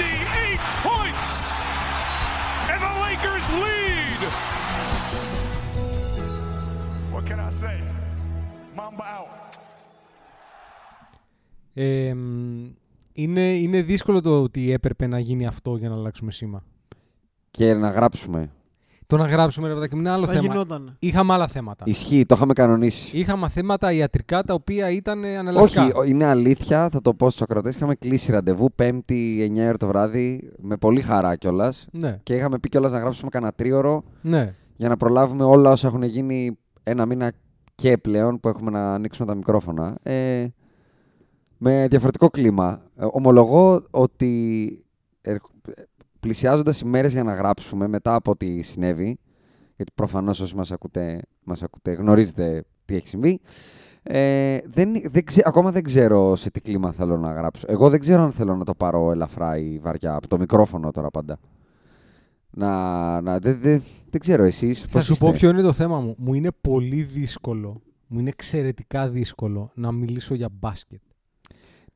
58 points! And the Lakers lead! What can I say? Mamba out. Ε, μ, είναι, είναι δύσκολο το ότι έπρεπε να γίνει αυτό για να αλλάξουμε σήμα. Και να γράψουμε. Το να γράψουμε ρε παιδάκι μου είναι άλλο Θα θέμα. γινόταν. Είχαμε άλλα θέματα. Ισχύει, το είχαμε κανονίσει. Είχαμε θέματα ιατρικά τα οποία ήταν ανελαστικά. Όχι, ο- είναι αλήθεια, θα το πω στους ακροτέ. Είχαμε κλείσει ραντεβού 5η 9 ώρα το βράδυ με πολύ χαρά κιόλας. Ναι, Και είχαμε πει κιόλας να γράψουμε κανένα τρίωρο ναι. για να προλάβουμε όλα όσα έχουν γίνει ένα μήνα και πλέον που έχουμε να ανοίξουμε τα μικρόφωνα. Ε, με διαφορετικό κλίμα. Ε, ομολογώ ότι ε, πλησιάζοντας οι μέρες για να γράψουμε μετά από ό,τι συνέβη, γιατί προφανώς όσοι μας ακούτε, μας ακούτε γνωρίζετε τι έχει συμβεί, ε, δεν, δεν ξε- ακόμα δεν ξέρω σε τι κλίμα θέλω να γράψω. Εγώ δεν ξέρω αν θέλω να το πάρω ελαφρά ή βαριά, από το μικρόφωνο τώρα πάντα. Να, να, δεν, δεν, δεν ξέρω εσείς Θα πώς σου είστε; πω ποιο είναι το θέμα μου. Μου είναι πολύ δύσκολο. Μου είναι εξαιρετικά δύσκολο να μιλήσω για μπάσκετ.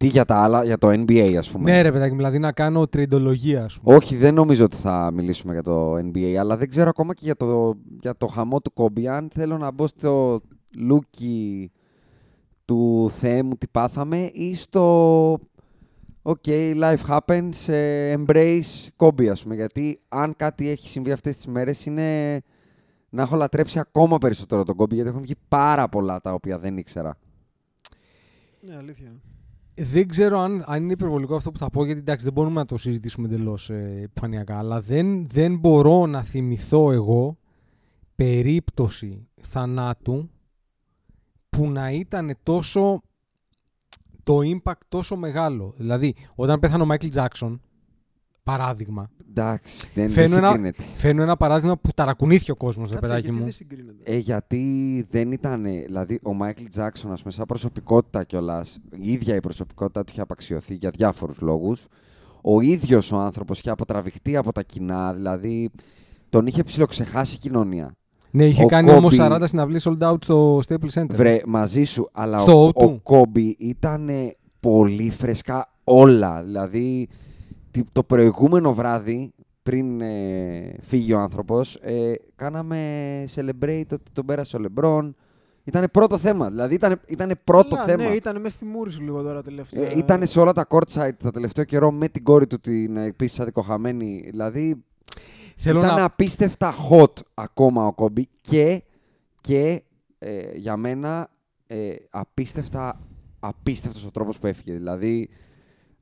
Τι για τα άλλα, για το NBA ας πούμε. Ναι, ρε παιδάκι, μου, δηλαδή να κάνω τριντολογία, ας πούμε. Όχι, δεν νομίζω ότι θα μιλήσουμε για το NBA, αλλά δεν ξέρω ακόμα και για το, για το χαμό του Kobe. Αν θέλω να μπω στο λούκι του Θεέ μου τι πάθαμε ή στο OK, life happens, ε, embrace Kobe ας πούμε. Γιατί αν κάτι έχει συμβεί αυτές τις μέρες είναι να έχω λατρέψει ακόμα περισσότερο τον Kobe γιατί έχουν βγει πάρα πολλά τα οποία δεν ήξερα. Ναι, αλήθεια. Είναι. Δεν ξέρω αν, αν είναι υπερβολικό αυτό που θα πω, γιατί εντάξει, δεν μπορούμε να το συζητήσουμε εντελώς ε, επιφανειακά, αλλά δεν, δεν μπορώ να θυμηθώ εγώ περίπτωση θανάτου που να ήταν τόσο το impact τόσο μεγάλο. Δηλαδή, όταν πέθανε ο Μάικλ Τζάξον, παράδειγμα, Εντάξει, δεν, δεν φέρνω ένα, συγκρίνεται. φέρνω ένα παράδειγμα που ταρακουνήθηκε ο κόσμος, ρε Κάτσε, παιδάκι γιατί μου. δεν συγκρίνεται; Ε, γιατί δεν ήταν. Δηλαδή, ο Μάικλ Τζάξον, ας πούμε, σαν προσωπικότητα κιόλας, η ίδια η προσωπικότητα του είχε απαξιωθεί για διάφορους λόγους. Ο ίδιος ο άνθρωπος είχε αποτραβηχτεί από τα κοινά, δηλαδή τον είχε ψιλοξεχάσει η κοινωνία. Ναι, είχε Ο κάνει Kobe- όμως 40 συναυλίες sold out στο Staples Center. Βρε, μαζί σου, αλλά Στο ο, O2. ο Κόμπι ήταν πολύ φρεσκά όλα. Δηλαδή, τι- το προηγούμενο βράδυ, πριν ε, φύγει ο άνθρωπος, ε, κάναμε celebrate ότι τον πέρασε ο Λεμπρόν. Ήταν πρώτο θέμα, δηλαδή ήταν, ήτανε πρώτο Καλά, θέμα. Ναι, ήταν μέσα στη μούρης σου λίγο τώρα τελευταία. Ε, ήταν σε όλα τα courtside τα τελευταίο καιρό με την κόρη του την επίσης αδικοχαμένη. Δηλαδή Θέλω ήταν να- απίστευτα hot ακόμα ο Κόμπι και, και ε, για μένα ε, απίστευτα απίστευτος ο τρόπος που έφυγε. Δηλαδή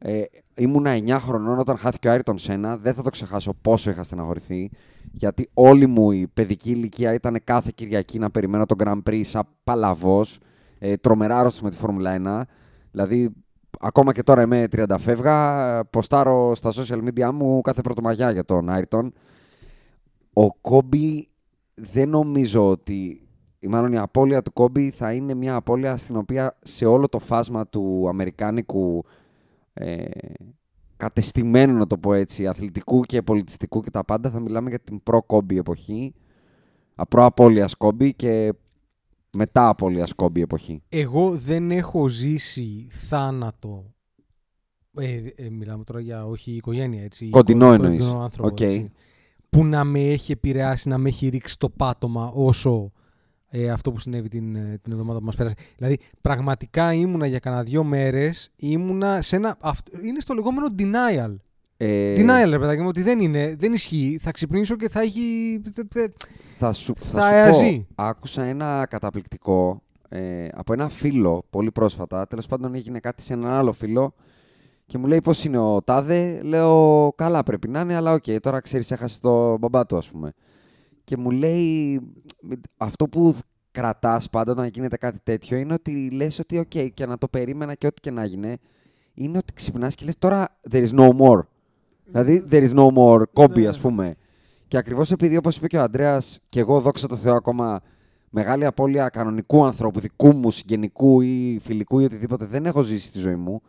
ε, ήμουνα 9 χρονών όταν χάθηκε ο Άιρτον Σένα. Δεν θα το ξεχάσω πόσο είχα στεναχωρηθεί. Γιατί όλη μου η παιδική ηλικία ήταν κάθε Κυριακή να περιμένω τον Grand Prix σαν παλαβός. Ε, τρομερά άρρωστος με τη Φόρμουλα 1. Δηλαδή, ακόμα και τώρα είμαι 30 φεύγα, ε, ποστάρω στα social media μου κάθε πρωτομαγιά για τον Άιρτον. Ο Κόμπι δεν νομίζω ότι, ή μάλλον η απώλεια του Κόμπι θα είναι μια απώλεια στην οποία σε όλο το φάσμα του αμερικάνικου ε, κατεστημένου, να το πω έτσι, αθλητικού και πολιτιστικού και τα πάντα, θα μιλάμε για την προ-Κόμπι εποχή, προ-απώλειας Κόμπι και μετά απώλειας Κόμπι εποχή. Εγώ δεν έχω ζήσει θάνατο. Ε, ε, μιλάμε τώρα για όχι οικογένεια, έτσι. Κοντινό κο- εννοείς. κοντινό άνθρωπο, Οκ. έτσι. Που να με έχει επηρεάσει, να με έχει ρίξει το πάτωμα όσο ε, αυτό που συνέβη την, ε, την εβδομάδα που μας πέρασε. Δηλαδή, πραγματικά ήμουνα για κανένα δύο μέρες, ήμουνα σε ένα... αυτ- είναι στο λεγόμενο denial. Ε, Denial, ρε παιδάκι μου, ότι δεν είναι, δεν ισχύει. Θα ξυπνήσω και θα έχει... θε- θε- Θα σου, θα Θα σου αιαζεί. πω, άκουσα ένα καταπληκτικό ε, από ένα φίλο πολύ πρόσφατα. Τέλος πάντων έγινε κάτι σε έναν άλλο φίλο και μου λέει πώς είναι ο Τάδε; Λέω καλά πρέπει να είναι, αλλά οκ, τώρα ξέρεις έχασε το μπαμπά του ας πούμε. Και μου λέει αυτό που κρατάς πάντα όταν γίνεται κάτι τέτοιο είναι ότι λες ότι οκ και να το περίμενα και ό,τι και να γίνει είναι ότι ξυπνάς και λες τώρα there is no more. Δηλαδή there is no more Kobe Ναι. ας πούμε. Και ακριβώς επειδή όπως είπε και ο Ανδρέας και εγώ δόξα τω Θεώ ακόμα μεγάλη απώλεια κανονικού ανθρώπου, δικού μου, συγγενικού ή φιλικού ή οτιδήποτε δεν έχω ζήσει στη ζωή μου,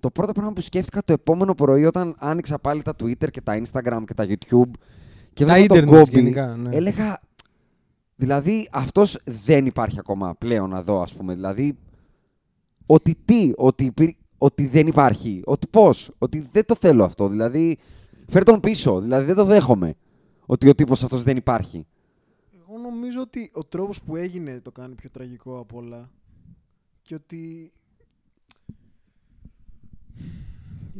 το πρώτο πράγμα που σκέφτηκα το επόμενο πρωί όταν άνοιξα πάλι τα Twitter και τα Instagram και τα YouTube και Τα έβλεπα τον ίντερνετ Kobe, γενικά, ναι. έλεγα δηλαδή αυτός δεν υπάρχει ακόμα πλέον εδώ ας πούμε. Δηλαδή ότι τι, ότι, υπήρ- ότι δεν υπάρχει, ότι πώς, ότι δεν το θέλω αυτό. Δηλαδή φέρ τον πίσω, δηλαδή δεν το δέχομαι ότι ο τύπος αυτός δεν υπάρχει. Εγώ νομίζω ότι ο τρόπος που έγινε το κάνει πιο τραγικό απ' όλα. Και ότι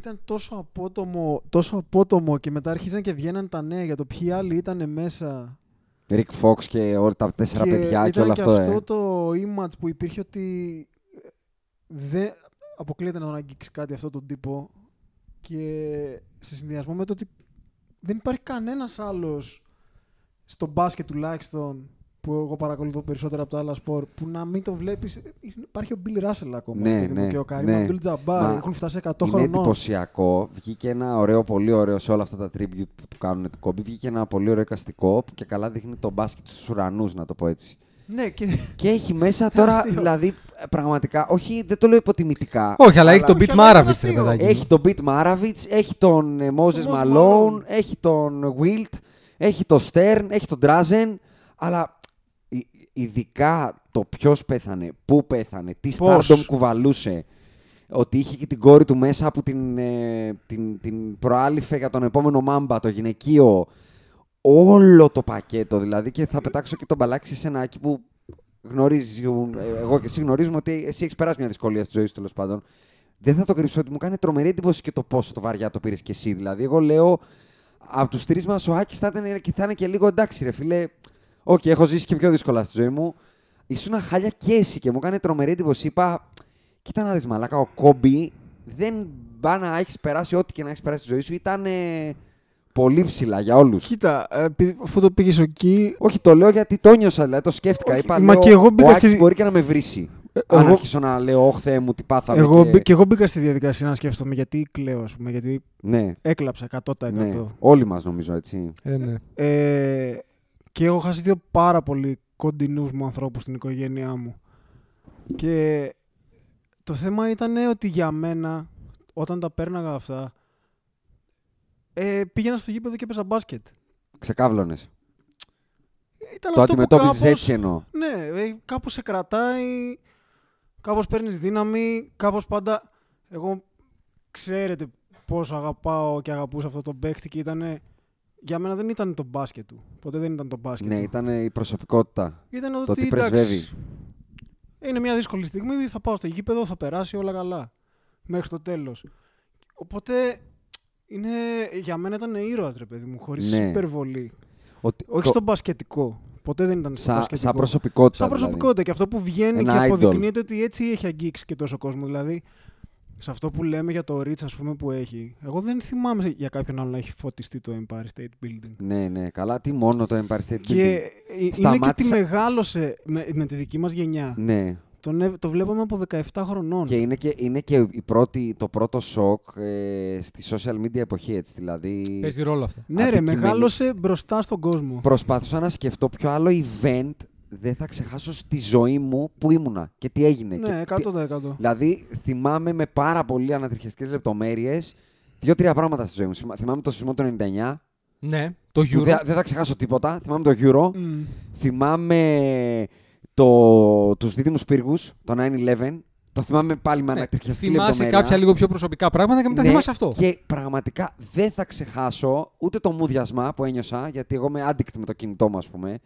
ήταν τόσο απότομο, τόσο απότομο και μετά άρχισαν και βγαίναν τα νέα για το ποιοι άλλοι ήταν μέσα. Rick Fox και όλα τα τέσσερα παιδιά και ήταν όλο και αυτό. αυτό ε. το image που υπήρχε ότι ε, δεν αποκλείεται να τον αγγίξει κάτι αυτόν τον τύπο και σε συνδυασμό με το ότι δεν υπάρχει κανένας άλλος στο μπάσκετ τουλάχιστον που εγώ παρακολουθώ περισσότερα από τα άλλα σπορ που να μην το βλέπεις υπάρχει ο Bill Russell ακόμα Ναι, παιδί μου, ναι, και ο Kareem ναι. Abdul-Jabbar Μα έχουν φτάσει 100 Είναι χρονών εντυπωσιακό. Βγήκε ένα ωραίο, πολύ ωραίο σε όλα αυτά τα tribute που κάνουν του Kobe. Βγήκε ένα πολύ ωραίο εικαστικό που και καλά δείχνει το μπάσκετ στους ουρανούς, να το πω έτσι. ναι και Και έχει μέσα τώρα, Τεράστιο. δηλαδή, ε, πραγματικά, όχι, δεν το λέω υποτιμητικά. Όχι, αλλά έχει τον όχι, Beat αλλά ήταν Maravich, ρε αστείο. παιδάκι. μου. Έχει τον Beat Maravich, έχει τον ε, Moses Moses Malone, Malone. έχει τον Wilt, έχει τον Stern, έχει τον Drazen, αλλά ει- ειδικά το ποιος πέθανε, πού πέθανε, τι Πώς; stardom κουβαλούσε, ότι είχε και την κόρη του μέσα που την, ε, την, την προάληφε για τον επόμενο μάμπα, το γυναικείο, όλο το πακέτο δηλαδή και θα πετάξω και το μπαλάκι σε σένα Άκη που γνωρίζουν, ε, εγώ και εσύ γνωρίζουμε ότι εσύ έχεις περάσει μια δυσκολία στη ζωή σου τέλος πάντων. Δεν θα το κρύψω ότι μου κάνει τρομερή εντύπωση και το πόσο το βαριά το πήρες και εσύ. Δηλαδή, εγώ λέω από τους τρεις μας ο Άκης θα, ήταν και- θα είναι και λίγο εντάξει, ρε φίλε. Οκ, έχω ζήσει και πιο δύσκολα στη ζωή μου. Ήσουν χάλια και εσύ και μου κάνει τρομερή εντύπωση. Είπα, κοίτα να δεις μαλάκα, ο Κόμπι δεν πάει να έχεις περάσει ό,τι και να έχεις περάσει στη ζωή σου. Ήταν ε, πολύ ψηλά για όλους. κοίτα ε, επειδή- αφού το πήγες εκεί Όχι, το λέω γιατί το νιώσα, δηλαδή το σκέφτηκα. Όχι, Είπα, μα λέω, και εγώ μπήκα ο Άκης στη- μπορεί και να με βρίσει. Αν εγώ- αρχίσω να λέω, Ωχ, Θεέ μου, τι πάθαμε. εγώ, και... μπή- και εγώ μπήκα στη διαδικασία να σκέφτομαι γιατί κλαίω ας πούμε γιατί Ναι, έκλαψα 100%. ναι. Όλοι μας νομίζω έτσι. Ε, ναι. Ε, και έχω χάσει δύο πάρα πολύ κοντινούς μου ανθρώπους στην οικογένειά μου. Και το θέμα ήταν ότι για μένα, όταν τα πέρναγα αυτά, ε, πήγαινα στο γήπεδο και έπαιζα μπάσκετ. Ξεκάβλωνες. Ήταν Το αυτό που αντιμετώπιζες κάπως- έτσι εννοώ. Ναι, ε, κάπως σε κρατάει, κάπως παίρνεις δύναμη, κάπως πάντα... Εγώ ξέρετε πόσο αγαπάω και αγαπούσα αυτό το παίχτη και ήταν... Για μένα δεν ήταν το μπάσκετ του. Ποτέ δεν ήταν το μπάσκετ Ναι, του. ήταν η προσωπικότητα. Ήταν το ότι τι εντάξει, πρεσβεύει. είναι μια δύσκολη στιγμή, θα πάω στο γήπεδο, θα περάσει όλα καλά. Μέχρι το τέλος. Οπότε είναι, για μένα ήταν ήρωας ρε παιδί μου, χωρίς Ναι. υπερβολή. Ότι, Όχι το- στο μπασκετικό. Ποτέ δεν ήταν στο Σαν, μπασκετικό. σαν προσωπικότητα. Σαν δηλαδή. προσωπικότητα και αυτό που βγαίνει Ένα και idol. αποδεικνύεται ότι έτσι έχει αγγίξει και τόσο κόσμο. Δηλαδή, σε αυτό που λέμε για το Rich, ας πούμε, που έχει. Εγώ δεν θυμάμαι για κάποιον άλλο να έχει φωτιστεί το Empire State Building. Ναι, ναι. Καλά, τι μόνο το Empire State Και Building. ε, είναι και Σταμάτησα- τη μεγάλωσε με, με τη δική μας γενιά. Ναι. Τον, έ- το βλέπαμε από 17 χρονών. Και είναι και, είναι και η πρώτη, το πρώτο σοκ ε, στη social media εποχή, έτσι. Δηλαδή, Παίζει ρόλο αυτό. Ναι, ρε, αντικειμενι- μεγάλωσε μπροστά στον κόσμο. προσπαθούσα να σκεφτώ ποιο άλλο event δεν θα ξεχάσω στη ζωή μου που ήμουνα και τι έγινε. Ναι, και τι- 100%. Δηλαδή, θυμάμαι με πάρα πολύ ανατριχιαστικές λεπτομέρειες δύο-τρία πράγματα στη ζωή μου. Θυμά- Θυμάμαι το σεισμό του 99, Ναι, το που Euro. δεν δεν θα ξεχάσω τίποτα. Θυμάμαι το Euro. Μμ. Θυμάμαι το, τους δίδυμους πύργους, το 9-11. Το θυμάμαι πάλι με Ναι, ανατριχιαστική θυμάσαι λεπτομέρεια. κάποια λίγο πιο προσωπικά πράγματα και μετά Ναι, θυμάσαι αυτό. Και πραγματικά δεν θα ξεχάσω ούτε το μούδιασμα που ένιωσα, γιατί εγώ είμαι addict με το κινητό μου, ας πούμε.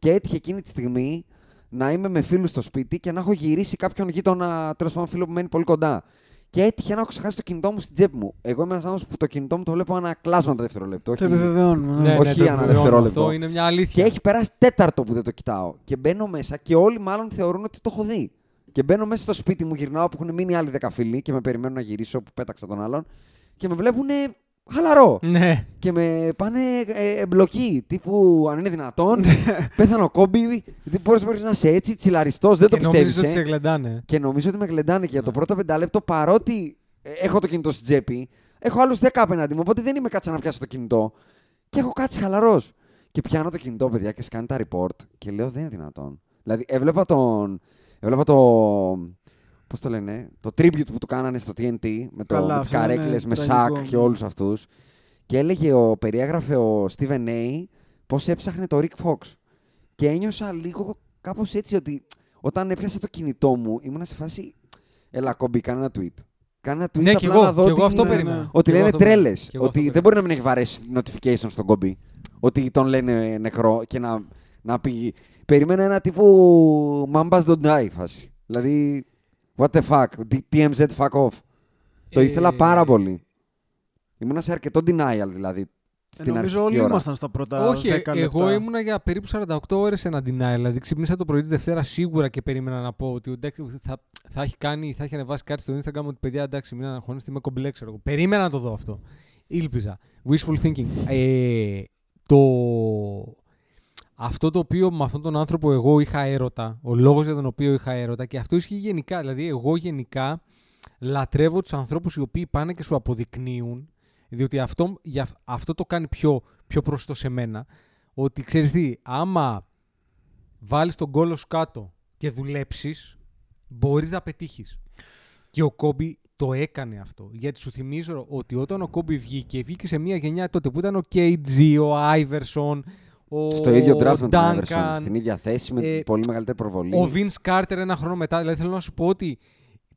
Και έτυχε εκείνη τη στιγμή να είμαι με φίλους στο σπίτι και να έχω γυρίσει κάποιον γείτονα, τέλος πάντων φίλο που μένει πολύ κοντά. Και έτυχε να έχω ξεχάσει το κινητό μου στην τσέπη μου. Εγώ είμαι ένας άνθρωπος που το κινητό μου το βλέπω ένα κλάσμα δευτερόλεπτο. Το όχι- επιβεβαιώνουμε. Ναι, όχι ναι, το ένα επιβεβαιώνω δευτερόλεπτο. Αυτό είναι μια αλήθεια. Και έχει περάσει τέταρτο που δεν το κοιτάω. Και μπαίνω μέσα και όλοι μάλλον θεωρούν ότι το έχω δει. Και μπαίνω μέσα στο σπίτι μου, γυρνάω που έχουν μείνει άλλοι δέκα φίλοι και με περιμένουν να γυρίσω που πέταξα τον άλλον. Και με βλέπουν χαλαρό. Ναι. και με πάνε ε, εμπλοκή. Τύπου αν είναι δυνατόν. πέθανε ο κόμπι. Πώς μπορείς να είσαι έτσι, τσιλαριστός, δεν το Και νομίζεις πιστεύεις. ότι σε γλεντάνε. Και νομίζω ότι με γλεντάνε και για το Ναι. πρώτο πεντάλεπτο παρότι ε, έχω το κινητό στην τσέπη, έχω άλλους 10 απέναντι μου. Οπότε δεν είμαι κάτσα να πιάσω το κινητό. Και έχω κάτσει χαλαρός. Και πιάνω το κινητό, παιδιά, και σκάνει τα report. Και λέω δεν είναι δυνατόν. Δηλαδή, έβλεπα τον. Έβλεπα το. Πώς το λένε, το tribute που του κάνανε στο TNT με, το, Καλά, με τις αυτό είναι καρέκλες, με τραγικό, Σακ και ναι. όλους αυτούς. Και έλεγε, ο, περιέγραφε ο Steven A πώς έψαχνε το Rick Fox. Και ένιωσα λίγο κάπως έτσι ότι όταν έπιασα το κινητό μου ήμουν σε φάση «Έλα κόμπι, κάνε ένα tweet». Κάνε ένα tweet Ναι, και απλά να εγώ, δω και εγώ ότι- αυτό ναι, περίμενα. ναι. ότι Και εγώ λένε αυτό περίμενα. τρέλες. Και εγώ αυτό Ότι δεν περίμενα. μπορεί να μην έχει βαρέσει notification στον κόμπι. Ότι τον λένε νεκρό και να, να πει. Περίμενα ένα τύπου Mambas don't die φάση. Δηλαδή, what the fuck, TMZ fuck off. Το Ε, ήθελα πάρα πολύ. Ήμουνα σε αρκετό denial δηλαδή. Ε, Στην νομίζω αρχική όλοι ώρα. ήμασταν στα πρώτα Όχι, 10 ε, λεπτά. εγώ ήμουνα για περίπου 48 ώρες σε ένα denial. Δηλαδή ξύπνησα το πρωί της Δευτέρα σίγουρα και περίμενα να πω ότι εντάξει, θα, θα, έχει κάνει, θα έχει ανεβάσει κάτι στο Instagram ότι παιδιά εντάξει, μην αναγχώνεστε, είμαι κομπλέ, ξέρω εγώ. Περίμενα να το δω αυτό. Ήλπιζα. Wishful thinking. Ε, το... Αυτό το οποίο με αυτόν τον άνθρωπο εγώ είχα έρωτα, ο λόγος για τον οποίο είχα έρωτα και αυτό ισχύει γενικά. Δηλαδή εγώ γενικά λατρεύω τους ανθρώπους οι οποίοι πάνε και σου αποδεικνύουν διότι αυτό, για, αυτό το κάνει πιο, πιο προσιτό σε μένα. Ότι ξέρεις τι, άμα βάλεις τον κόλο σου κάτω και δουλέψεις, μπορείς να πετύχεις. Και ο Κόμπι το έκανε αυτό. Γιατί σου θυμίζω ότι όταν ο Κόμπι βγήκε, βγήκε σε μια γενιά τότε που ήταν ο KG, ο Άιβερσον, ο Στο ίδιο draft με τον Duncan, Iverson. Στην ίδια θέση με ε, πολύ μεγαλύτερη προβολή. ο Vince Carter ένα χρόνο μετά. Δηλαδή θέλω να σου πω ότι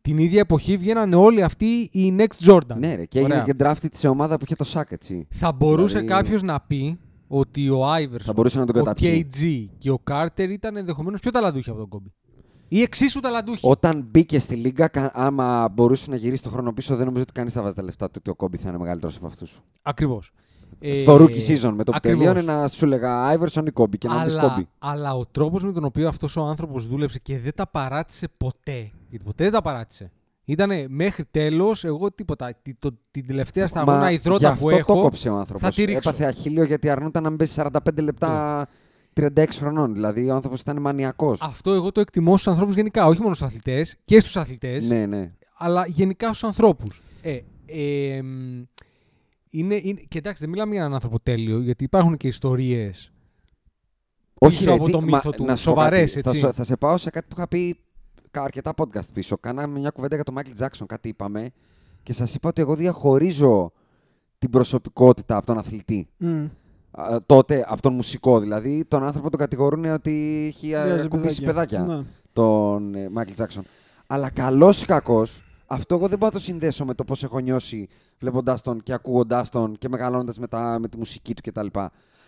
την ίδια εποχή βγαίνανε όλοι αυτοί οι Next Jordan. Ναι, ρε, και έγινε Ωραία. και drafted σε ομάδα που είχε το σάκ, έτσι. Θα μπορούσε Δηλαδή- κάποιος να πει ότι ο Iverson, Θα μπορούσε να τον ο καταπιεί. KG και ο Carter ήταν ενδεχομένως πιο ταλαντούχοι από τον Κόμπι. Ή εξίσου ταλαντούχοι. Όταν μπήκε στη Λίγκα, κα- άμα μπορούσε να γυρίσει το χρόνο πίσω, δεν νομίζω ότι κανείς θα βάζει τα λεφτά του ότι ο Κόμπι θα είναι μεγαλύτερος από αυτούς. Ακριβώς. Στο rookie season, με το που ακριβώς. τελείωνε να σου έλεγα Iverson ή Κόμπι και να μπει αλλά, Κόμπι. αλλά ο τρόπος με τον οποίο αυτός ο άνθρωπος δούλεψε και δεν τα παράτησε ποτέ. Γιατί ποτέ δεν τα παράτησε. Ήταν μέχρι τέλος, εγώ τίποτα. Τη- το- την τελευταία σταγόνα γι' υδρότα αυτό που το έχω. κόψε ο άνθρωπος. θα τη ρίξω. Έπαθε αχίλιο γιατί αρνούταν να μπει 45 λεπτά 36 χρονών. Δηλαδή ο άνθρωπος ήταν μανιακός. Αυτό εγώ το εκτιμώ στους ανθρώπους γενικά. Όχι μόνο στους αθλητές και στους αθλητές. Ναι, ναι. αλλά γενικά στους ανθρώπους. Ε, ε, μ, είναι, είναι, και εντάξει, δεν μιλάμε για έναν άνθρωπο τέλειο, γιατί υπάρχουν και ιστορίες. Όχι, πίσω ρε, από τι- το μα- μύθο του. να σου πω Σοβαρές, κάτι. Θα, έτσι. σου- θα σε πάω σε κάτι που είχα πει κα- αρκετά podcast πίσω. Κάναμε μια κουβέντα για τον Michael Jackson, κάτι είπαμε. Και σας είπα ότι εγώ διαχωρίζω την προσωπικότητα από τον αθλητή. Μμ. Α, τότε, από τον μουσικό δηλαδή, τον άνθρωπο τον κατηγορούν ότι έχει α, Βιάζει ακουμπήσει παιδάκια. Ναι. τον ε, Michael Jackson. Αλλά καλός ή κακός, αυτό εγώ δεν μπορώ να το συνδέσω με το πώς έχω νιώσει βλέποντα τον και ακούγοντάς τον και μεγαλώνοντας με, με τη μουσική του κτλ.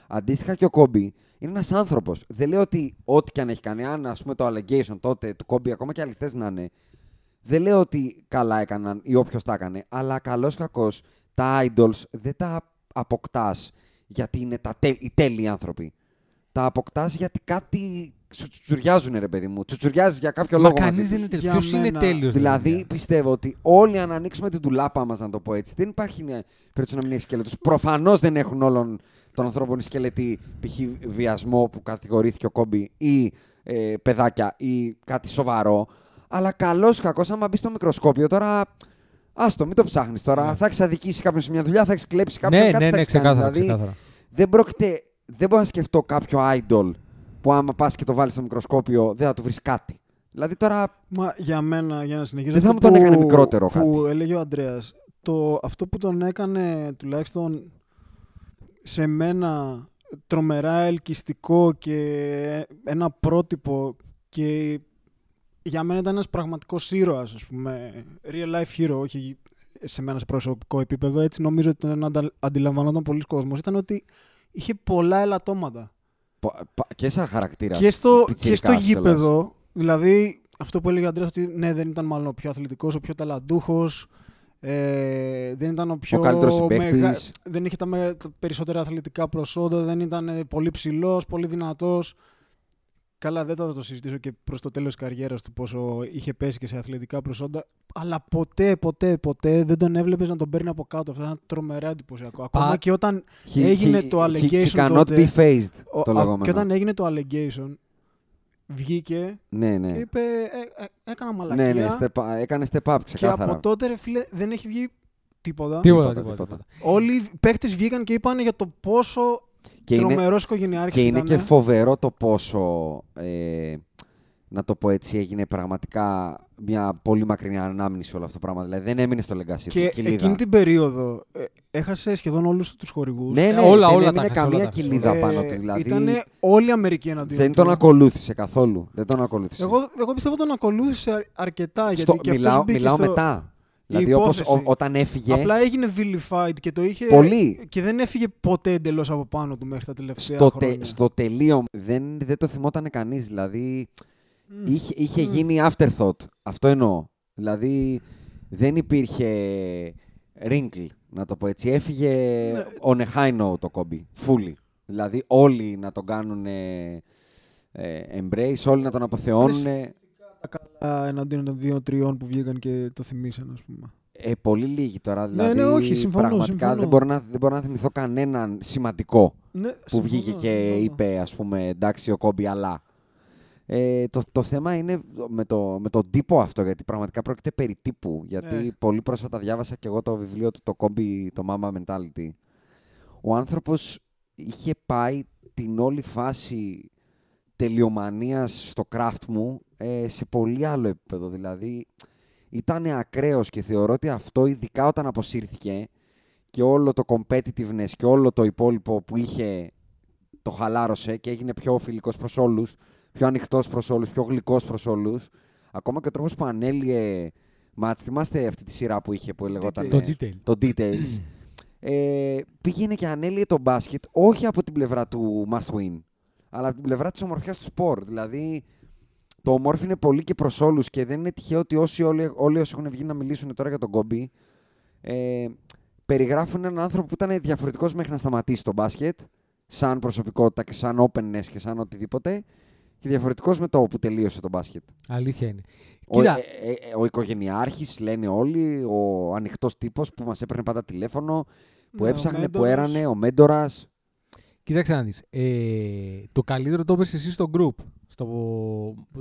Αντίστοιχα και ο Κόμπι είναι ένας άνθρωπος. Δεν λέω ότι ό,τι και αν έχει κάνει, αν ας πούμε το allegation τότε του Κόμπι, ακόμα και αληθές να είναι, δεν λέω ότι καλά έκαναν ή όποιος τα έκανε, αλλά καλός ή κακός τα idols δεν τα αποκτάς γιατί είναι τα τε- οι τέλειοι άνθρωποι. Τα αποκτάς γιατί κάτι σου τσουτσουριάζουν, ρε παιδί μου. Τσουτσουριάζει για κάποιο Μα λόγο. κανείς μαζί δεν τους. είναι Για τέλειο. Ποιος είναι μένα- τέλειος. Δηλαδή, πιστεύω ότι όλοι αν ανοίξουμε την τουλάπα μας, να το πω έτσι, δεν υπάρχει ναι, περίπτωση να μην έχει σκελετού. Προφανώς δεν έχουν όλων των ανθρώπων οι σκελετοί π.χ. βιασμό που κατηγορήθηκε ο Κόμπι ή ε, παιδάκια ή κάτι σοβαρό. Αλλά καλό ή κακό, άμα μπεις στο μικροσκόπιο τώρα. Άστο, μην το ψάχνεις τώρα. Ναι. Θα έχεις αδικήσει κάποιον σε μια δουλειά, θα έχεις κλέψει κάποιον. Ναι, κάτι ναι, θα ναι, έχεις κάνει. ξεκάθαρα. Δηλαδή, ξεκάθαρα. δεν πρόκειται. Δεν μπορώ να σκεφτώ κάποιο idol που άμα πας και το βάλεις στο μικροσκόπιο δεν θα του βρεις κάτι. Δηλαδή τώρα. Μα για μένα, για να συνεχίσω. Δεν θα αυτό μου τον που- έκανε μικρότερο που κάτι. έλεγε ο Αντρέας. Αυτό που τον έκανε τουλάχιστον σε μένα τρομερά ελκυστικό και ένα πρότυπο και για μένα ήταν ένας πραγματικός ήρωας, ας πούμε, real life hero, όχι σε μένα σε προσωπικό επίπεδο, έτσι νομίζω ότι τον αντα- αντιλαμβανόταν πολλοί κόσμος, ήταν ότι είχε πολλά ελαττώματα. Πο- πα- Και σαν χαρακτήρας. Και στο, και πιτσιρικάς στο κιόλας. γήπεδο, δηλαδή αυτό που έλεγε ο Αντρέας ότι ναι, δεν ήταν μάλλον ο πιο αθλητικός, ο πιο ταλαντούχος, ε, δεν ήταν ο πιο καλύτερος μεγα- συμπαίκτης. δεν είχε τα, με- τα περισσότερα αθλητικά προσόντα, δεν ήταν ε, πολύ ψηλός, πολύ δυνατός. Καλά, δεν θα το συζητήσω και προς το τέλος της καριέρας του πόσο είχε πέσει και σε αθλητικά προσόντα. Αλλά ποτέ, ποτέ, ποτέ δεν τον έβλεπες να τον παίρνει από κάτω. Αυτό ήταν τρομερά εντυπωσιακό. Ακόμα και όταν He- έγινε he- το he- allegation He cannot τότε, be phased, ο- το α, λεγόμενο. Και όταν έγινε το allegation, βγήκε Ναι, ναι. και είπε ε, ε, έκανα μαλακία. Ναι, ναι, step, έκανε step up και ξεκάθαρα. από τότε, ρε φίλε, δεν έχει βγει τίποτα. Τίποτα, Τίποτα, τίποτα. τίποτα. τίποτα. Όλοι οι παίκτες βγήκαν και είπαν για το πόσο Και είναι, τρομερός οικογενειάρχης και είναι ήταν. και φοβερό το πόσο, ε, να το πω έτσι, έγινε πραγματικά μια πολύ μακρινή ανάμνηση όλο αυτό το πράγμα. Δηλαδή δεν έμεινε στο legacy του, Και κοιλίδα. εκείνη την περίοδο ε, έχασε σχεδόν όλους τους χορηγούς. Ναι, ναι, όλα, δεν όλα τα έμεινε έχασε, όλα καμία τα έχασε. κοιλίδα Ε, πάνω του. Δηλαδή Ήτανε όλη η Αμερική εναντίον δεν του. τον ακολούθησε καθόλου. Δεν τον ακολούθησε. Εγώ, εγώ πιστεύω τον ακολούθησε αρ- αρκετά. Γιατί Στο- και αυτός μιλάω μπήκε μιλάω στο... μετά. Δηλαδή όπως υπόθεση. ο- όταν έφυγε... Απλά έγινε vilified και το είχε. Πολύ. Και δεν έφυγε ποτέ εντελώς από πάνω του μέχρι τα τελευταία στο, χρόνια. τε, στο τελείω δεν, δεν το θυμόταν κανείς. Δηλαδή Μμ. είχε, είχε Μμ. γίνει afterthought. Αυτό εννοώ. Δηλαδή δεν υπήρχε wrinkle, να το πω έτσι. Έφυγε Ναι. on a high note το κόμπι. Fully. Δηλαδή όλοι να τον κάνουν ε, ε, embrace, όλοι να τον αποθεώνουν. Τα καλά εναντίον των δύο-τριών που βγήκαν και το θυμήσαν, ας πούμε. Ε, πολύ λίγοι τώρα. Ναι, Δηλαδή, ναι, όχι, συμφωνώ, πραγματικά συμφωνώ. Δεν, μπορώ να, δεν μπορώ να θυμηθώ κανέναν σημαντικό Ναι, που συμφωνώ, βγήκε και συμφωνώ. είπε ας πούμε εντάξει ο Κόμπι αλλά. Ε, το, το θέμα είναι με, το, με τον τύπο αυτό γιατί πραγματικά πρόκειται περί τύπου γιατί Ε. πολύ πρόσφατα διάβασα και εγώ το βιβλίο του το Κόμπι το Mama Mentality. Ο άνθρωπος είχε πάει την όλη φάση τελειομανίας στο craft μου ε, σε πολύ άλλο επίπεδο δηλαδή ήταν ακραίος και θεωρώ ότι αυτό ειδικά όταν αποσύρθηκε και όλο το competitiveness και όλο το υπόλοιπο που είχε το χαλάρωσε και έγινε πιο φιλικός προς όλους, πιο ανοιχτός προς όλους, πιο γλυκός προς όλους. Ακόμα και ο τρόπος που ανέλυε μάτς, θυμάστε αυτή τη σειρά που είχε που λεγόταν... Το ε, detail. Το details. ε, πήγαινε και ανέλυε τον μπάσκετ όχι από την πλευρά του must win, αλλά από την πλευρά της ομορφιάς του σπορ. Δηλαδή, το ομόρφι πολύ και προς όλους και δεν είναι τυχαίο ότι όσοι, όλοι, όλοι όσοι έχουν βγει να μιλήσουν τώρα για τον Κόμπι ε, περιγράφουν έναν άνθρωπο που ήταν διαφορετικός μέχρι να σταματήσει το μπάσκετ σαν προσωπικότητα και σαν openness και σαν οτιδήποτε και διαφορετικός με το που τελείωσε το μπάσκετ. Αλήθεια είναι. Ο, Κοίτα, ε, ε, ε, ο οικογενειάρχης λένε όλοι, ο ανοιχτός τύπος που μας έπαιρνε πάντα τηλέφωνο, που Ναι, ο έψαχνε, που μέντορας. έρανε, ο μέντορας. Κοίταξε να δεις. Ε, το καλύτερο το είπες εσύ στο group, στο,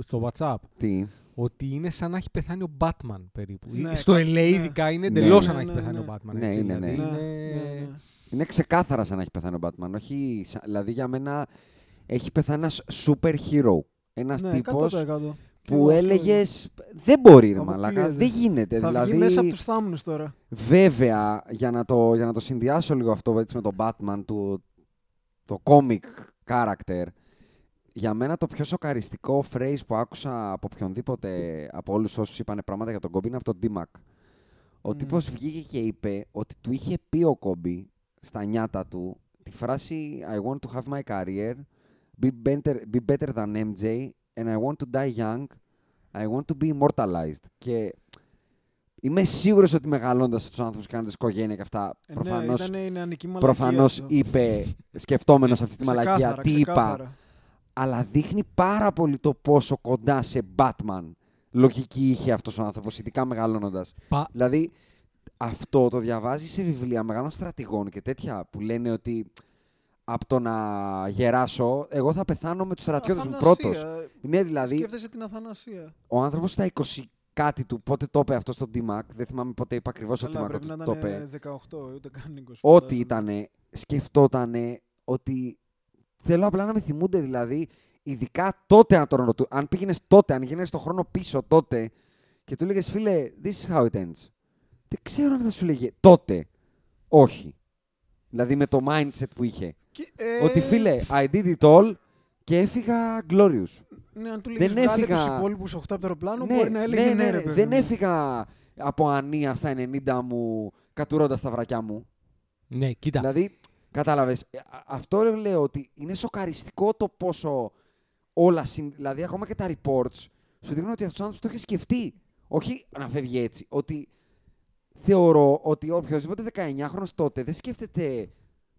στο WhatsApp. Τι; Ότι είναι σαν να έχει πεθάνει ο Batman περίπου. Ναι, στο κα- LA ναι. ειδικά είναι Ναι. εντελώς Ναι, σαν να ναι, έχει πεθάνει ναι. ο Batman. Ναι, έτσι, είναι, ναι. δηλαδή Ναι, είναι- ναι, ναι. Είναι ξεκάθαρα σαν να έχει πεθάνει ο Batman. Όχι, σα- δηλαδή για μένα έχει πεθάνει ένας super hero. Ένας Ναι, τύπος 100%. Και που εγώ αυτό έλεγες δεν μπορεί ρε Αποκλείεται. μαλάκα, δεν γίνεται. Θα δηλαδή, βγει μέσα από τους θάμνους τώρα. Βέβαια, για να, το, για να το συνδυάσω λίγο αυτό έτσι, με τον Batman, του, το comic character, για μένα το πιο σοκαριστικό phrase που άκουσα από οποιονδήποτε, από όλους όσους είπαν πράγματα για τον Κόμπι είναι από τον D-Mac. Ο Μμμ. τύπος βγήκε και είπε ότι του είχε πει ο Κόμπι στα νιάτα του τη φράση I want to have my career, be better, be better than MJ and I want to die young, I want to be immortalized. Και Είμαι σίγουρος ότι μεγαλώντας τους άνθρωπους και κάνοντας οικογένεια και αυτά, Ε, προφανώς, ναι, ήταν η νεανική μαλακία προφανώς αυτό. είπε, σκεφτόμενος αυτή τη μαλακία, Ξεκάθαρα, τι είπα. ξεκάθαρα. Αλλά δείχνει πάρα πολύ το πόσο κοντά σε Batman λογική είχε αυτός ο άνθρωπος, ειδικά μεγαλώνοντας. Πα- Δηλαδή, αυτό το διαβάζει σε βιβλία μεγάλων στρατηγών και τέτοια που λένε ότι από το να γεράσω, εγώ θα πεθάνω με τους στρατιώτες μου Αθανασία. πρώτος. Ναι, δηλαδή, Σκέφτεσαι την αθανασία. ο άνθρωπος στα 20 κάτι του, πότε το είπε αυτό στο D-Mac, δεν θυμάμαι πότε είπα ακριβώς ο Καλά, D-Mac πρέπει ότι να το ήταν είπε. 18, ούτε καν 20. Ό,τι φαντάζομαι. ήταν, σκεφτόταν ότι θέλω απλά να με θυμούνται. Δηλαδή, ειδικά τότε αν, τον ρωτού, αν πήγαινες τότε, αν γίνεσαι το χρόνο πίσω τότε και του έλεγε φίλε, this is how it ends. Δεν ξέρω αν θα σου λέγε τότε. Όχι. Δηλαδή με το mindset που είχε. Και, ε, Ότι φίλε, I did it all και έφυγα glorious. Ναι, αν του δεν λέγεις βγάλε έφυγα- τους υπόλοιπους 8 από το αεροπλάνο, μπορεί να έλεγε ναι, ρε παιδί δεν μου. έφυγα από ανία στα 90 μου κατουρώντας τα βρακιά μου. Ναι, κοίτα. Δηλαδή, κατάλαβες, ε, α- αυτό λέω ότι είναι σοκαριστικό το πόσο όλα, συν- δηλαδή ακόμα και τα reports σου δείχνουν ότι αυτός ο άνθρωπος το έχει σκεφτεί. Όχι να φεύγει έτσι, ότι θεωρώ ότι οποιοδήποτε 19χρονος τότε δεν σκέφτεται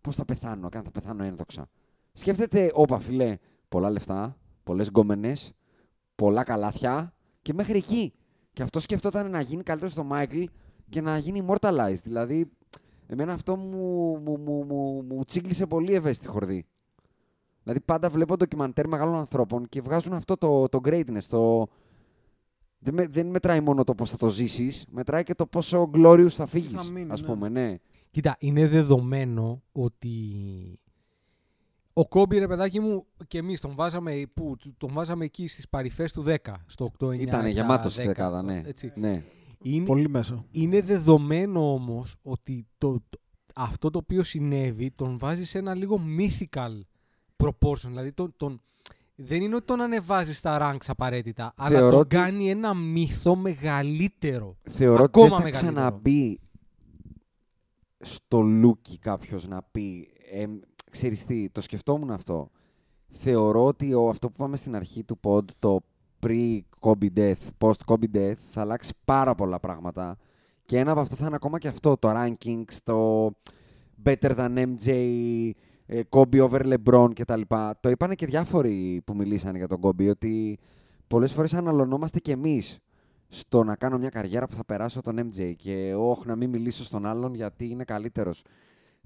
πώς θα πεθάνω και αν θα πεθάνω ένδοξα. Σκέφτεται, όπα φίλε, πολλά λεφτά, πολλές γκόμενες, πολλά καλάθια και μέχρι εκεί. Και αυτό σκεφτόταν να γίνει καλύτερο στο Μάικλ και να γίνει immortalized. Δηλαδή, εμένα αυτό μου, μου, μου, μου, μου τσίγκλισε πολύ ευαίσθητη χορδή. Δηλαδή, πάντα βλέπω ντοκιμαντέρ μεγάλων ανθρώπων και βγάζουν αυτό το, το greatness. Το... Δεν, με- δεν μετράει μόνο το πώς θα το ζήσεις, μετράει και το πόσο glorious θα φύγεις, μείνει, ας ναι. πούμε, ναι. Κοίτα, είναι δεδομένο ότι ο Κόμπι, ρε παιδάκι μου, και εμείς τον βάζαμε, που, τον βάζαμε εκεί στις παρυφές του 10, στο 8, 9, Ήτανε 10, γεμάτος στη 10, δεκάδα, ναι. Έτσι. ναι. Είναι, Πολύ μέσα. είναι δεδομένο όμως ότι το, το- αυτό το οποίο συνέβη τον βάζει σε ένα λίγο mythical proportion. Δηλαδή τον, τον, δεν είναι ότι τον ανεβάζεις στα ranks απαραίτητα, αλλά Θεωρώ τον ότι- κάνει ένα μύθο μεγαλύτερο. Θεωρώ ότι Ακόμα δεν θα μεγαλύτερο. ξαναμπεί στο λούκι κάποιος να πει ε, ξέρεις τι, το σκεφτόμουν αυτό. Θεωρώ ότι ο, αυτό που είπαμε στην αρχή του pod, το pre-Kobe death, post-Kobe death, θα αλλάξει πάρα πολλά πράγματα. Και ένα από αυτά θα είναι ακόμα και αυτό, το rankings, το better than MJ, ε, Kobe over LeBron κτλ. Το είπανε και διάφοροι που μιλήσανε για τον Kobe, ότι πολλές φορές αναλωνόμαστε κι εμείς στο να κάνω μια καριέρα που θα περάσω τον MJ και όχι να μην μιλήσω στον άλλον γιατί είναι καλύτερος.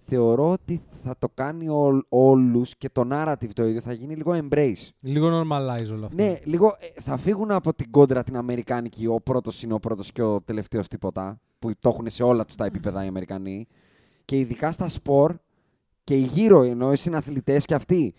Θεωρώ ότι θα το κάνει όλ, όλους και το narrative το ίδιο θα γίνει λίγο embrace. Λίγο normalize όλο αυτό. Ναι, λίγο ε, θα φύγουν από την κόντρα την Αμερικάνικη. Ο πρώτος είναι ο πρώτος και ο τελευταίος τίποτα. Που το έχουν σε όλα τους τα επίπεδα οι Αμερικανοί. Και ειδικά στα σπορ και οι γύρω ενώ οι συναθλητές και αυτοί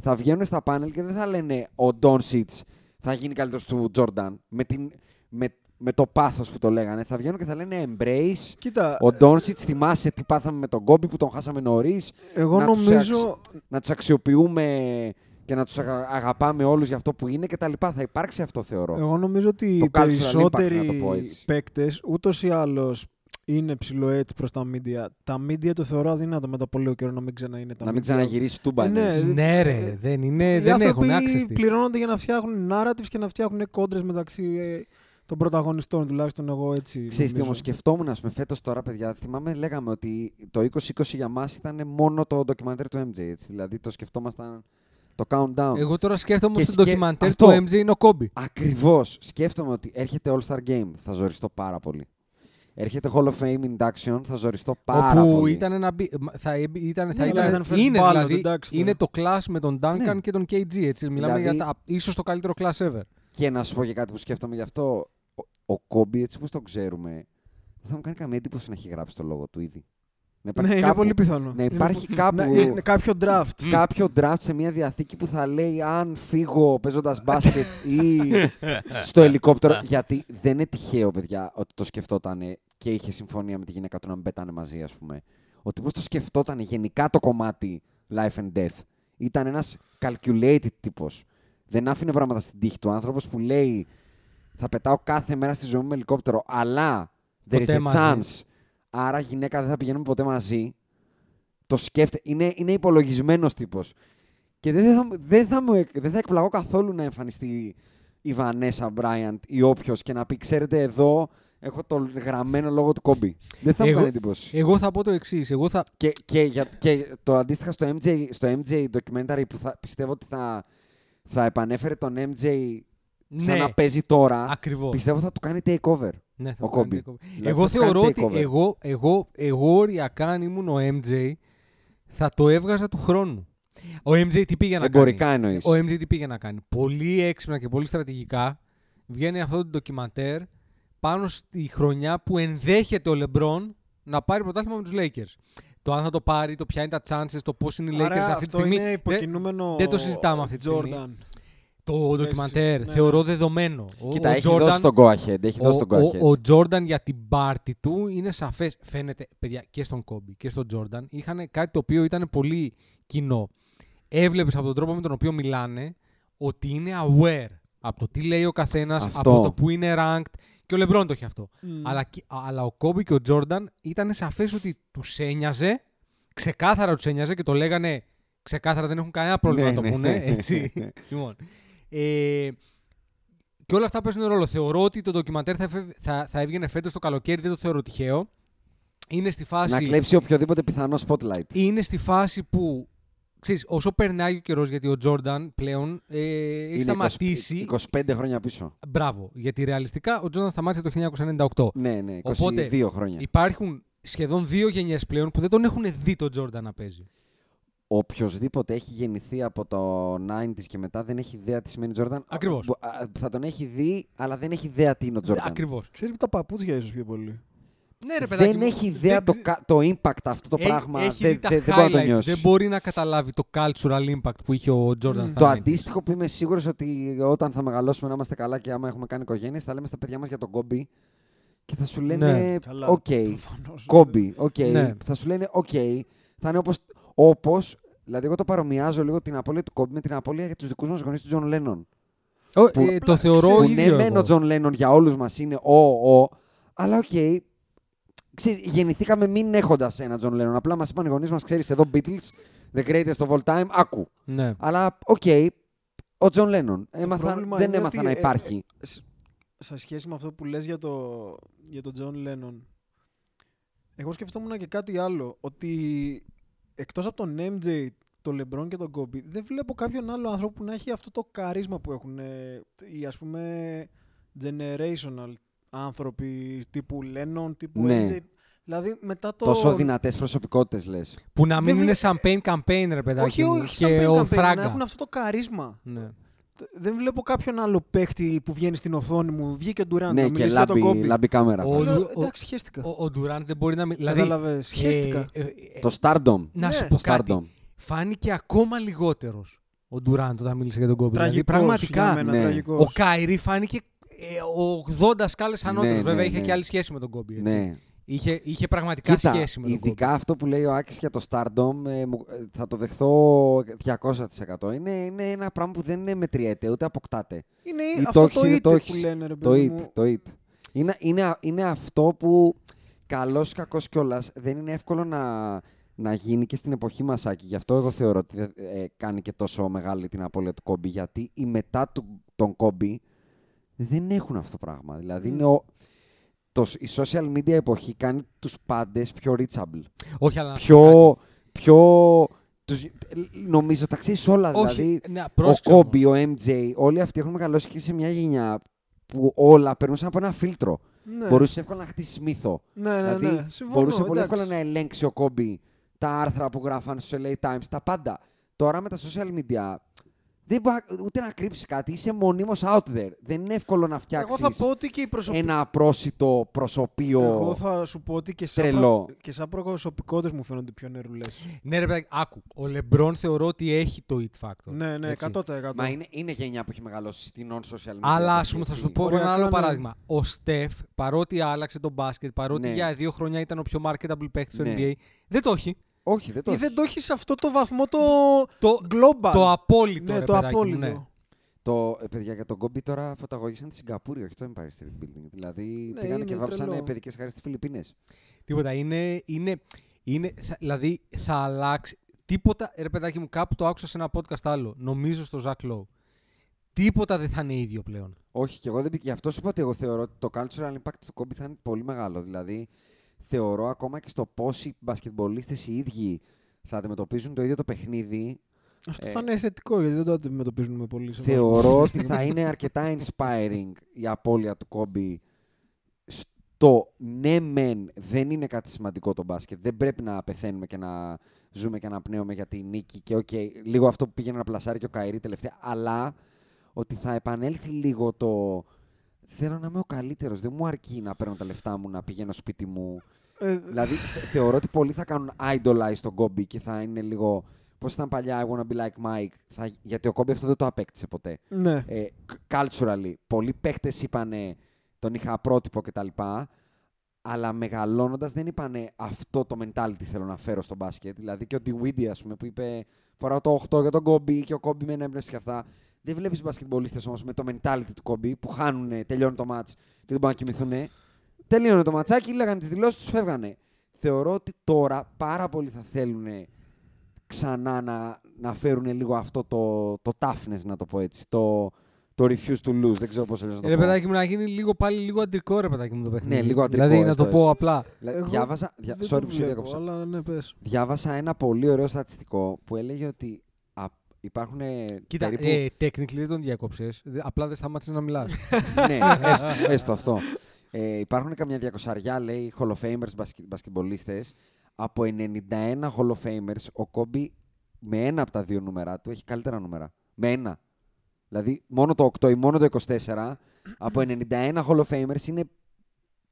θα βγαίνουν στα πάνελ και δεν θα λένε ο Don Sitz θα γίνει καλύτερος του Τζόρνταν. Με, την, με, με το πάθος που το λέγανε. Θα βγαίνουν και θα λένε embrace. Κοίτα, Ο Ντόνσιτς θυμάσαι τι πάθαμε με τον Κόμπι που τον χάσαμε νωρίς; εγώ να τους νομίζω... Να τους αξιοποιούμε και να τους αγαπάμε όλους για αυτό που είναι κτλ. Θα υπάρξει αυτό θεωρώ. Εγώ νομίζω ότι Το οι cultural impact, να το περισσότεροι πω έτσι. παίκτες ούτως ή άλλως είναι ψηλό έτσι προς τα media. Τα media το θεωρώ αδύνατο μετά από λίγο καιρό να μην ξαναείνε τα να μην media. ξαναγυρίσει τούμπα. Ε, ναι, εννοείς. Ναι, Ε, ρε, δεν, είναι, Οι δεν άνθρωποι έχουν άξιστη. πληρώνονται για να φτιάχνουν narratives και να φτιάχνουν κόντρες μεταξύ ε, των πρωταγωνιστών, τουλάχιστον εγώ έτσι. Ξέρεις τι νομίζω. όμως σκεφτόμουν, ας πούμε, φέτος τώρα, παιδιά, θυμάμαι, λέγαμε ότι το 2020 για μας ήταν μόνο το ντοκιμαντέρ του MJ, έτσι, δηλαδή το σκεφτόμασταν το countdown. Εγώ τώρα σκέφτομαι Και ότι στο σκε- ντοκιμαντέρ αυτό. του MJ είναι ο Κόμπι. Ακριβώς. Σκέφτομαι ότι έρχεται All-Star Game, θα ζοριστώ πάρα πολύ. Έρχεται Hall of Fame Induction, θα ζοριστώ πάρα όπου πολύ. ήταν ένα. μπι- μα- Θα, έμπ- ήταν, θα Ναι, ήταν, ήταν first είναι ballot, δηλαδή. εντάξει, είναι τώρα. το class με τον Duncan Ναι. και τον KG. Έτσι. Μιλάμε Δηλαδή- για τα, ίσως το καλύτερο class ever. Και να σου πω και κάτι που σκέφτομαι γι' αυτό. Ο, ο Κόμπι, έτσι όπως τον ξέρουμε, δεν θα μου κάνει καμία εντύπωση να έχει γράψει το λόγο του ήδη. Να υπάρχει Ναι, είναι κάπου- πολύ πιθανό. να Είναι υπάρχει πο- κάπου- να- είναι κάποιο draft. κάποιο draft σε μια διαθήκη που θα λέει αν φύγω παίζοντας μπάσκετ ή στο ελικόπτερο. Γιατί δεν είναι τυχαίο, παιδιά, ότι το σκεφτόταν και είχε συμφωνία με τη γυναίκα του να μην πετάνε μαζί, ας πούμε. Ο τύπος το σκεφτόταν γενικά το κομμάτι life and death. Ήταν ένας calculated τύπος. Δεν άφηνε πράγματα στην τύχη του. άνθρωπος που λέει θα πετάω κάθε μέρα στη ζωή μου με ελικόπτερο, αλλά there Ποτέ is a μαζί. chance. Άρα γυναίκα δεν θα πηγαίνουμε ποτέ μαζί. Το σκέφτε. Είναι, είναι υπολογισμένος τύπος. Και δεν θα, δεν, θα μου, εκ- δεν θα εκπλαγώ καθόλου να εμφανιστεί η Βανέσα Μπράιαντ ή όποιος και να πει: Ξέρετε, εδώ έχω το γραμμένο λόγο του κόμπι. Δεν θα μου Εγώ- κάνει εντύπωση. Εγώ θα πω το εξής. Εγώ θα. Και, και, για, και το αντίστοιχα στο MJ, στο MJ documentary που θα, πιστεύω ότι θα, θα επανέφερε τον MJ σαν ναι, να παίζει τώρα, ακριβώς. πιστεύω θα του κάνει takeover. Ναι, θα ο το κάνει Kobe. takeover. Δηλαδή εγώ θα του κάνει θεωρώ ότι takeover. εγώ, εγώ, εγώ οριακά αν ήμουν ο MJ θα το έβγαζα του χρόνου. Ο MJ τι πήγε να Εμπορικά κάνει; εννοείς. Ο MJ τι πήγε να κάνει; Πολύ έξυπνα και πολύ στρατηγικά βγαίνει αυτό το ντοκιμαντέρ πάνω στη χρονιά που ενδέχεται ο LeBron να πάρει πρωτάθλημα με τους Lakers. Το αν θα το πάρει, το ποια είναι τα chances, το πώς είναι οι Lakers Άρα αυτή τη αυτό στιγμή. είναι δεν- υποκινούμενο δεν το συζητάμε αυτή τη στιγμή. Jordan. Το ντοκιμαντέρ ναι, θεωρώ ναι. δεδομένο. Ο- Κοίτα, ο έχει Jordan- δώσει τον go ahead. Έχει δώσει τον go ο, ahead. ο, ο Jordan για την πάρτη του είναι σαφές. Φαίνεται, παιδιά, και στον Κόμπι και στον Jordan είχαν κάτι το οποίο ήταν πολύ κοινό. Έβλεπες από τον τρόπο με τον οποίο μιλάνε ότι είναι aware από το τι λέει ο καθένας, Αυτό. από το που είναι ranked. Και ο Λεμπρόν το έχει αυτό. Μμ. Αλλά, και- αλλά ο Κόμπι και ο Τζόρνταν ήταν σαφές ότι τους ένοιαζε, ξεκάθαρα τους ένοιαζε και το λέγανε ξεκάθαρα δεν έχουν κανένα πρόβλημα Ναι, να το ναι. πούνε. Έτσι. λοιπόν. Ε, και όλα αυτά παίζουν ρόλο. Θεωρώ ότι το ντοκιμαντέρ θα, εφεύ- θα, θα έβγαινε φέτος το καλοκαίρι, δεν το θεωρώ τυχαίο. Είναι στη φάση, Να κλέψει οποιοδήποτε πιθανό spotlight. είναι στη φάση που ξέρεις, όσο περνάει ο καιρός, γιατί ο Τζόρνταν πλέον ε, έχει Είναι σταματήσει. 20 25 χρόνια πίσω. Μπράβο. Γιατί ρεαλιστικά ο Τζόρνταν σταμάτησε το 1998. Ναι, ναι, 22 Οπότε, χρόνια. Υπάρχουν σχεδόν δύο γενιές πλέον που δεν τον έχουν δει τον Τζόρνταν να παίζει. Οποιοδήποτε έχει γεννηθεί από το 90s και μετά δεν έχει ιδέα τι σημαίνει Jordan. Ακριβώς. Α, α, Θα τον έχει δει, αλλά δεν έχει ιδέα τι είναι ο Jordan. Ακριβώς. Ξέρεις τα παπούτσια ίσως πιο πολύ. Ναι, ρε, παιδάκι δεν μου, έχει ιδέα δεν το, ξε- κα- το impact αυτό το Έχει- πράγμα. Έχει δεν, δει τα δεν, δεν μπορεί να το highlights, νιώσεις. δεν μπορεί να καταλάβει το cultural impact που είχε ο Τζόρνταν στα Το 90s. αντίστοιχο που είμαι σίγουρος ότι όταν θα μεγαλώσουμε να είμαστε καλά και άμα έχουμε κάνει οικογένειες, θα λέμε στα παιδιά μας για τον Κόμπι και θα σου λένε Ναι. Καλά, Οκ, προφανώς. κόμπι, οκ. Ναι. Θα σου λένε οκ. Θα είναι όπως. Όπως, δηλαδή, εγώ το παρομοιάζω λίγο την απώλεια του Κόμπι με την απώλεια για τους δικούς μας γονείς του Τζον Λένον. Ο- που- ε, το θεωρώ Που ίδιο ναι, εγώ. μεν ο Τζον Λένον για όλους μας είναι ο, ο, αλλά οκ. Ξέρεις, γεννηθήκαμε μην έχοντας ένα Τζον Λένον. Απλά μας είπαν οι γονείς μας, ξέρεις εδώ Beatles, the greatest of all time, άκου. Ναι. Αλλά οκ, ο Τζον Λένον. Έμαθα, πρόβλημα δεν είναι έμαθα ότι, να ε, υπάρχει. σ- σε σχέση με αυτό που λες για, το, για τον Τζον Λένον, εγώ σκεφτόμουν και κάτι άλλο, ότι εκτός από τον MJ, τον LeBron και τον Kobe, δεν βλέπω κάποιον άλλο άνθρωπο που να έχει αυτό το καρίσμα που έχουν ε, οι ας πούμε generational άνθρωποι τύπου Lennon, τύπου Ναι. MJ. Δηλαδή μετά το... Τόσο δυνατές προσωπικότητες λες. Που να μην Δεν είναι βλέ- champagne campaign, ρε παιδάκι Όχι, μου. όχι, σαν και Payne ο Campaign, Φράγκα. να έχουν αυτό το καρίσμα. Ναι. Δεν βλέπω κάποιον άλλο παίχτη που βγαίνει στην οθόνη μου. Βγήκε ο Ντουράντ Ναι, να και μιλήσει για τον λάμπει, Kobe. λάμπει κάμερα. Ο- Λέω, ο- Εντάξει, χαίστηκα. Ο, ο Ντουράντ δεν μπορεί να μιλήσει. Δηλαδή, Κατάλαβες, χαίστηκα. ε, ε, ε, Το Stardom. να Ναι. σου πω Το κάτι. Stardom. Φάνηκε ακόμα λιγότερος ο Ντουράντ όταν μίλησε για τον Kobe. Δηλαδή, Τραγικός πραγματικά. για μένα, ναι. τραγικός. Ο Κάιρι φάνηκε ε, ο 80 σκάλες ανώτερος. Ναι, Βέβαια ναι, είχε ναι. και άλλη σχέση με τον Kobe. Έτσι. Ναι. Είχε, είχε πραγματικά Κοίτα, σχέση με τον ειδικά αυτό που λέει ο Άκης για το Stardom, ε, μου- ε, θα το δεχθώ 200%. Είναι, είναι ένα πράγμα που δεν είναι μετριέται, ούτε αποκτάται. Είναι Ή αυτό έχεις το ή it το που έχεις. λένε, ρε Το παιδί it, μου. το it. Είναι, είναι, α- είναι αυτό που καλός ή κακός κιόλας δεν είναι εύκολο να, να γίνει και στην εποχή μας, Άκη. Γι' αυτό εγώ θεωρώ ότι δεν ε, κάνει και τόσο μεγάλη την απώλεια του Κόμπι, γιατί οι μετά του, τον Κόμπι δεν έχουν αυτό το πράγμα. Δηλαδή είναι ο, το, η social media εποχή κάνει τους πάντες πιο reachable. Όχι, αλλά να σου πω κάτι. Πιο, πιο τους, νομίζω τα ξέρεις όλα. Όχι, δηλαδή ναι, ο πρόσεξε Κόμπι, όμως. ο MJ, όλοι αυτοί έχουν μεγαλώσει και σε μια γενιά που όλα περνούσαν από ένα φίλτρο. Ναι. Μπορούσες εύκολα να χτίσει μύθο. Ναι, ναι, δηλαδή, ναι. Συμφωνώ, μπορούσε πολύ εντάξει. εύκολα να ελέγξει ο Κόμπι τα άρθρα που γράφαν στους LA Times, τα πάντα. Τώρα με τα social media δεν μπορεί ούτε να κρύψεις κάτι, είσαι μονίμως out there. Δεν είναι εύκολο να φτιάξει Εγώ θα πω ότι και οι προσωπικοί. ένα απρόσιτο προσωπείο. Εγώ θα σου πω ότι και σαν, τρελό. προ... και σαν προσωπικότητε μου φαίνονται πιο νερουλές. Ναι, ρε παιδάκι, άκου. Ο Λεμπρόν θεωρώ ότι έχει το it factor. Ναι, ναι, έτσι. 100%. Μα είναι, είναι γενιά που έχει μεγαλώσει στην non-social media. Αλλά ας εποχή, πούμε, θα έτσι. σου πω Οριακά, ένα άλλο ναι. παράδειγμα. Ο Στεφ, παρότι άλλαξε τον μπάσκετ, παρότι Ναι. για δύο χρόνια ήταν ο πιο marketable παίκτης του Ναι. NBA, δεν το έχει. Όχι, δεν το Ή έχεις. δεν το έχεις σε αυτό το βαθμό το, Το, global. το απόλυτο. ναι, ρε το παιδάκι μου, απόλυτο. ναι. Το, ε, παιδιά, για τον Κόμπι τώρα φωταγωγήσαν τη Σιγκαπούρη, όχι το Empire State Building. Δηλαδή Ναι, πήγανε είναι και βάψανε τρελό. παιδικές χάρη στις Φιλιππίνες. Τίποτα. Είναι, είναι, είναι, θα- δηλαδή θα αλλάξει. Τίποτα, ρε παιδάκι μου, κάπου το άκουσα σε ένα podcast άλλο. Νομίζω στο Ζακ Lowe. Τίποτα δεν θα είναι ίδιο πλέον. Όχι, και εγώ δεν πήγα. Γι' αυτό σου είπα ότι εγώ θεωρώ ότι το cultural impact του Κόμπι θα είναι πολύ μεγάλο. Δηλαδή, θεωρώ ακόμα και στο πώς οι μπασκετμπολίστες οι ίδιοι θα αντιμετωπίζουν το ίδιο το παιχνίδι. Αυτό Ε, θα είναι θετικό γιατί δεν το αντιμετωπίζουν με πολύ σεβασμό. Θεωρώ ότι θα είναι αρκετά inspiring η απώλεια του Κόμπι στο ναι μεν δεν είναι κάτι σημαντικό το μπάσκετ. Δεν πρέπει να πεθαίνουμε και να ζούμε και να πνέουμε για τη νίκη και οκ, λίγο αυτό που πήγαινε να πλασάρει και ο Κάιρι τελευταία, αλλά ότι θα επανέλθει λίγο το θέλω να είμαι ο καλύτερος, δεν μου αρκεί να παίρνω τα λεφτά μου, να πηγαίνω σπίτι μου. Ε, δηλαδή θε- θεωρώ ότι πολλοί θα κάνουν idolize τον Κόμπι και θα είναι λίγο πώς ήταν παλιά I wanna be like Mike. Θα, γιατί ο Κόμπι αυτό δεν το απέκτησε ποτέ. Ναι. Ε, culturally, πολλοί παίχτε είπανε τον είχα πρότυπο κτλ. Αλλά μεγαλώνοντας δεν είπανε αυτό το mentality θέλω να φέρω στο μπάσκετ. Δηλαδή και ο Ντιουίντι, ας πούμε, που είπε Φοράω το 8 για τον Κόμπι και ο Κόμπι με έμπνευση και αυτά. Δεν βλέπεις μπασκετμπολίστες όμως με το mentality του Κόμπι που χάνουν, τελειώνει το match και δεν μπορούν να κοιμηθούν. Τελείωνε το ματσάκι, λέγανε τις δηλώσεις τους, φεύγανε. Θεωρώ ότι τώρα πάρα πολλοί θα θέλουν ξανά να, να φέρουν λίγο αυτό το, το toughness, να το πω έτσι. Το, το refuse to lose. Δεν ξέρω πώς να το Ε, Ρε πω. παιδάκι μου, να γίνει λίγο πάλι λίγο αντρικό ρε παιδάκι μου το παιχνίδι. Ναι, λίγο αντρικό, Δηλαδή να έστω το πω έτσι. απλά. Δηλαδή, Εγώ διάβαζα, δια... Δεν sorry το που σε βλέπω, διάκοψα. Αλλά ναι, πες. Διάβασα ένα πολύ ωραίο στατιστικό που έλεγε ότι α, υπάρχουν Κοίτα, περίπου... ε, technically δεν τον διάκοψε. Απλά δεν σταμάτησες να μιλάς. ναι, έστω, έστω αυτό. Ε, υπάρχουν καμιά διακοσαριά, λέει, Hall of Famers μπασκε- μπασκετμπολίστες. Από 91 Hall of Famers, ο Κόμπι με ένα από τα δύο νούμερα του έχει καλύτερα νούμερα. Με ένα. Δηλαδή, μόνο το 8 ή μόνο το 24, από 91 Hall of Famers είναι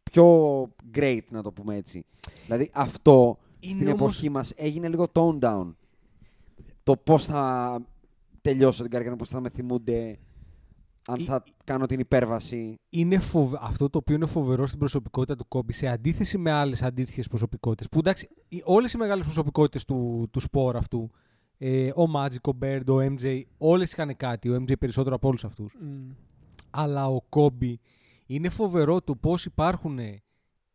πιο great, να το πούμε έτσι. Δηλαδή, αυτό Είναι στην όμως- εποχή μας έγινε λίγο tone down. Το πώς θα τελειώσω την καριέρα μου, πώς θα με θυμούνται, αν Ή- θα κάνω την υπέρβαση. είναι φοβ... αυτό το οποίο είναι φοβερό στην προσωπικότητα του Κόμπι σε αντίθεση με άλλες αντίστοιχες προσωπικότητες. Που εντάξει, όλες οι μεγάλες προσωπικότητες του, του σπορ αυτού, ε, ο Magic, ο Bird, ο MJ, όλες είχαν κάτι. Ο MJ περισσότερο από όλους αυτούς. Μμ. Αλλά ο Κόμπι είναι φοβερό το πώς υπάρχουν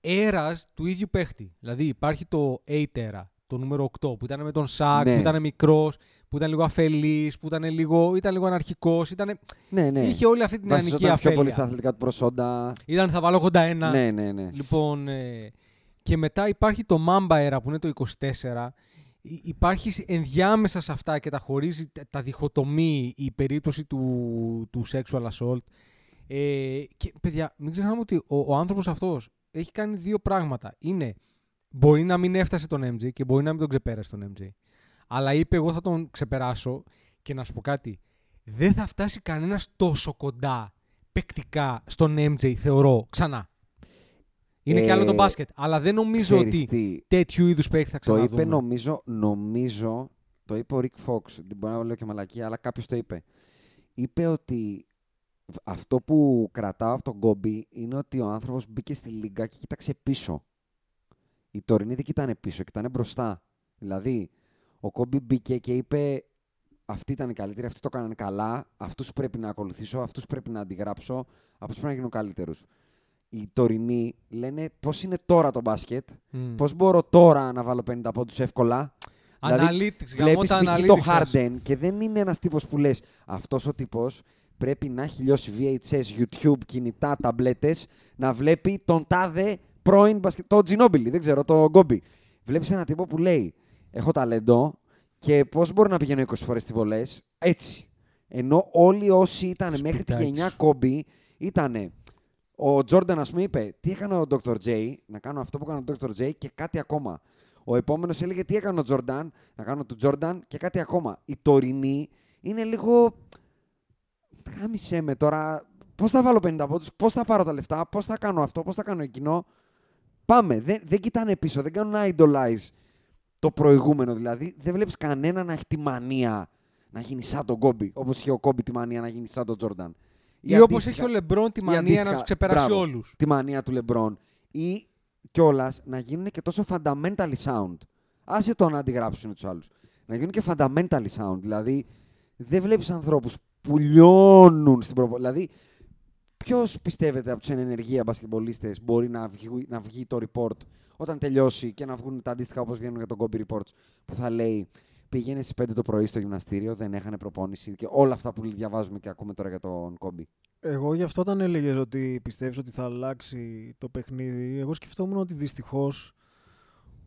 έρας του ίδιου παίχτη. Δηλαδή υπάρχει το 8 era, το νούμερο 8, που ήταν με τον Σάκ, Ναι. που ήταν μικρός, που ήταν λίγο αφελής, που ήταν λίγο, ήταν λίγο αναρχικός. Ήταν... Ναι, ναι. Είχε όλη αυτή την ανική Βασιζόταν πιο πολύ αφέλεια. στα αθλητικά του προσόντα. Ήταν θα βάλω 81. Ναι, ναι, ναι. Λοιπόν, ε, και μετά υπάρχει το Mamba Era που είναι το 24. Υ- Υπάρχει ενδιάμεσα σε αυτά και τα χωρίζει, τα- τα διχοτομεί η περίπτωση του, του sexual assault. Ε, και παιδιά, μην ξεχνάμε ότι ο, ο άνθρωπος αυτός έχει κάνει δύο πράγματα. Είναι, μπορεί να μην έφτασε τον MJ και μπορεί να μην τον ξεπέρασε τον MJ. Αλλά είπε εγώ θα τον ξεπεράσω και να σου πω κάτι. Δεν θα φτάσει κανένας τόσο κοντά παικτικά στον MJ, θεωρώ, ξανά. Είναι και Ε, άλλο το μπάσκετ. Αλλά δεν νομίζω Ξέρεις ότι τι, τέτοιου είδους παίκτη θα το ξαναδούμε. είπε νομίζω, νομίζω, το είπε ο Rick Fox, δεν μπορώ να λέω και μαλακία, αλλά κάποιος το είπε. Είπε ότι αυτό που κρατάω από τον Κόμπι είναι ότι ο άνθρωπος μπήκε στη λίγκα και κοίταξε πίσω. Οι τωρινοί δεν κοιτάνε πίσω, κοιτάνε μπροστά. Δηλαδή, ο Κόμπι μπήκε και είπε αυτοί ήταν οι καλύτεροι, αυτοί το έκαναν καλά, αυτούς πρέπει να ακολουθήσω, αυτούς πρέπει να αντιγράψω, αυτούς πρέπει να γίνω καλύτερους. Οι τωρινοί λένε πώς είναι τώρα το μπάσκετ, Μμ. Πώς μπορώ τώρα να βάλω 50 πόντους εύκολα. Analytics, γαμώ βλέπεις τα π.χ. analytics το σας. Harden και δεν είναι ένας τύπος που λες αυτός ο τύπος πρέπει να έχει λιώσει VHS, YouTube, κινητά, ταμπλέτες, να βλέπει τον τάδε πρώην μπασκετ... το Ginobili, δεν ξέρω, το Γκόμπι. Βλέπεις έναν τύπο που λέει έχω ταλέντο και πώς μπορώ να πηγαίνω 20 φορές στη βολές, έτσι. Ενώ όλοι όσοι ήταν μέχρι τη Σπιτάκι γενιά σου. Κόμπι ήταν ο Τζόρνταν, ας πούμε, είπε τι έκανε ο Dr. J, να κάνω αυτό που έκανε ο Dr. J και κάτι ακόμα. Ο επόμενος έλεγε τι έκανε ο Τζόρνταν, να κάνω του Τζόρνταν και κάτι ακόμα. Η τωρινή είναι λίγο. Χάμισε με τώρα. Πώς θα βάλω 50 πόντους, πώς θα πάρω τα λεφτά, πώς θα κάνω αυτό, πώς θα κάνω εκείνο. Πάμε. Δεν, δεν κοιτάνε πίσω, δεν κάνουν να idolize το προηγούμενο. Δηλαδή, δεν βλέπεις κανένα να έχει τη μανία να γίνει σαν τον Κόμπι. Όπως είχε ο Κόμπι τη μανία να γίνει σαν τον Τζόρνταν. Ή όπως έχει ο Λεμπρόν τη ή μανία να αντίστοιχα- τους ξεπεράσει μπράβο, όλους. Τη μανία του Λεμπρόν. Ή κιόλας να γίνουν και τόσο fundamentally sound. Άσε το να αντιγράψουν τους άλλους. Να γίνουν και fundamentally sound. Δηλαδή, δεν βλέπεις ανθρώπους που λιώνουν στην προπο... Δηλαδή, ποιος πιστεύετε από τους ενεργεία μπασκετμπολίστες μπορεί να βγει, να βγει το report όταν τελειώσει και να βγουν τα αντίστοιχα όπως βγαίνουν για τον Kobe Reports που θα λέει πήγαινε στις 5 το πρωί στο γυμναστήριο, δεν έχανε προπόνηση και όλα αυτά που διαβάζουμε και ακούμε τώρα για τον Kobe. Εγώ γι' αυτό όταν έλεγες ότι πιστεύεις ότι θα αλλάξει το παιχνίδι, εγώ σκεφτόμουν ότι δυστυχώς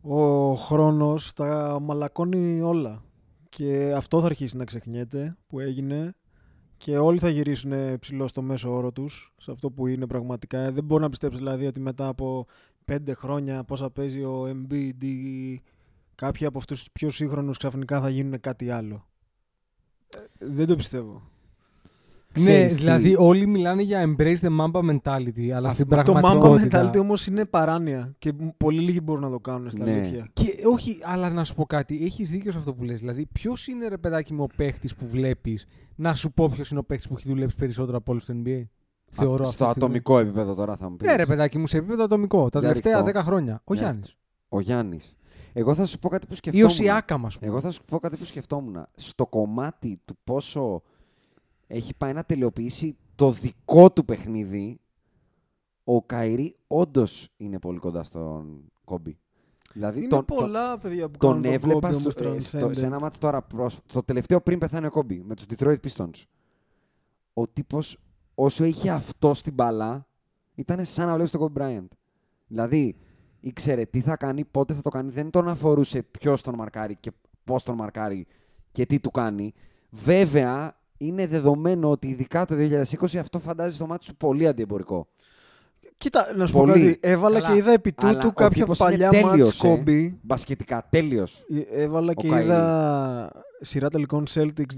ο χρόνος τα μαλακώνει όλα. Και αυτό θα αρχίσει να ξεχνιέται που έγινε και όλοι θα γυρίσουν ψηλό στο μέσο όρο τους, σε αυτό που είναι πραγματικά. Ε, Δεν μπορώ να πιστέψω δηλαδή ότι μετά από πέντε χρόνια πόσα παίζει ο Embiid ή κάποιοι από αυτούς τους πιο σύγχρονους ξαφνικά θα γίνουν κάτι άλλο. Ε, Δεν το πιστεύω. Ναι, Ξέρεις τι- δηλαδή όλοι μιλάνε για embrace the Mamba mentality, αλλά στην Το Mamba πραγματικότητα... mentality όμως είναι παράνοια και πολύ λίγοι μπορούν να το κάνουν στα Ναι. αλήθεια. Και όχι, αλλά να σου πω κάτι, έχεις δίκιο σε αυτό που λες. Δηλαδή, ποιος είναι ρε παιδάκι μου ο παίχτης που βλέπεις, να σου πω ποιος είναι ο παίχτης που έχει δουλέψει περισσότερο από όλους στο NBA. Θεωρώ Α, αυτή στο τη στιγμή. ατομικό επίπεδο τώρα θα μου πεις. Ναι, ρε παιδάκι μου, σε επίπεδο ατομικό. Τα Για τελευταία ρίχτω. 10 χρόνια. Ο Για Γιάννης. Ο Γιάννης. Εγώ θα σου πω κάτι που Ή σκεφτόμουν. ο Σιάκαμ, ας πούμε. Εγώ θα σου πω κάτι που σκεφτόμουν. Στο κομμάτι του πόσο έχει πάει να τελειοποιήσει το δικό του παιχνίδι, ο Καϊρή όντως είναι πολύ κοντά στον Κόμπι. Δηλαδή Είναι τον, πολλά παιδιά που τον, κάνουν τον έβλεπα Kobe στο, όμως ε, στο- σε transcendent. ένα μάτι τώρα, προς, το τελευταίο πριν πεθάνει ο Κόμπι, με τους Detroit Pistons. Ο τύπος όσο είχε αυτό στην μπαλά, ήταν σαν να βλέπεις τον Kobe Bryant. Δηλαδή, ήξερε τι θα κάνει, πότε θα το κάνει, δεν τον αφορούσε ποιος τον μαρκάρει και πώς τον μαρκάρει και τι του κάνει. Βέβαια, είναι δεδομένο ότι ειδικά το 2020 αυτό φαντάζει στο μάτι σου πολύ αντιεμπορικό. Κοίτα, να σου πω Πολύ. κάτι. Έβαλα Καλά. και είδα επί Αλλά τούτου ο κάποια τύπος είναι παλιά τέλειος, μάτς ε. Kobe. Μπασκετικά, τέλειος. Ε, Έβαλα Ο και Kyrie. είδα σειρά τελικών Celtics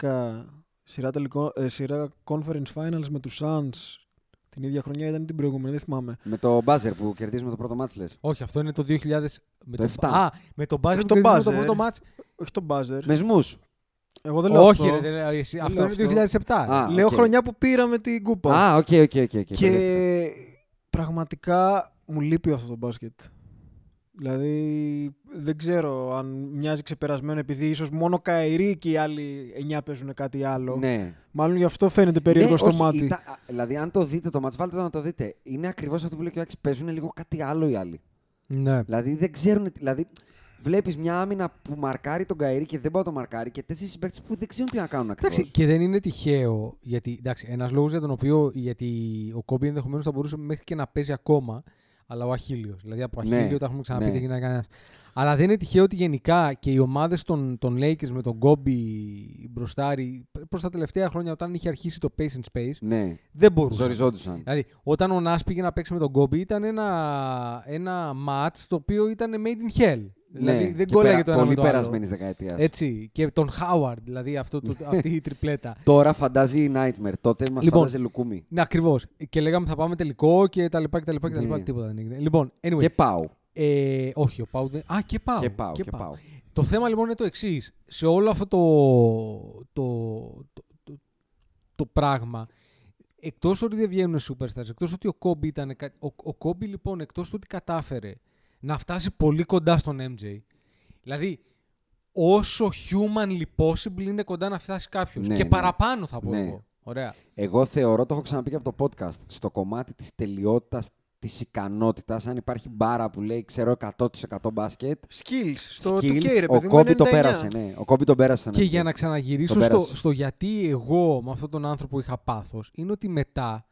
2010, σειρά, τελικό, ε, σειρά Conference Finals με τους Suns. Την ίδια χρονιά ήταν ή την προηγούμενη, δεν θυμάμαι. Με το buzzer που κερδίζουμε το πρώτο μάτς λες. Όχι, αυτό είναι το 2000. Με Το το, 7. Α, με τον Μπάζερ Όχι που το κερδίσαμε το buzzer. πρώτο μάτς. Όχι τον buzzer. Με σμούς. Εγώ δεν λέω Όχι, αυτό. ρε, δεν λέω, εσύ. Δεν αυτό λέω είναι το 2007. Α, λέω οκ. χρονιά που πήραμε την κούπα. Α, OK, OK, OK. OK, μπερδεύτηκα. και πραγματικά μου λείπει αυτό το μπάσκετ. Δηλαδή δεν ξέρω αν μοιάζει ξεπερασμένο επειδή ίσως μόνο Κάιρι και οι άλλοι 9 παίζουν κάτι άλλο. Ναι. Μάλλον γι' αυτό φαίνεται περίεργο Ναι, στο όχι, μάτι. ήταν- α, δηλαδή, αν το δείτε το ματς, βάλτε το να το δείτε. Είναι ακριβώς αυτό που λέει και ο Άκης. Παίζουν λίγο κάτι άλλο οι άλλοι. Ναι. Δηλαδή, δεν ξέρουν. τι- Δηλαδή, βλέπεις μια άμυνα που μαρκάρει τον Κάιρι και δεν πάει να το μαρκάρει και τέσσερις συμπαίκτες που δεν ξέρουν τι να κάνουν ακριβώς. Εντάξει, και δεν είναι τυχαίο. Γιατί εντάξει, ένας λόγος για τον οποίο γιατί ο Κόμπι ενδεχομένως θα μπορούσε μέχρι και να παίζει ακόμα, αλλά ο Αχίλιος. Δηλαδή από Ναι, Αχίλιο τα έχουμε ξαναπεί, ναι. δεν γίνεται κανένας. Αλλά δεν είναι τυχαίο ότι γενικά και οι ομάδες των, των Lakers με τον Κόμπι μπροστάρι προς τα τελευταία χρόνια όταν είχε αρχίσει το pace and space Ναι, δεν μπορούσαν. ζοριζόντουσαν. Δηλαδή, όταν ο Νάς πήγε να παίξει με τον Κόμπι ήταν ένα, ένα match το οποίο ήταν made in hell. Δηλαδή δεν Ναι, και κόλλαγε περα- το ένα με Πολύ το άλλο. περασμένης δεκαετίας. Έτσι. Και τον Χάουαρντ, δηλαδή αυτό, το, αυτή η τριπλέτα. Τώρα φαντάζει Nightmare. Τότε μας Λοιπόν, φαντάζει Λουκούμι. Ναι, ακριβώς. Και λέγαμε θα πάμε τελικό και τα λοιπά και τα λοιπά και τα λοιπά. Ναι. Τίποτα δεν έγινε. Λοιπόν, anyway. Και πάω. Ε, όχι, ο Πάου δεν. Α, και πάω. Και πάω. Και πάω. Το θέμα λοιπόν είναι το εξής. Σε όλο αυτό το, το, το, το, το πράγμα, εκτός ότι δεν βγαίνουν superstars, εκτός ότι ο Κόμπι ήταν. κα- Ο, ο Κόμπι λοιπόν, εκτός ότι κατάφερε να φτάσει πολύ κοντά στον MJ, δηλαδή όσο humanly possible είναι κοντά να φτάσει κάποιος. Ναι, και ναι. παραπάνω θα πω Ναι. εγώ. Ωραία. Εγώ θεωρώ, το έχω ξαναπεί και από το podcast, στο κομμάτι της τελειότητας, της ικανότητας, αν υπάρχει μπάρα που λέει, ξέρω, 100% μπάσκετ, Skills. Στο skills, 2K, ρε ο παιδί μου, Κόμπι το 99. πέρασε, ναι. Ο Κόμπι τον πέρασε στον Και MJ. για να Τον ξαναγυρίσω στο, πέρασε. στο γιατί εγώ με αυτόν τον άνθρωπο είχα πάθος, είναι ότι μετά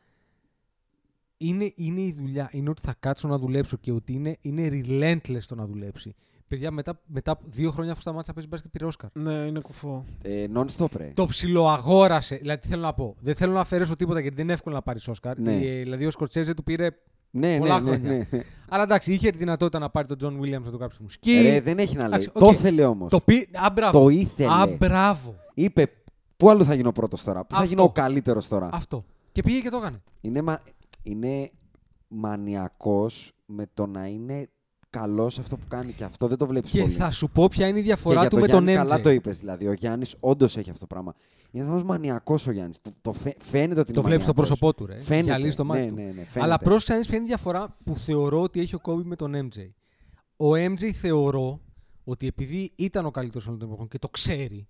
είναι, είναι η δουλειά, είναι ότι θα κάτσω να δουλέψω και ότι είναι, είναι relentless το να δουλέψει. Παιδιά, μετά, μετά από δύο χρόνια αφού σταμάτησα να παίζει μπάσκετ πήρε Όσκαρ. Ναι, είναι κουφό. Ε, non-stop, ρε. Το ψιλοαγόρασε. Δηλαδή, τι θέλω να πω. Δεν θέλω να αφαιρέσω τίποτα γιατί δεν είναι εύκολο να πάρεις Όσκαρ. Ναι. Ε, δηλαδή, ο Σκορτσέζε του πήρε. Ναι, ναι, πολλά ναι, χρόνια. ναι, ναι. Αλλά εντάξει, είχε τη δυνατότητα να πάρει τον Τζον Βίλιαμς να του γράψει μουσική. Ρε, δεν έχει να λέει. Εντάξει, Το οκ. ήθελε όμως. Το είπε. Α, μπράβο. Το ήθελε. Α, μπράβο. Είπε, πού άλλο θα γίνω πρώτος τώρα, πού θα Αυτό. γίνω ο καλύτερος τώρα; Αυτό. Και πήγε και το έκανε. Είναι, μα... είναι μανιακός με το να είναι καλός σε αυτό που κάνει και αυτό δεν το βλέπεις Και πολύ. θα σου πω ποια είναι η και διαφορά για του το με Γιάννη τον MJ. καλά το είπες δηλαδή. Ο Γιάννης όντως έχει αυτό το πράγμα. Είναι ένας μανιακός ο Γιάννης. Το, το φαι- φαίνεται ότι Το είναι βλέπεις στο μανιακός. πρόσωπό του, ρε. Φαίνεται. Γυαλίζει το μάτι ναι, του. ναι, ναι, φαίνεται. Αλλά πρόσεξε να δεις ποια είναι η διαφορά που θεωρώ ότι έχει ο Κόμπι με τον MJ. Ο MJ θεωρώ ότι επειδή ήταν ο καλύτερος όλων των εποχών και το ξέρει,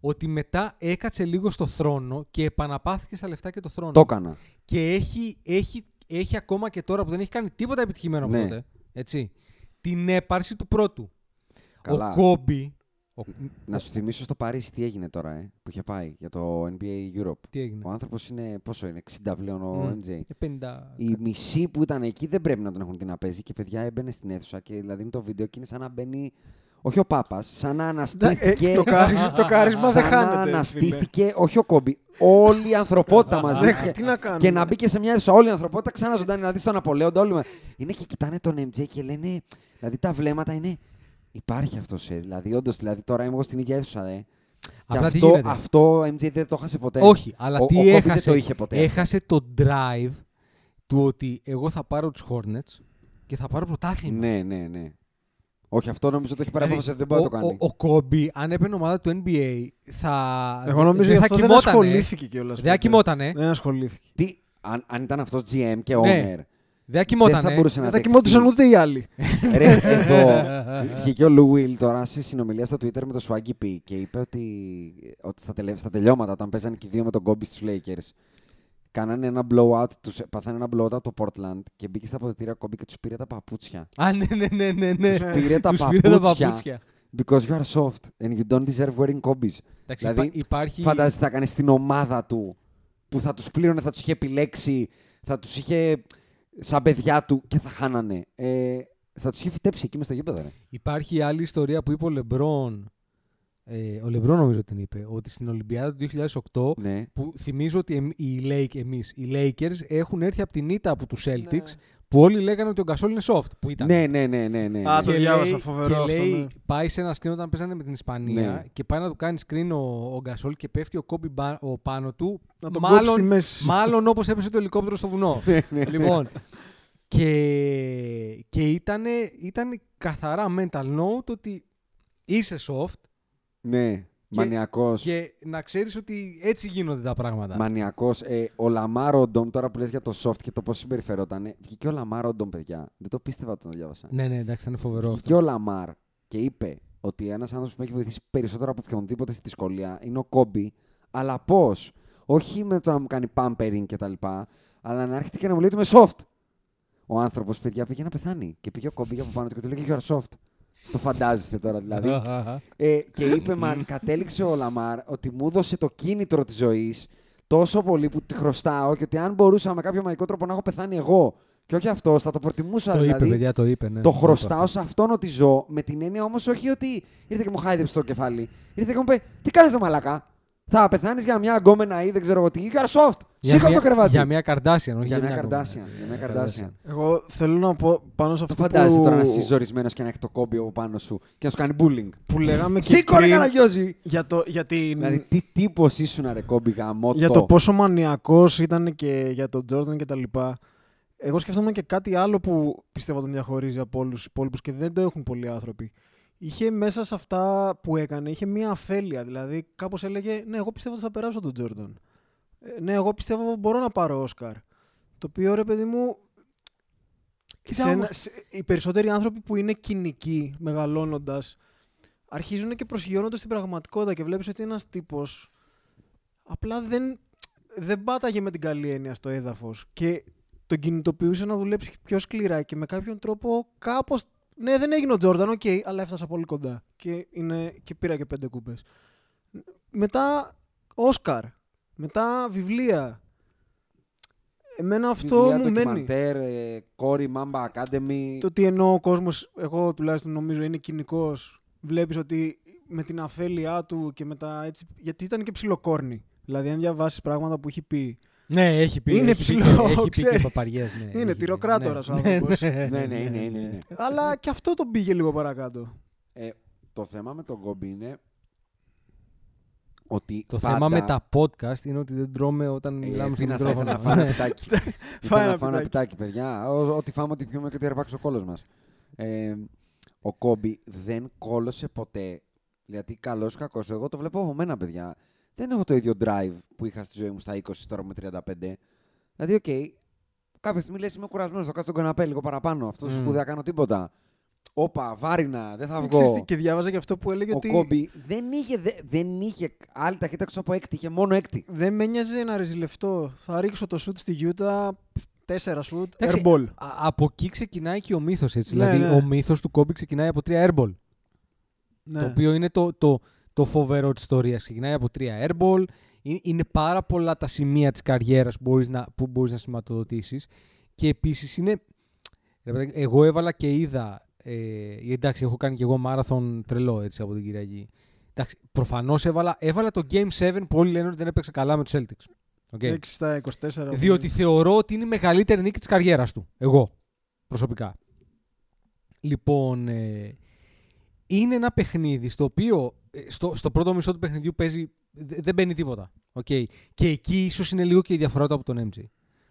ότι μετά έκατσε λίγο στο θρόνο και επαναπάθηκε στα λεφτά και το θρόνο. Το έκανα. Και έχει, έχει, έχει ακόμα και τώρα που δεν έχει κάνει τίποτα επιτυχημένο από Ναι. τότε, έτσι, την έπαρση του πρώτου. Καλά. Ο Κόμπι... Ο... Να σου θυμίσω στο Παρίσι τι έγινε τώρα, ε, που είχε πάει για το NBA Europe. Τι έγινε; Ο άνθρωπος είναι, πόσο είναι, 60 πλέον ο Μμ. MJ. Ε, 50... Οι μισοί που ήταν εκεί δεν πρέπει να τον έχουν δει να παίζει και παιδιά έμπαινε στην αίθουσα και δηλαδή είναι το βίντεο και είναι σαν να μπαίνει. Όχι ο Πάπας, σαν να αναστήθηκε. Ε, το, κάρισμα, το κάρισμα δεν σαν να χάνεται. φίλε. αναστήθηκε, όχι ο Κόμπι, όλη η ανθρωπότητα μαζί. Δεν- Και- τι να κάνουμε. Και να μπήκε σε μια αίθουσα όλη η ανθρωπότητα ξανά ζωντανή να δεις τον Απολέοντα. Όλοι... μα- Είναι και κοιτάνε τον MJ και λένε. Δηλαδή τα βλέμματα είναι. Υπάρχει αυτό, ε. Δηλαδή, όντως, δηλαδή, τώρα είμαι εγώ στην ίδια αίθουσα, ε. Απλά τι αυτό, γίνεται; αυτό ο MJ δεν το έχασε ποτέ. Όχι, αλλά ο, τι ο Kobe έχασε. δεν το είχε ποτέ. Έχασε το drive του ότι εγώ θα πάρω τους Hornets και θα πάρω πρωτάθλημα. Ναι, ναι, ναι. Όχι, αυτό νομίζω το έχει πάρει Δηλαδή, απόφαση, δεν μπορεί να το ο, κάνει. ο, ο Κόμπι, αν έπαιρνε ομάδα του NBA, θα. Εγώ νομίζω δεν γι' θα αυτό δεν κοιμότανε. ασχολήθηκε κιόλας. Δεν θα κοιμότανε. Δεν ασχολήθηκε. Τι, αν, αν ήταν αυτός GM και owner, Ναι. Δεν θα δεν κοιμότανε. θα μπορούσε να Δεν θα δεχτεί. κοιμόντουσαν ούτε οι άλλοι. Ρε, εδώ βγήκε ο Λου Will τώρα σε συνομιλία στο Twitter με το Swaggy P και είπε ότι, ότι στα, τελε, στα τελειώματα, όταν παίζανε και οι δύο με τον Kobe στους Lakers, κάνανε ένα blowout, τους, πάθανε ένα blowout από το Portland και μπήκε στα αποδητήρια Kobe και τους πήρε τα παπούτσια. Α, ναι, ναι, ναι, ναι. ναι. Τους πήρε τα Τους πήρε τα παπούτσια. παπούτσια. Because you are soft and you don't deserve wearing Kobe's. Εντάξει, Δηλαδή, υπά- υπάρχει. Φαντάζεσαι θα έκανε στην ομάδα του που θα τους πλήρωνε, θα τους είχε επιλέξει, θα τους είχε σαν παιδιά του και θα χάνανε. Ε, θα τους είχε φυτέψει εκεί μες στο γήπεδο. Ρε. Υπάρχει άλλη ιστορία που είπε ο Λεμπρόν. Ε, ο Λεμπρόν νομίζω την είπε. Ότι στην Ολυμπιάδα του 2008 Ναι. που θυμίζω ότι εμ- οι, Lake, εμείς, οι Lakers έχουν έρθει από την ήττα από τους Celtics Ναι. που όλοι λέγανε ότι ο Γκασόλ είναι soft. Που ήταν. Ναι, ναι, ναι, ναι, ναι. Α, ναι. το Και διάβασα, λέει- φοβερό και αυτό, λέει, ναι. πάει σε ένα screen όταν παίζανε με την Ισπανία Ναι. και πάει να του κάνει screen ο, ο Γκασόλ και πέφτει ο Κόμπι μπα- ο πάνω του. Να τον κόψει στη μέση. μάλλον όπως έπεσε το ελικόπτερο στο βουνό. λοιπόν, και, και ήταν, ήταν καθαρά mental note ότι είσαι soft Ναι, μανιακός. και να ξέρεις ότι έτσι γίνονται τα πράγματα. Μανιακός. Ε, ο Λαμάρ Οντόμ, τώρα που λες για το soft και το πώς συμπεριφερόταν, βγήκε ο Λαμάρ Οντόμ, παιδιά. Δεν το πίστευα όταν το διάβασα. Ναι, ναι, εντάξει, ήταν φοβερό Βγήκε αυτό. ο Λαμάρ και είπε ότι ένας άνθρωπος που με έχει βοηθήσει περισσότερο από οποιονδήποτε στη δυσκολία είναι ο Κόμπι. Αλλά πώς; Όχι με το να μου κάνει pampering και τα λοιπά, αλλά να έρχεται και να μου λέει ότι είμαι soft. Ο άνθρωπος, παιδιά, πήγε να πεθάνει. Και πήγε ο Κόμπι από πάνω του και του λέει You are soft. Το φαντάζεστε τώρα δηλαδή. Ε, και είπε, μα κατέληξε ο Λαμάρ ότι μου έδωσε το κίνητρο της ζωής τόσο πολύ που τη χρωστάω και ότι αν μπορούσα με κάποιο μαγικό τρόπο να έχω πεθάνει εγώ και όχι αυτός, θα το προτιμούσα το δηλαδή. είπε, παιδιά, το είπε. Ναι, το είπε χρωστάω αυτό. σε αυτόν ότι ζω, με την έννοια όμως όχι ότι ήρθε και μου χάιδεψε το κεφάλι. Ήρθε και μου είπε, Τι κάνεις το μαλακά. Θα πεθάνεις για μια γκόμενα ή δεν ξέρω εγώ τι. You are soft. Για Σήκω από μια- το κρεβάτι. Για μια Καρδάσιαν, όχι Για για μια μια Kardashian, κομμένα, για μια έτσι. Kardashian. Εγώ θέλω να πω πάνω σε Το αυτό φαντάζεσαι που, τώρα να είσαι ζορισμένος και να έχει το κόμπι από πάνω σου και να σου κάνει bullying. που λέγαμε και Σήκω ρε πριν Καραγιώζη! για, το, για, την, Δηλαδή, τι τύπος ήσουν, ρε κόμπι γαμό για το πόσο μανιακός ήταν και για τον Τζόρνταν και τα λοιπά. Εγώ σκεφτόμουν και κάτι άλλο που πιστεύω τον διαχωρίζει από όλους τους υπόλοιπους και δεν το έχουν πολλοί άνθρωποι. Είχε μέσα σε αυτά που έκανε, είχε μία αφέλεια. Δηλαδή, κάπως έλεγε, ναι, εγώ πιστεύω ότι θα περάσω τον Τζόρνταν. Ε, ναι, εγώ πιστεύω μπορώ να πάρω Όσκαρ. Το οποίο, ρε παιδί μου, Κοίτα σε όμως- ένα- σε- οι περισσότεροι άνθρωποι που είναι κοινικοί μεγαλώνοντας αρχίζουν και προσγειώνονται στην πραγματικότητα και βλέπεις ότι ένας τύπος απλά δεν, δεν πάταγε με την καλή έννοια στο έδαφος και τον κινητοποιούσε να δουλέψει πιο σκληρά και με κάποιον τρόπο κάπως ναι δεν έγινε ο Τζόρνταν, οκ, αλλά έφτασα πολύ κοντά και, είναι, και πήρα και πέντε κούπες. Μετά Όσκαρ, μετά βιβλία. Εμένα αυτό Βιβλία, μου μένει. ντοκιμαντέρ, ε, Κόρη, Mamba Academy. Το τι εννοώ ο κόσμος, εγώ τουλάχιστον νομίζω είναι κυνικός. Βλέπεις ότι με την αφέλειά του και με τα έτσι. Γιατί ήταν και ψιλο corny. Δηλαδή, αν διαβάσεις πράγματα που έχει πει. Ναι, έχει πει. Είναι έχει πει ψηλό, και- Έχει πει και ξέρεις. παπαριές, ναι, Είναι έχει πει. τυροκράτορας ο Ναι. άνθρωπος. Ναι, ναι, ναι, είναι, είναι, είναι. Αλλά και αυτό τον πήγε λίγο παρακάτω. Ε, το θέμα με τον κόμπι είναι ότι Το πάντα... θέμα με τα podcast είναι ότι δεν τρώμε όταν Ε, μιλάμε τι στο να σας, ήθελα μικρόφωνο. να φάω ένα Ναι. πιτάκι. Φάει Ήθελα ένα να φάω ένα πιτάκι. πιτάκι, παιδιά. Ό- Ό,τι φάμε, ό,τι πιούμε και ό,τι αρπάξεις ο κόλος μας. Ε, ο Κόμπι δεν κόλωσε ποτέ. Γιατί καλός ή κακός, εγώ το βλέπω από μένα, παιδιά. Δεν έχω το ίδιο drive που είχα στη ζωή μου στα 20, τώρα με 35. Δηλαδή, οκ, κάποια στιγμή λες είμαι κουρασμένος, θα κάτσω στον καναπέ λίγο παραπάνω. Αυτό Μμ. mm. σπουδαία κάνω τίποτα. Όπα, βάρινα, δεν θα Ξέρεις τι, βγω. και διάβαζα και αυτό που έλεγε Ο ότι Κόμπι δεν είχε, δε- δεν είχε άλλη ταχύτητα εκτός από έκτη, είχε μόνο έκτη. δεν με νοιάζει να ρεζιλευτώ. Θα ρίξω το σουτ στη Γιούτα, τέσσερα σουτ, Εντάξει, airball. α- Από εκεί ξεκινάει και ο μύθος. Ναι, δηλαδή, ναι. ο μύθος του Κόμπι ξεκινάει από τρία airball. Ναι. Το οποίο είναι το, το, το φοβερό της ιστορίας. Ξεκινάει από τρία airball. Είναι, είναι πάρα πολλά τα σημεία της καριέρας που μπορείς να, που μπορείς να σηματοδοτήσεις. Και επίσης είναι. ρε παιδάκι, Εγώ έβαλα και είδα. Ε, εντάξει, έχω κάνει και εγώ μάραθον τρελό έτσι από την Κυριακή. Εντάξει, προφανώς έβαλα, έβαλα το Game 7 που όλοι λένε ότι δεν έπαιξε καλά με τους Celtics. Okay. 6 στα 24. Διότι θεωρώ ότι είναι η μεγαλύτερη νίκη της καριέρας του. Εγώ, προσωπικά. Λοιπόν, ε, είναι ένα παιχνίδι στο οποίο ε, στο, στο πρώτο μισό του παιχνιδιού παίζει, δε- δεν μπαίνει τίποτα. Okay. Και εκεί ίσως είναι λίγο και η διαφορά του από τον MJ.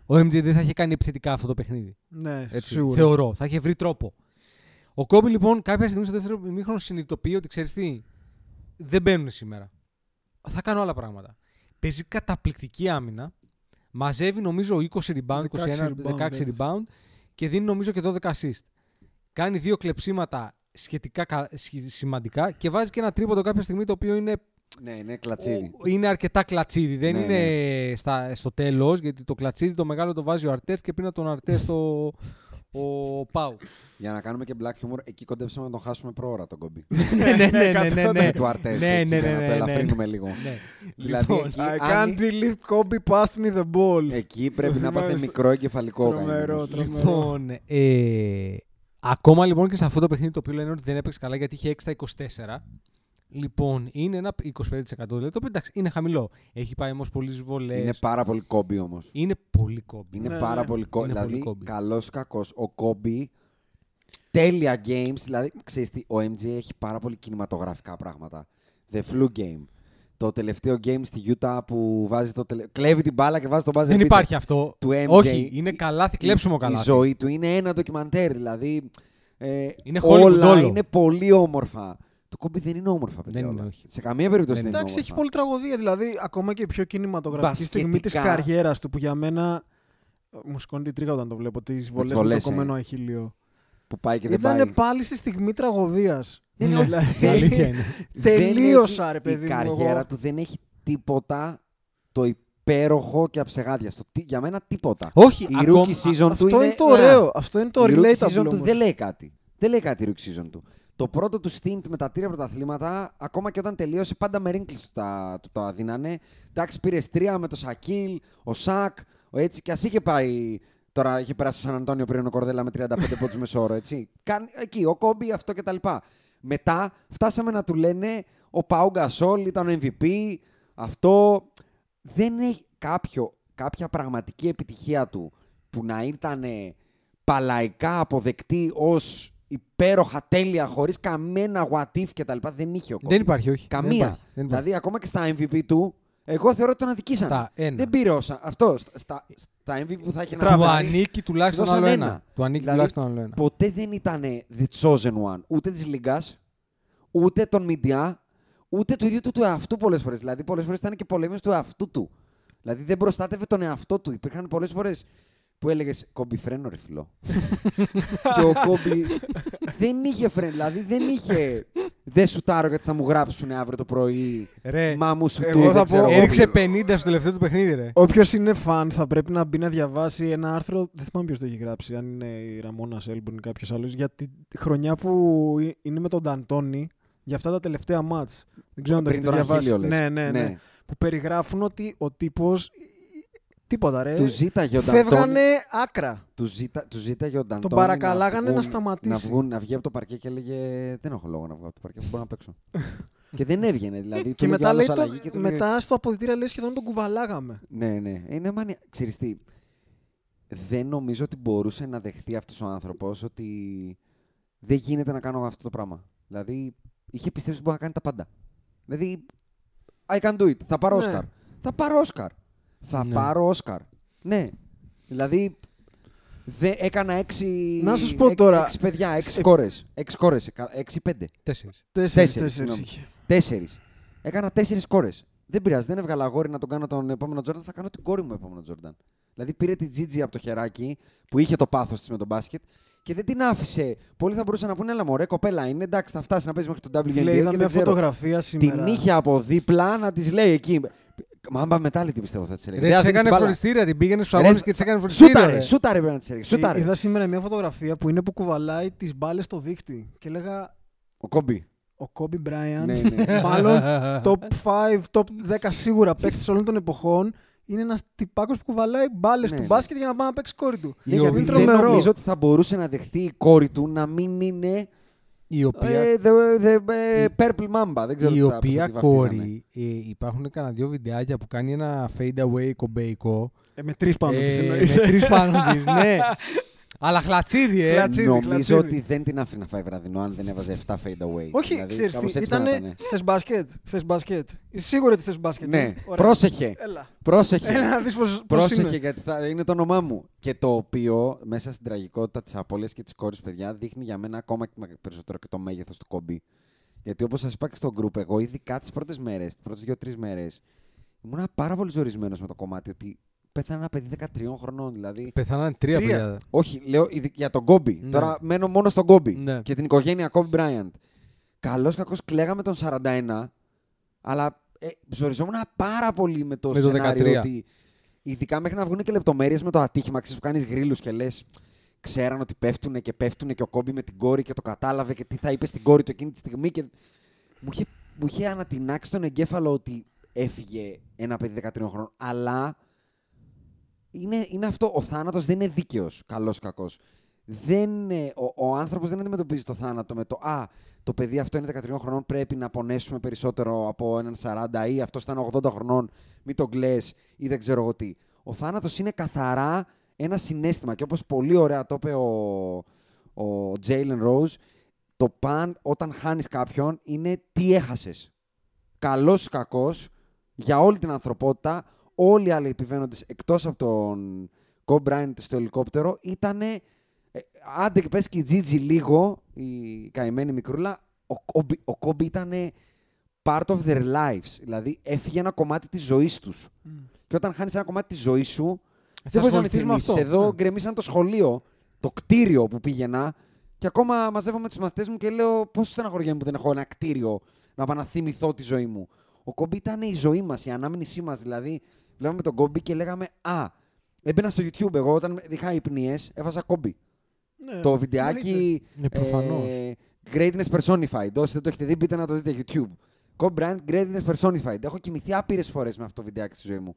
Ο MJ δεν θα είχε κάνει επιθετικά αυτό το παιχνίδι. Ναι, Έτσι, σίγουρα. Θεωρώ. Θα είχε βρει τρόπο. Ο Κόμπι λοιπόν κάποια στιγμή στο δεύτερο ημίχρονο συνειδητοποιεί ότι ξέρεις τι, δεν μπαίνουν σήμερα. Θα κάνω άλλα πράγματα. Παίζει καταπληκτική άμυνα. Μαζεύει νομίζω 20 rebound, 16 21, rebound, 16 έτσι. rebound και δίνει νομίζω και 12 assist. Κάνει δύο κλεψίματα σχετικά κα- σχ- σημαντικά και βάζει και ένα τρίποντο κάποια στιγμή το οποίο είναι, Ναι, είναι κλατσίδι. είναι αρκετά κλατσίδι. Δεν Ναι, είναι στα, στο τέλος γιατί το κλατσίδι το μεγάλο το βάζει ο Αρτές και πριν από τον Αρτές το, ο Πάου. Για να κάνουμε και black humor, εκεί κοντέψαμε να τον χάσουμε προώρα τον κομπί. ναι, ναι, ναι, ναι, ναι, ναι. Με του Αρτέστη, Ναι, έτσι, ναι, για ναι, να ναι, το ναι. ελαφρύνουμε λίγο. Ναι. Δηλαδή, Λοιπόν, εκεί, I αν- can't believe Kobe passed me the ball. εκεί πρέπει να θυμάμαι πάτε στο- μικρό εγκεφαλικό Τρομερό, καημένος. τρομερό. Λοιπόν, ε, ακόμα λοιπόν και σε αυτό το παιχνίδι το οποίο λένε ότι δεν έπαιξε καλά γιατί είχε 6 στα 24. Λοιπόν, είναι ένα 25% δηλαδή, το οποίο εντάξει είναι χαμηλό. Έχει πάει όμως πολλές βολές. Είναι πάρα πολύ κόμπι όμως. Είναι πολύ κόμπι. Είναι Ναι, πάρα ναι. πολύ κόμπι. Είναι πολύ Δηλαδή, κόμπι. καλός ή κακός, ο κόμπι. Τέλεια games. Δηλαδή, ξέρεις τι, ο MJ έχει πάρα πολύ κινηματογραφικά πράγματα. The flu game. Το τελευταίο game στη Utah που βάζει το τελε... κλέβει την μπάλα και βάζει τον buzzer Δεν beater. υπάρχει αυτό. Του MJ. Όχι, είναι καλάθι, κλέψιμο Η καλάθι. ζωή του είναι ένα ντοκιμαντέρ. Δηλαδή, ε, Είναι Hollywood όλα όλο. είναι πολύ όμορφα. Το κόμπι δεν είναι όμορφα, παιδιά. Δεν είναι, όλα. όχι. Σε καμία περίπτωση Δεν δεν, Εντάξει, είναι έχει όμορφα. πολύ τραγωδία. Δηλαδή, ακόμα και η πιο κινηματογραφική στιγμή της Μπασκετικά. καριέρας του που για μένα. Μου σηκώνει την τρίγα όταν το βλέπω. Τις βολές με το βολές, ε. κομμένο αχίλιο. Που πάει και δεν Ήταν πάει. πάλι στη στιγμή τραγωδίας. Ναι, Δηλαδή, αλήθεια είναι. Τελείωσα, Δεν ρε έχει- παιδί Η μου. καριέρα εγώ. του δεν έχει τίποτα το υπέροχο και αψεγάδιαστο. Τι- Για μένα τίποτα. Όχι, η ακόμα- rookie season Αυτό του είναι είναι το να, ωραίο. Αυτό είναι το η rookie relatable. season του όμως. δεν λέει κάτι. Δεν λέει κάτι η rookie season του. Το πρώτο του stint με τα τρία πρωταθλήματα, ακόμα και όταν τελείωσε, πάντα με ρίγκλις του τα, του τα δίνανε. Εντάξει, πήρες τρία με το Σακίλ, ο Σακ, ο έτσι και ας είχε πάει. Τώρα είχε περάσει στο Σαν Αντώνιο πριν ο Κορδέλα με 35 πόντους μεσόωρο, έτσι. Καν, εκεί, ο Κόμπι, αυτό κτλ. Μετά φτάσαμε να του λένε ο Πάου Γκασόλ ήταν ο MVP. Αυτό δεν έχει κάποιο, κάποια πραγματική επιτυχία του που να ήταν παλαϊκά αποδεκτή ως υπέροχα τέλεια χωρίς καμένα what if κτλ. Δεν είχε ο Kobe. Δεν υπάρχει, όχι. Καμία. Δεν υπάρχει, δεν υπάρχει. Δηλαδή, ακόμα και στα MVP του, εγώ θεωρώ ότι τον αδικήσανε. Στα ένα. Δεν πήρε όσα. Αυτό. Στα, στα, στα MVP που θα έχει Του αναβάσει, ανήκει τουλάχιστον δώσαν άλλο ένα. ένα. Του ανήκει Δηλαδή, τουλάχιστον άλλο ένα. Ποτέ δεν ήταν the chosen one. Ούτε της Λίγκας, ούτε των Μιντιά, ούτε του ίδιου του, του εαυτού πολλές φορές. Δηλαδή, πολλές φορές ήταν και πολέμιος του εαυτού του. Δηλαδή, δεν προστάτευε τον εαυτό του. Υπήρχαν πολλές φορές που έλεγες Κόμπι φρένο, ρε φιλό. και ο Κόμπι δεν είχε φρένο. Δηλαδή, δεν είχε. Δεν σουτάρω γιατί θα μου γράψουν αύριο το πρωί. Ρε, Μα μου σου εγώ θα πω, έριξε 50 στο τελευταίο του παιχνίδι, ρε. Όποιος είναι φαν θα πρέπει να μπει να διαβάσει ένα άρθρο. Δεν θυμάμαι ποιος το έχει γράψει, αν είναι η Ραμόνα Σέλμπουν ή κάποιος άλλος. Για τη χρονιά που είναι με τον Νταντόνι για αυτά τα τελευταία μάτς. Δεν ξέρω αν το Πριν έχετε τον διαβάσει. Αχίλιο, λες. Ναι, ναι, ναι, Ναι. Που περιγράφουν ότι ο τύπος. Τίποτα, ρε. Τους ζήταγε ο Νταντώνη. Φεύγανε άκρα. Τους, ζήτα, τους ζήταγε ο Νταντώνη παρακαλάγανε να βγουν- σταματήσει. Να, βγουν, να βγει από το παρκέ και έλεγε Δεν έχω λόγο να βγω από το παρκέ, μπορώ να παίξω. και δεν έβγαινε. Δηλαδή, του Και έλεγε μετά, ο άλλος λέει, το, αλλαγή και του λέγε- μετά στο αποδητήριο λέει σχεδόν τον κουβαλάγαμε. Ναι, ναι. Είναι μανία. Ξέρεις τι, δεν νομίζω ότι μπορούσε να δεχτεί αυτός ο άνθρωπος ότι δεν γίνεται να κάνω αυτό το πράγμα. Δηλαδή, είχε πιστέψει ότι μπορεί να κάνει τα πάντα. Δηλαδή, I can do it. Θα πάρω Ναι. Όσκαρ. Θα πάρω Όσκαρ. Θα Ναι. πάρω Όσκαρ. Ναι. Δηλαδή, δε, έκανα έξι... Να σας πω έξι- τώρα- Έξι παιδιά, έξι Ε, κόρες. Έξι κόρες. εκα- Έξι πέντε. Τέσσερις. Τέσσερις, Τέσσερις, τέσσερις συγγνώμη. είχε. Τέσσερις. Έκανα τέσσερις κόρες. Δεν πειράζει, δεν έβγαλα αγόρι να τον κάνω τον επόμενο Τζόρνταν, θα κάνω την κόρη μου επόμενο Τζόρνταν. Δηλαδή πήρε την Τζίτζι από το χεράκι που είχε το πάθος της με τον μπάσκετ και δεν την άφησε. Πολλοί θα μπορούσαν να πούνε: Έλα, μωρέ, κοπέλα είναι, εντάξει, θα φτάσει να παίζει μέχρι το WNBA. Φίλε, και είδα δεν μια ξέρω. φωτογραφία σήμερα. Την είχε από δίπλα να της λέει εκεί. Μάμπα μετά τι πιστεύω θα της έλεγε. Ρε, «Δεν της θα δίνεις έκανε την μπάλα». φροντιστήρια, την πήγαινε στους Ρε, αγώνες και της έκανε φροντιστήρια. Σούταρε, ρε. σούταρε πρέπει να της έλεγε. Σούταρε. Είδα σήμερα μια φωτογραφία που είναι που κουβαλάει τις μπάλες στο δίχτυ. Και έλεγα Ο Κόμπι. ο Κόμπι Μπράιαν. ναι, ναι. Μάλλον top 5, top 10 σίγουρα παίκτη όλων των εποχών. Είναι ένας τυπάκος που κουβαλάει μπάλες Ναι, του ναι. μπάσκετ για να πάει να παίξει κόρη του. Η Γιατί οποία- είναι Δεν τρομερό. νομίζω ότι θα μπορούσε να δεχτεί η κόρη του να μην είναι Η οποία, Ε, the, the, ε, Η- Purple Mamba. Δεν ξέρω η τι θα- πώς θα οποία τη βαφτίζανε. κόρη, ε, υπάρχουν κανένα δύο βιντεάκια που κάνει ένα fade away κομπέικο. Ε, με τρεις πάνω ε, τη με εννοείς. τρεις πάνω της, ναι. Αλλά χλατσίδι, ε. Χλατσίδι, Νομίζω χλατσίδι. ότι δεν την άφηνε να φάει βραδινό αν δεν έβαζε 7 fade away. Όχι, δηλαδή, ξέρεις κάπως τι, έτσι ήτανε, πρέπει να ήταν. θες μπάσκετ, θες μπάσκετ. Είσαι σίγουρη ότι θες μπάσκετ. Ναι, ε; Ωραία. πρόσεχε. Έλα. Πρόσεχε. Έλα να δεις πώς, πώς Πρόσεχε είναι. γιατί θα είναι το όνομά μου. Και το οποίο μέσα στην τραγικότητα της απώλειας και της κόρης, παιδιά, δείχνει για μένα ακόμα και περισσότερο και το μέγεθος του κομπή. Γιατί όπως σας είπα και στο group, εγώ ειδικά τις πρώτες μέρες, τις πρώτες δύο-τρεις μέρες, ήμουν πάρα πολύ ζορισμένος με το κομμάτι ότι πέθανε ένα παιδί 13 χρονών. Δηλαδή. Πεθάνανε τρία Τρία. παιδιά. Όχι, λέω ειδι- για τον Κόμπι. Ναι. Τώρα μένω μόνο στον Κόμπι Ναι. και την οικογένεια Κόμπι Μπράιαντ. Καλό κακό κλαίγαμε τον 41, αλλά ε, ζοριζόμουν πάρα πολύ με το Με το σενάριο 13. ότι ειδικά μέχρι να βγουν και λεπτομέρειες με το ατύχημα, ξέρεις που κάνεις γρήλους και λες. Ξέραν ότι πέφτουν και πέφτουν και ο Κόμπι με την κόρη και το κατάλαβε και τι θα είπε στην κόρη του εκείνη τη στιγμή. Και... Μου, είχε, μου είχε ανατινάξει τον εγκέφαλο ότι έφυγε ένα παιδί 13 χρόνων. Αλλά είναι, είναι αυτό. Ο θάνατος δεν είναι δίκαιος. Καλός ή κακός. Δεν, ε, ο ο άνθρωπος δεν αντιμετωπίζει το θάνατο με το Α, το παιδί αυτό είναι 13 χρονών, πρέπει να πονέσουμε περισσότερο από έναν 40 ή αυτό ήταν 80 χρονών, μην τον κλε ή δεν ξέρω εγώ τι. Ο θάνατος είναι καθαρά ένα συνέστημα και όπως πολύ ωραία το είπε ο, ο Jalen Rose, το παν όταν χάνεις κάποιον είναι τι έχασες. Καλός ή κακός για όλη την ανθρωπότητα, όλοι οι άλλοι επιβαίνοντες εκτός από τον Kobe Bryant στο ελικόπτερο ήταν. άντε και πες και η Gigi λίγο, η καημένη μικρούλα, ο, Kobe- ο Kobe ήταν part of their lives. Δηλαδή έφυγε ένα κομμάτι της ζωής τους. Και όταν χάνεις ένα κομμάτι της ζωής σου, δεν μπορείς να ασχοληθείς με μεθυμίσεις. αυτό. Εδώ Ναι. γκρεμίσαν το σχολείο, το κτίριο που πήγαινα και ακόμα μαζεύομαι τους μαθητές μου και λέω πόσο στεναχωριέμαι που δεν έχω ένα κτίριο να πάω να θυμηθώ τη ζωή μου. Ο Κόμπι ήταν η ζωή μας, η ανάμνησή μας. Δηλαδή, βλέπαμε τον Κόμπι και λέγαμε «Α, έμπαινα στο YouTube εγώ όταν είχα υπνίες, έβαζα Κόμπι». Ναι, Το βιντεάκι Ναι, προφανώς. ε, Greatness Personified. Όσοι δεν το έχετε δει, μπείτε να το δείτε YouTube. Kobe Bryant Greatness Personified. Έχω κοιμηθεί άπειρες φορές με αυτό το βιντεάκι στη ζωή μου.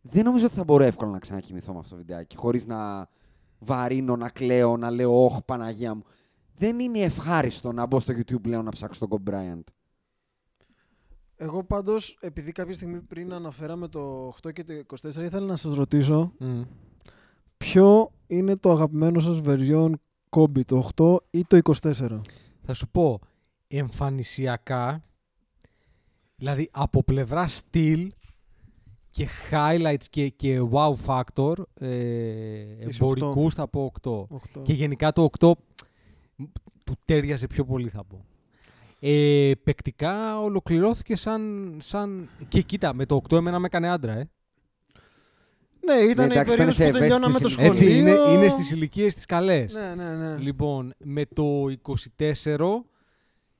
Δεν νομίζω ότι θα μπορώ εύκολα να ξανακοιμηθώ με αυτό το βιντεάκι. Χωρίς να βαρύνω, να κλαίω, να λέω Όχι, Παναγία μου. Δεν είναι ευχάριστο να μπω στο YouTube πλέον να ψάξω τον Kobe Bryant. Εγώ πάντως, επειδή κάποια στιγμή πριν αναφέραμε το 8 και το 24, ήθελα να σας ρωτήσω Μμ. ποιο είναι το αγαπημένο σας version Kobe, το 8 ή το 24. Θα σου πω, εμφανισιακά, δηλαδή από πλευρά στυλ και highlights και, και wow factor, ε, Είσαι εμπορικούς θα πω 8. 8. Και γενικά το 8 του τέριαζε πιο πολύ θα πω. Ε, παικτικά ολοκληρώθηκε σαν, σαν... Και κοίτα, με το 8 εμένα με έκανε άντρα, ε. Ναι, ήταν Ναι, η εντάξει, περίοδος ήταν που σε τελειώναμε το ευαίσθητη σχολείο. Έτσι, είναι, είναι στις ηλικίες τις καλές. Ναι, ναι, ναι. Λοιπόν, με το 24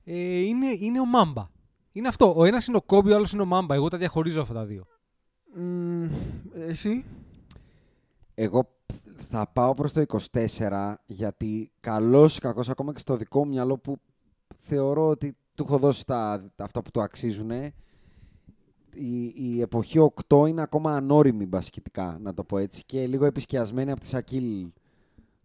ε, είναι, είναι ο Μάμπα. Είναι αυτό. Ο ένας είναι ο Κόμπι, ο άλλος είναι ο Μάμπα. Εγώ τα διαχωρίζω αυτά τα δύο. Μμ, εσύ; Εγώ θα πάω προς το 24 γιατί καλός ή κακός ακόμα και στο δικό μου μυαλό που θεωρώ ότι του έχω δώσει τα, τα- αυτά που του αξίζουν η, η εποχή 8 είναι ακόμα ανώριμη μπασκετικά να το πω έτσι και λίγο επισκιασμένη από, τη Σακίλ,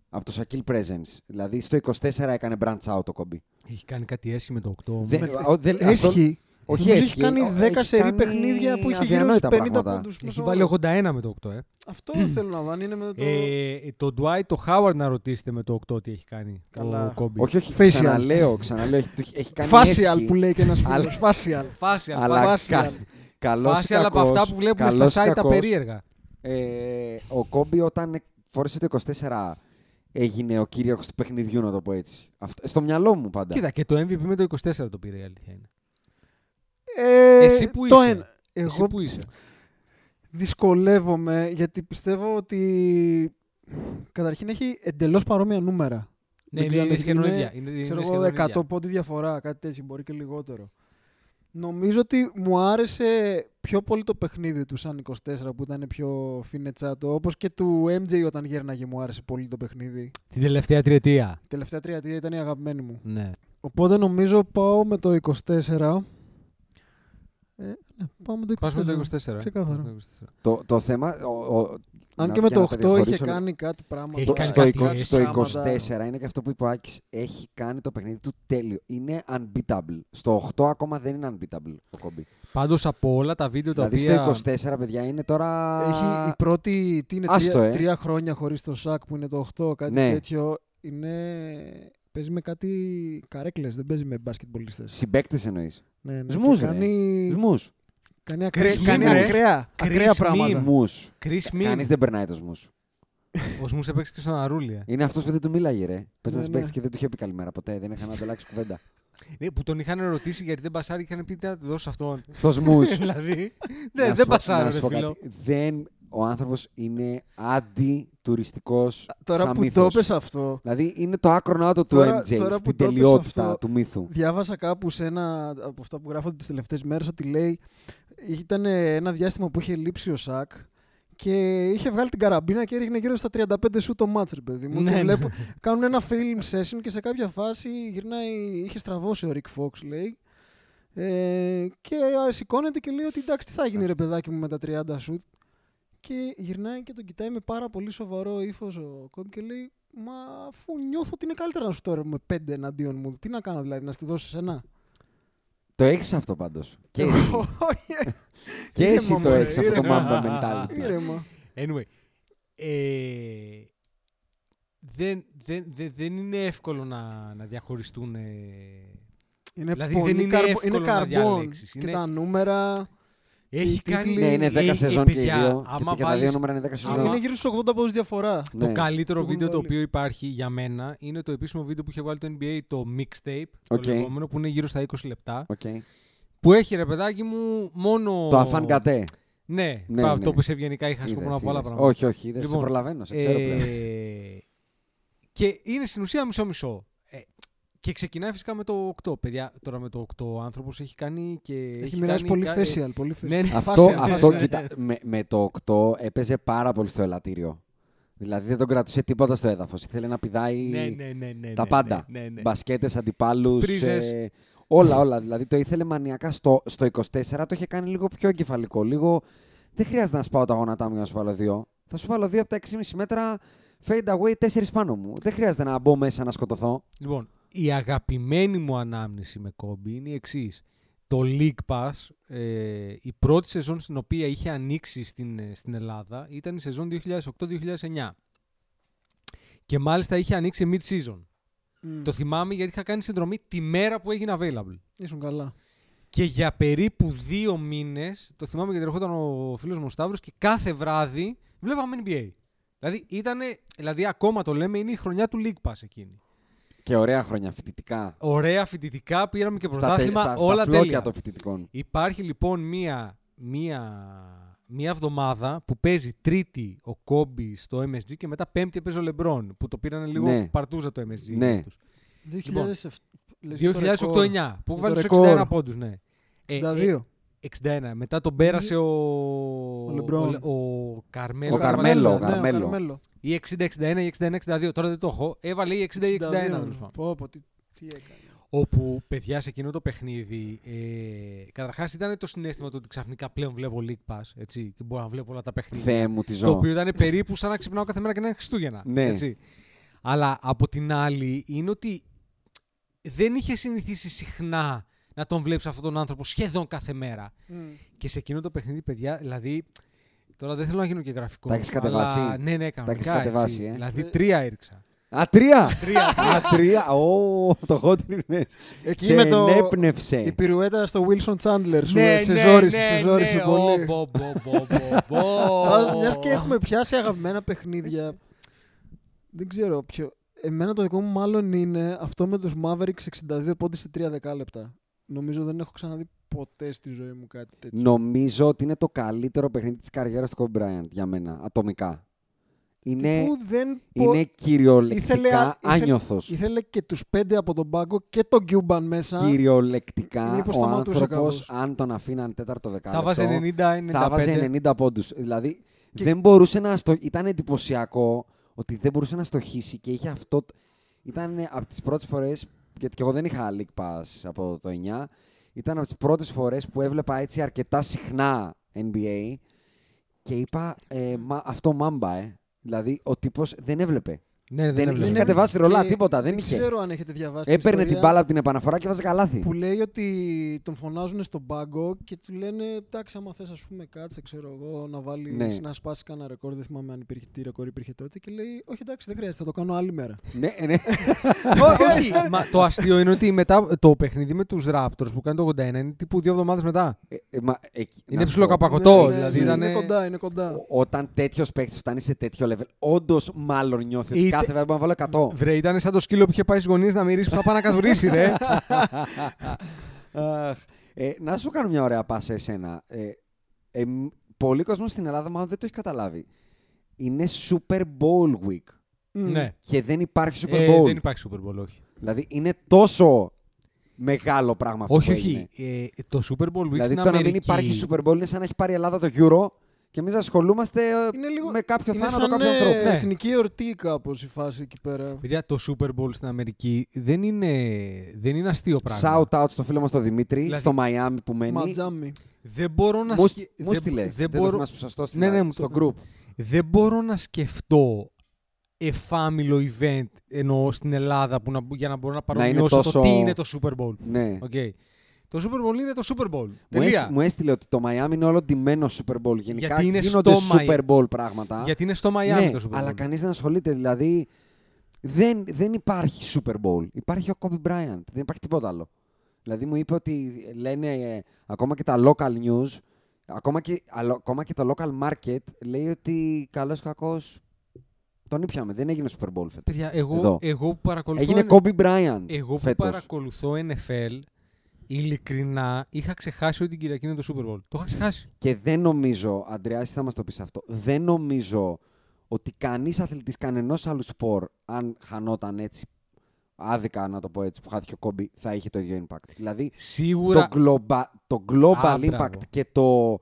από το Σακίλ Presence. Δηλαδή στο 24 έκανε branch out το κομπί. Έχει κάνει κάτι έσχη με το 8. όμως. Δεν- Με- ο- δεν- αυτό- Έσχη. Όχι Νομίζω έσχη, έχει κάνει ο- 10 έχει σερή κάνει παιχνίδια που είχε γύρω στους αδιανόητα 50 πράγματα. πόντους. Έχει μέσω βάλει όρο. 81 με το 8, ε. Αυτό θέλω να βάλει. Είναι με το... ε το Dwight, το Howard να ρωτήσετε με το 8 τι έχει κάνει Καλά. ο Κόμπι. Όχι, όχι, Facial. ξαναλέω, ξαναλέω, έχει, έχει- έχει κάνει Facial έσχη, που λέει και ένας Αλλά- φίλος. Facial. Φάση, αλλά facial. κα, καλός ή Φάση, αλλά από κακός, αυτά που βλέπουμε καλός ή στα site τα κακός, περίεργα. Ε, ο Κόμπι όταν φόρεσε το 24 έγινε ο κύριαρχος του παιχνιδιού, να το πω έτσι. Αυτό, στο μυαλό μου πάντα. Κοίτα, και το MVP με το 24 το πήρε η αλήθεια είναι. Ε, Εσύ που το είσαι. ένα. Εσύ Εγώ που είσαι. δυσκολεύομαι γιατί πιστεύω ότι καταρχήν έχει εντελώς παρόμοια νούμερα. Ναι, Δεν είναι, ξέρω αν είναι έχει- σχεδόν είναι, ίδια. Είναι, είναι ξέρω σχεδόν εγώ, ίδια. 100 πόντι διαφορά, κάτι τέτοιο, μπορεί και λιγότερο. Νομίζω ότι μου άρεσε πιο πολύ το παιχνίδι του σαν 24 που ήταν πιο φινετσάτο. Όπως και του MJ όταν γέρναγε μου άρεσε πολύ το παιχνίδι. Την τελευταία τριετία. Η τελευταία τριετία ήταν η αγαπημένη μου. Ναι. Οπότε νομίζω πάω με το 24. Ε, Πάμε το 24. Πας με το 24. ε. Ξεκάθαρα. Το 24. Το, το θέμα. Ο, ο, Αν να- και με για το να τα 8 είχε διαχωρίσω- κάνει κάτι πράγμα. Έχει Το, κάνει στο, κάτι 20 έτσι στο πράγματα. 24 είναι και αυτό που είπε ο Άκης, έχει κάνει το παιχνίδι του τέλειο. Είναι unbeatable. Στο 8 ακόμα δεν είναι unbeatable ο Κόμπι. Πάντως από όλα τα βίντεο τα Δηλαδή οποία... στο 24, παιδιά, είναι τώρα. Έχει η πρώτη. Τι είναι, Άστο, τρία, ε. τρία χρόνια χωρίς το ΣΑΚ που είναι το 8, κάτι Ναι. τέτοιο. Είναι. Παίζει με κάτι καρέκλες, δεν παίζει με μπασκετμπολίστε. Συμπαίκτε εννοείς. Ναι, ναι, Σμούς, και ρε. κάνει, Σμού. κάνει, ακραία, Chris κάνει Min, ρε. ακραία, Chris ακραία Min. πράγματα. Μου. Chris Min. Κανείς δεν περνάει το σμού. Ο Σμούς έπαιξε και στον Αρούλια. Είναι αυτός που δεν του μίλαγε, ρε. Πες Ναι, να ναι. παίξει και δεν του είχε πει καλημέρα ποτέ. Δεν είχαν ανταλλάξει κουβέντα. Ναι, που τον είχαν ρωτήσει γιατί δεν πασάρει και είχαν πει τι να του δώσω αυτόν. Στο σμού. δηλαδή, ναι, δεν πασάρει, ρε φίλο. Δεν. Ο άνθρωπος είναι αντιτουριστικό. Τώρα σαν που μύθος. το πες αυτό, Δηλαδή είναι το άκρο νότο του Τώρα- MJ τώρα στην που το έπες τελειότητα αυτό, του μύθου. διάβασα κάπου σε ένα από αυτά που γράφονται τις τελευταίες μέρες ότι λέει ήταν ένα διάστημα που είχε λείψει ο Σακ και είχε βγάλει την καραμπίνα και έριχνε γύρω στα 35 σου το μάτς, ρε παιδί μου. Ναι, και ναι. βλέπω, κάνουν ένα film session και σε κάποια φάση γυρνάει, είχε στραβώσει ο Rick Fox, λέει. Ε, και σηκώνεται και λέει ότι εντάξει, τι θα γίνει ρε παιδάκι μου με τα 30 σουτ. Και γυρνάει και τον κοιτάει με πάρα πολύ σοβαρό ύφος ο Κόμπι και λέει: Μα αφού νιώθω ότι είναι καλύτερα να σου τώρα με πέντε εναντίον μου, τι να κάνω δηλαδή, να στη δώσει ένα. Το έχεις αυτό πάντως. Και εσύ. Όχι, και ήρεμα, εσύ το μωρέ, έχεις αυτό το ήρεμα. mamba mentality. ήρεμα. Anyway, ε, δεν, δεν, δεν, δεν είναι εύκολο να, να διαχωριστούν. ε, Είναι Δηλαδή, πολύ δεν είναι καρμπο- εύκολο είναι να καρμπών. διαλέξεις. Και Είναι- τα νούμερα. Έχει Οι κάνει. τίτλοι- Ναι, είναι 10 ε, ε, σεζόν και οι παιδιά, δύο. άμα Και, και τα δύο βάλεις- νούμερα είναι 10 άμα- σεζόν. Είναι γύρω στους 80 πόντους διαφορά. Το Ναι. καλύτερο Το έχουν βίντεο το βάλει. οποίο υπάρχει για μένα είναι το επίσημο βίντεο που είχε βγάλει το NBA, το mixtape, Οκ. το λεγόμενο, που είναι γύρω στα 20 λεπτά. Οκ. Που έχει ρε παιδάκι μου μόνο. Το ανφάν γκατέ. Ναι, Ναι, πα- ναι. το που σε ευγενικά είχα σκοπό Είδες, να πω άλλα είδες. πράγματα. Όχι, όχι, δεν σε Λοιπόν, προλαβαίνω, σε ξέρω πλέον. Ε, και είναι στην ουσία μισό-μισό. Ε, και ξεκινάει φυσικά με το 8. Παιδιά, τώρα με το 8 ο άνθρωπος έχει κάνει και. Έχει μοιράσει κάνει πολύ κα- facial. Πολύ facial. Ναι, ναι. Αυτό, facial, αυτό facial. κοίτα, με, με το 8 έπαιζε πάρα πολύ στο ελαττήριο. Δηλαδή δεν τον κρατούσε τίποτα στο έδαφος. Ήθελε να πηδάει Ναι, ναι, ναι, ναι, τα ναι, πάντα. Ναι, ναι, ναι. Μπασκέτες, αντιπάλους. Πρίζες. όλα, όλα. Δηλαδή το ήθελε μανιακά στο, στο 24, το είχε κάνει λίγο πιο εγκεφαλικό. Λίγο. Δεν χρειάζεται να σπάω τα γόνατά μου για να σου βάλω δύο. Θα σου βάλω δύο από τα 6,5 μέτρα fade away, 4 πάνω μου. Δεν χρειάζεται να μπω μέσα να σκοτωθώ. Λοιπόν, η αγαπημένη μου ανάμνηση με κόμπι είναι η εξής. Το League Pass, ε, η πρώτη σεζόν στην οποία είχε ανοίξει στην, ε, στην Ελλάδα ήταν η σεζόν 2008-2009. Και μάλιστα είχε ανοίξει mid-season. Μμ. Το θυμάμαι γιατί είχα κάνει συνδρομή τη μέρα που έγινε available. Ήσουν καλά. Και για περίπου δύο μήνες, το θυμάμαι γιατί ερχόταν ο φίλος μου ο Σταύρος και κάθε βράδυ βλέπαμε NBA. Δηλαδή, ήτανε, δηλαδή, ακόμα το λέμε, είναι η χρονιά του League Pass εκείνη. Και ωραία χρόνια φοιτητικά. Ωραία φοιτητικά, πήραμε και Στα, τε- πρωτάθλημα, στα, στα όλα φλόκια τέλεια. των φοιτητικών. Υπάρχει λοιπόν μία, μία, μία εβδομάδα που παίζει τρίτη ο Κόμπι στο MSG και μετά πέμπτη έπαιζε ο Λεμπρόν, που το πήραν λίγο Ναι. παρτούζα το MSG. Ναι. για τους. 2007. λες για το 2008-9, ρεκόρ. που Για βάλει το τους ρεκόρ. 61 πόντους, ναι. Ε, 62. 61. Μετά τον πέρασε ο, Λεμπρόν. ο, ο Καρμέλο. Ο Καρμέλο, ο ναι, Καρμέλο. Καρμέλο. Ή 60-61 ή 61-62. Τώρα δεν το έχω. Έβαλε ή 60 ή 61. 62. τέλος πάντων. Πω, πω, τι, τι έκανε. Όπου παιδιά σε εκείνο το παιχνίδι. Ε, Καταρχάς ήταν το συνέστημα του ότι ξαφνικά πλέον βλέπω League Pass. Έτσι, και μπορώ να βλέπω όλα τα παιχνίδια. Θεέ μου τη Το ζω. οποίο ήταν περίπου σαν να ξυπνάω κάθε μέρα και να είναι Χριστούγεννα. Ναι. Έτσι. Αλλά από την άλλη είναι ότι δεν είχε συνηθίσει συχνά να τον βλέπεις αυτόν τον άνθρωπο σχεδόν κάθε μέρα. Μμ. Και σε εκείνο το παιχνίδι, παιδιά, δηλαδή. Τώρα δεν θέλω να γίνω και γραφικό. Τα έχεις κατεβάσει; αλλά- Ναι, ναι, κανονικά. έχεις κατεβάσει, έτσι. ε; Δηλαδή τρία έριξα. Α, τρία! τρία. Α, τρία! Ω, το hot Εκεί Σε με το... ενέπνευσε. Η πυρουέτα στο Wilson Chandler σου ναι, σε ναι, ζόρισε, ναι, σε ζόρισε ναι, πολύ. ω, μπο, μπο, μπο, μπο, μπο. Μιας και έχουμε πιάσει αγαπημένα παιχνίδια. Δεν ξέρω ποιο. Εμένα το δικό μου μάλλον είναι αυτό με τους Mavericks 62 πόντες σε 3 δεκάλεπτα. Νομίζω δεν έχω ξαναδεί ποτέ στη ζωή μου κάτι τέτοιο. Νομίζω ότι είναι το καλύτερο παιχνίδι της καριέρας του Kobe Bryant για μένα, ατομικά. Είναι, Τύπου δεν πο- είναι κυριολεκτικά Ήθελε α- ήθελε- άνιωθος. Ήθελε και τους πέντε από τον πάγκο και τον Cuban μέσα. Κυριολεκτικά Μήπως ο σταματούσε άνθρωπος, κάπως. αν τον αφήναν τέταρτο δεκάλεπτο, Θα βάζει 90-95. θα βάζει 90 πόντους. Δηλαδή Και- δεν μπορούσε να στο... Ήταν εντυπωσιακό ότι δεν μπορούσε να στοχίσει και είχε αυτό... Ήταν από τις πρώτες φορές, γιατί και εγώ δεν είχα League Pass από το 9, ήταν από τις πρώτες φορές που έβλεπα έτσι αρκετά συχνά NBA και είπα ε, μα, αυτό μάμπα, ε. Δηλαδή ο τύπος δεν έβλεπε. Ναι, δεν, Δεν έβλεπε. είχε κατεβάσει ρολά, Και τίποτα, δεν είχε. ξέρω αν έχετε διαβάσει. την Έπαιρνε την ιστορία μπάλα από την επαναφορά και βάζε καλάθι. Που λέει ότι τον φωνάζουν στον πάγκο και του λένε εντάξει, άμα θες, ας πούμε, κάτσε, ξέρω εγώ, να βάλεις Ναι. να σπάσεις κανένα ρεκόρ. Δεν θυμάμαι αν υπήρχε τι ρεκόρ υπήρχε τότε. Και λέει, Όχι, εντάξει, δεν χρειάζεται, θα το κάνω άλλη μέρα. ναι, ναι. Ό- Όχι, μα το αστείο είναι ότι μετά το παιχνίδι με τους Raptors που κάνει το 81 είναι τύπου δύο εβδομάδες μετά. Ε, ε, μα, εκεί- να Είναι σου ψηλό πω, καπακωτό, Ναι, ναι, δηλαδή ναι, ήταν... Είναι κοντά, είναι κοντά. ο- Όταν τέτοιος παίκτης φτάνει σε τέτοιο level, όντως μάλλον νιώθει ότι Είτε- κάθε φορά μπορεί να βάλω 100. Βρε, ήταν σαν το σκύλο που είχε πάει στις γωνίες να μυρίσει που θα πάει να καθουρίσει, ρε. Αχ. Ε, να σου κάνω μια ωραία πάσα εσένα. Ε, ε, μ- πολλοί κόσμος στην Ελλάδα μάλλον δεν το έχει καταλάβει. Είναι Super Bowl Week Μμ. ναι. και δεν υπάρχει Super Ε, Bowl. δεν υπάρχει Super Bowl, όχι. Δηλαδή είναι τόσο μεγάλο πράγμα αυτό όχι, που όχι. έγινε. Ε, το Super Bowl Week Δηλαδή στην το να μην Αμερική... υπάρχει Super Bowl είναι σαν να έχει πάρει η Ελλάδα το Euro και εμείς ασχολούμαστε ε, Είναι λίγο- με κάποιο είναι θάνατο σαν κάποιου ε, ανθρώπου. Ναι. εθνική εορτή κάπως η φάση εκεί πέρα. Παιδιά, το Super Bowl στην Αμερική δεν είναι, δεν είναι αστείο πράγμα. Shout out στο φίλο μας τον Δημήτρη, Δηλαδή- στο Μαϊάμι που μένει. Ματζάμι. Δεν μπορώ να Μου, σκε- μου δεν- στείλε. δεν Δεν, το μπορώ- θυμάσαι που σας το Ναι, ναι, στείλα μου στο το- group. δεν μπορώ να σκεφτώ εφάμιλλο event εννοώ στην Ελλάδα που να, για να μπορώ να παρομοιώσω τόσο- το τι είναι το Super Bowl. Ναι. Οκ. Το Super Bowl είναι το Super Bowl. Μου, Τελεία. έστει- μου έστειλε ότι το Μαϊάμι είναι όλο ντυμένο Super Bowl. Γενικά Γιατί είναι γίνονται στο Μαϊ- Super Bowl πράγματα. Γιατί είναι στο Miami ναι, το Super Bowl. αλλά κανείς δεν ασχολείται. Δηλαδή δεν, δεν υπάρχει Super Bowl. Υπάρχει ο Kobe Bryant. Δεν υπάρχει τίποτα άλλο. Δηλαδή μου είπε ότι λένε ε, ακόμα και τα local news, ακόμα και, αλο- ακόμα και το local market λέει ότι καλός κακός τον ήπιαμε. Δεν έγινε Super Bowl φέτος. Παιδιά, εγώ, Εδώ. εγώ που παρακολουθώ. Έγινε N- Kobe Bryant Εγώ που φέτος. παρακολουθώ NFL, ειλικρινά είχα ξεχάσει ότι την Κυριακή είναι το Super Bowl. Το είχα ξεχάσει. Και δεν νομίζω, Αντρέας, εσύ θα μας το πεις αυτό, δεν νομίζω ότι κανείς αθλητής κανενός άλλου σπορ, αν χανόταν έτσι, άδικα να το πω έτσι, που χάθηκε ο Κόμπι, θα είχε το ίδιο impact. Δηλαδή, Σίγουρα. το, global, το global Α, impact μπράβο. και το...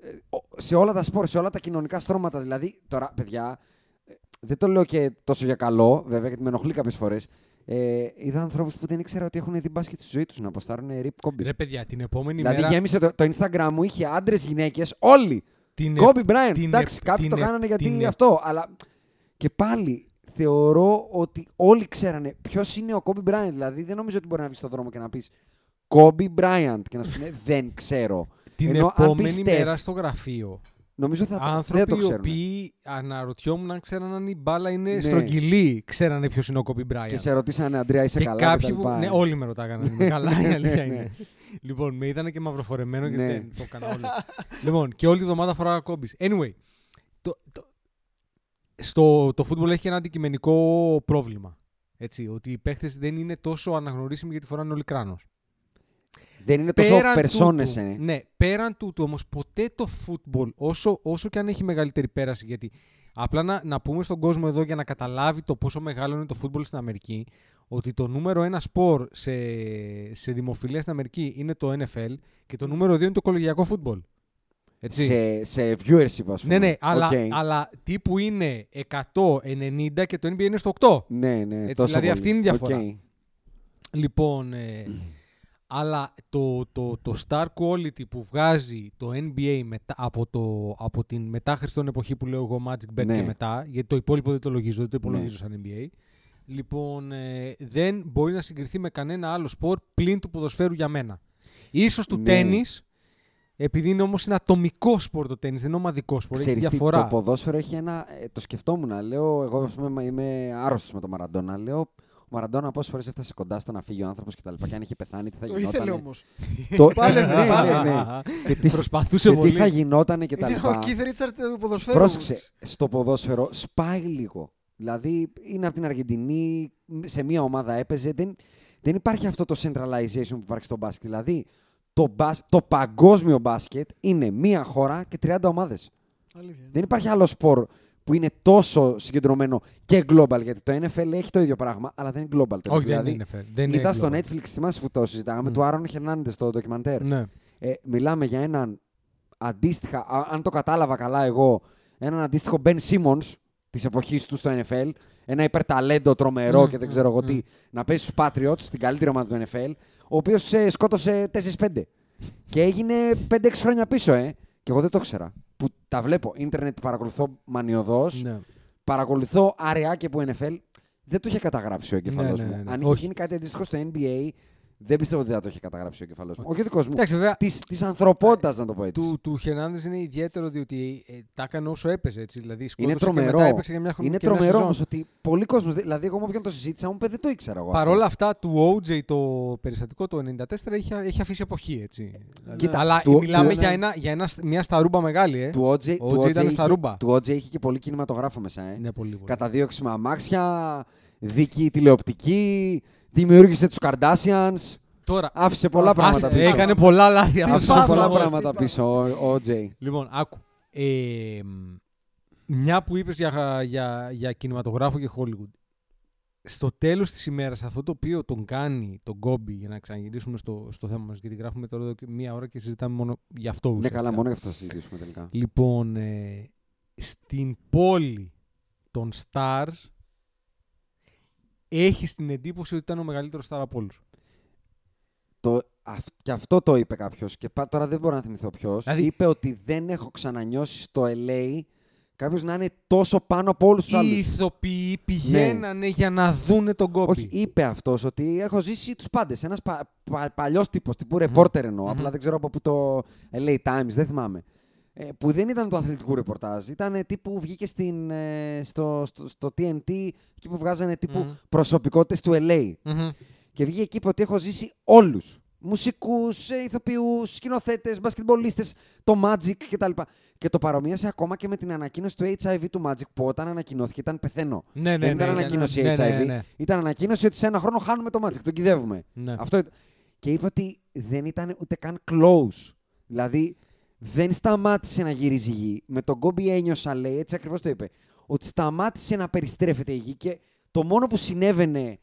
ε, ο- σε όλα τα σπορ, σε όλα τα κοινωνικά στρώματα. Δηλαδή, τώρα, παιδιά, ε, δεν το λέω και τόσο για καλό, βέβαια, γιατί με ενοχλεί κάποιες φορές. Ε, είδα ανθρώπους που δεν ήξερα ότι έχουν δει μπάσκετ στη ζωή τους να αποστάρουν Rip Kobe. Ρε παιδιά, την επόμενη Δηλαδή μέρα. γέμισε το, το Instagram μου, είχε άντρες, γυναίκες, όλοι. την Kobe Bryant. την Εντάξει, επ- κάποιοι την το επ- κάνανε γιατί την επ- αυτό. Αλλά και πάλι θεωρώ ότι όλοι ξέρανε ποιος είναι ο Kobe Bryant. Δηλαδή δεν νομίζω ότι μπορεί να βγεις στον δρόμο και να πεις Kobe Bryant και να σου πούνε Δεν ξέρω. Την Ενώ αν επόμενη πιστεύ- μέρα στο γραφείο. Νομίζω θα το, δεν Άνθρωποι το οι ξέρουν. οποίοι αναρωτιόμουν αν ξέραν αν η μπάλα είναι Ναι. στρογγυλή, ξέρανε ποιος είναι ο Kobe Bryant. Και σε ρωτήσανε Αντρέα, είσαι και καλά. κάποιοι και που. τα λοιπά. Ναι, όλοι με ρωτάγανε. αν Είμαι καλά, η Ναι, αλήθεια ναι. είναι. Λοιπόν, με είδανε και μαυροφορεμένο γιατί Ναι. δεν το έκανα όλο. λοιπόν, και όλη τη βδομάδα φοράγα κόμπις. Anyway, το, το, στο, το football έχει ένα αντικειμενικό πρόβλημα. Έτσι, ότι οι παίχτες δεν είναι τόσο αναγνωρίσιμοι γιατί φοράνε όλοι κράνος. Δεν είναι τόσο Πέραν περσόνες, τούτου, ε. Ναι, πέραν τούτου όμως ποτέ το football, όσο, όσο και αν έχει μεγαλύτερη πέραση, γιατί απλά να, να πούμε στον κόσμο εδώ για να καταλάβει το πόσο μεγάλο είναι το football στην Αμερική, ότι το νούμερο ένα σπορ σε, σε δημοφιλία στην Αμερική είναι το NFL και το νούμερο δύο είναι το κολεγιακό football. Έτσι. Σε, σε viewership, ας πούμε. Ναι, ναι, αλλά, Οκ. αλλά τύπου είναι 190 και το NBA είναι στο 8. Ναι, ναι, Έτσι, τόσο δηλαδή πολύ. αυτή είναι η διαφορά. Οκ. Λοιπόν, ε, αλλά το, το, το star quality που βγάζει το NBA μετά, από, το, από την μετά Χριστόν εποχή που λέω εγώ Magic Bird Ναι. και μετά, γιατί το υπόλοιπο δεν το λογίζω, δεν το υπολογίζω Ναι. σαν NBA, λοιπόν, ε, δεν μπορεί να συγκριθεί με κανένα άλλο σπορ πλην του ποδοσφαίρου για μένα. Ίσως του Ναι. τέννις, επειδή είναι όμως ένα ατομικό σπορ το τέννις, δεν είναι ομαδικό σπορ, έχει Ξέρεις τι, διαφορά. το ποδόσφαιρο έχει ένα. ε, το σκεφτόμουν. Λέω, εγώ ας πούμε, είμαι άρρωστος με τον Μαραντόνα. Λέω, ο Μαραντόνα πόσες φορές έφτασε κοντά στο να φύγει ο άνθρωπος και τα λοιπά. Και αν είχε πεθάνει, τι θα Το γινόταν. ήθελε όμως. Το... Πάλευε, ναι, ναι, πάλευε. ναι. Και τι, Προσπαθούσε και τι πολύ. θα γινόταν και τα Είναι λοιπά. ο Keith Richard του ποδοσφαίρου. Πρόσεξε, στο ποδόσφαιρο σπάει λίγο. Δηλαδή είναι από την Αργεντινή, σε μία ομάδα έπαιζε. Δεν, δεν υπάρχει αυτό το centralization που υπάρχει στο μπάσκετ. Δηλαδή το, μπας, το παγκόσμιο μπάσκετ είναι μία χώρα και 30 ομάδες. Αλήθεια. Δεν υπάρχει άλλο σπορ που είναι τόσο συγκεντρωμένο και global. Γιατί το NFL έχει το ίδιο πράγμα, αλλά δεν είναι global. Όχι, δηλαδή, δεν είναι fair. Δεν είδα είναι στο global. Netflix, θυμάσαι που το συζητάγαμε, Μμ. του Άρον Χερνάντες στο ντοκιμαντέρ. Ναι. Ε, μιλάμε για έναν αντίστοιχα, α- αν το κατάλαβα καλά εγώ, έναν αντίστοιχο Ben Simmons της τη εποχής του στο NFL. Ένα υπερταλέντο τρομερό Μμμ, και δεν ξέρω εγώ μμμ, τι. Να παίζει στους Patriots, στην καλύτερη ομάδα του NFL, ο οποίος σκότωσε 4-5. Και έγινε 5-6 χρόνια πίσω, ε. Και εγώ δεν το ήξερα. Που τα βλέπω. Ιντερνετ παρακολουθώ μανιωδώς. Ναι. Παρακολουθώ αραιά και που NFL. Δεν το είχε καταγράψει ο εγκεφαλός Ναι, ναι, μου. ναι, ναι. Αν είχε Όχι. γίνει κάτι αντίστοιχο στο NBA, δεν πιστεύω ότι θα το είχε καταγράψει ο εγκεφαλό μου. Όχι ο δικός μου. Εντάξει, βέβαια, Της ανθρωπότητας, να το πω έτσι. του, του Χερνάνδε είναι ιδιαίτερο διότι ε, τα έκανε όσο έπαιζε. Έτσι, δηλαδή, Είναι σκότωσε Και τρομερό. μετά έπαιξε για μια χρονιά. Είναι και μια τρομερό σεζόν. όμως ότι πολλοί κόσμοι. Δηλαδή, εγώ με όποιον το συζήτησα, μου είπε δεν το ήξερα εγώ. Παρ' αυτό. όλα αυτά, του OJ το περιστατικό το 94 έχει, έχει αφήσει εποχή. Έτσι. Κοίτα, αλλά του- μιλάμε του- για, ένα, για ένα, μια σταρούμπα μεγάλη. Ε. Του OJ, Ο του OJ ήταν είχε- στα ρούμπα. Του OJ είχε και πολύ κινηματογράφο μέσα. Ε. Ναι, πολύ, πολύ. Καταδίωξη με αμάξια, δίκη τηλεοπτική, δημιούργησε τους Kardashians. Τώρα, Άφησε πολλά άσε, πράγματα πίσω. Έκανε πολλά λάθη αυτός Άφησε ο πολλά άνθρωπος. πράγματα πίσω ο, ο OJ. Λοιπόν, άκου. Ε, μ, μια που είπες για, για, για κινηματογράφο και Hollywood. Στο τέλος της ημέρας, αυτό το οποίο τον κάνει τον Κόμπι, για να ξαναγυρίσουμε στο, στο θέμα μας, γιατί γράφουμε τώρα εδώ και μία ώρα και συζητάμε μόνο γι' αυτό Ναι, ουσιαστικά. καλά, μόνο γι' αυτό θα συζητήσουμε τελικά. Λοιπόν, ε, στην πόλη των Stars έχει την εντύπωση ότι ήταν ο μεγαλύτερος star από όλους. Το, αυ- και αυτό το είπε κάποιος. Και πα- τώρα δεν μπορώ να θυμηθώ ποιος. Δηλαδή- Είπε ότι δεν έχω ξανανιώσει στο LA κάποιος να είναι τόσο πάνω από όλους τους Οι άλλου. ηθοποιοί πηγαίνανε για να δούνε τον Κόμπι. Όχι, είπε αυτός ότι έχω ζήσει τους πάντες. Ένας πα, πα, παλιός τύπος, τύπου ρεπόρτερ εννοώ. Μμμ. Απλά δεν ξέρω από πού το LA Times, δεν θυμάμαι. Ε, που δεν ήταν το αθλητικό ρεπορτάζ. Ήταν τύπου βγήκε στην, ε, στο, στο, στο TNT, εκεί που βγάζανε τύπου Μμμ. προσωπικότητες του LA. Μμμ. Και βγήκε εκεί που ότι έχω ζήσει όλους. Μουσικούς, ηθοποιούς, σκηνοθέτες, μπασκετμπολίστες, το Magic κτλ. Και το παρομοίασε ακόμα και με την ανακοίνωση του HIV του Magic που όταν ανακοινώθηκε ήταν πεθαίνω. Ναι, ναι, Δεν ναι, ήταν ναι, ανακοίνωση ναι, HIV. ναι, ναι, ναι. Ήταν ανακοίνωση ότι σε ένα χρόνο χάνουμε το Magic. Τον κυδεύουμε. Ναι. Αυτό ήταν. Και είπε ότι δεν ήταν ούτε καν close. Δηλαδή δεν σταμάτησε να γυρίζει η γη. Με τον Κόμπι ένιωσα, λέει, έτσι ακριβώς το είπε, ότι σταμάτησε να περιστρέφεται η γη και το μόνο που συνέβαινε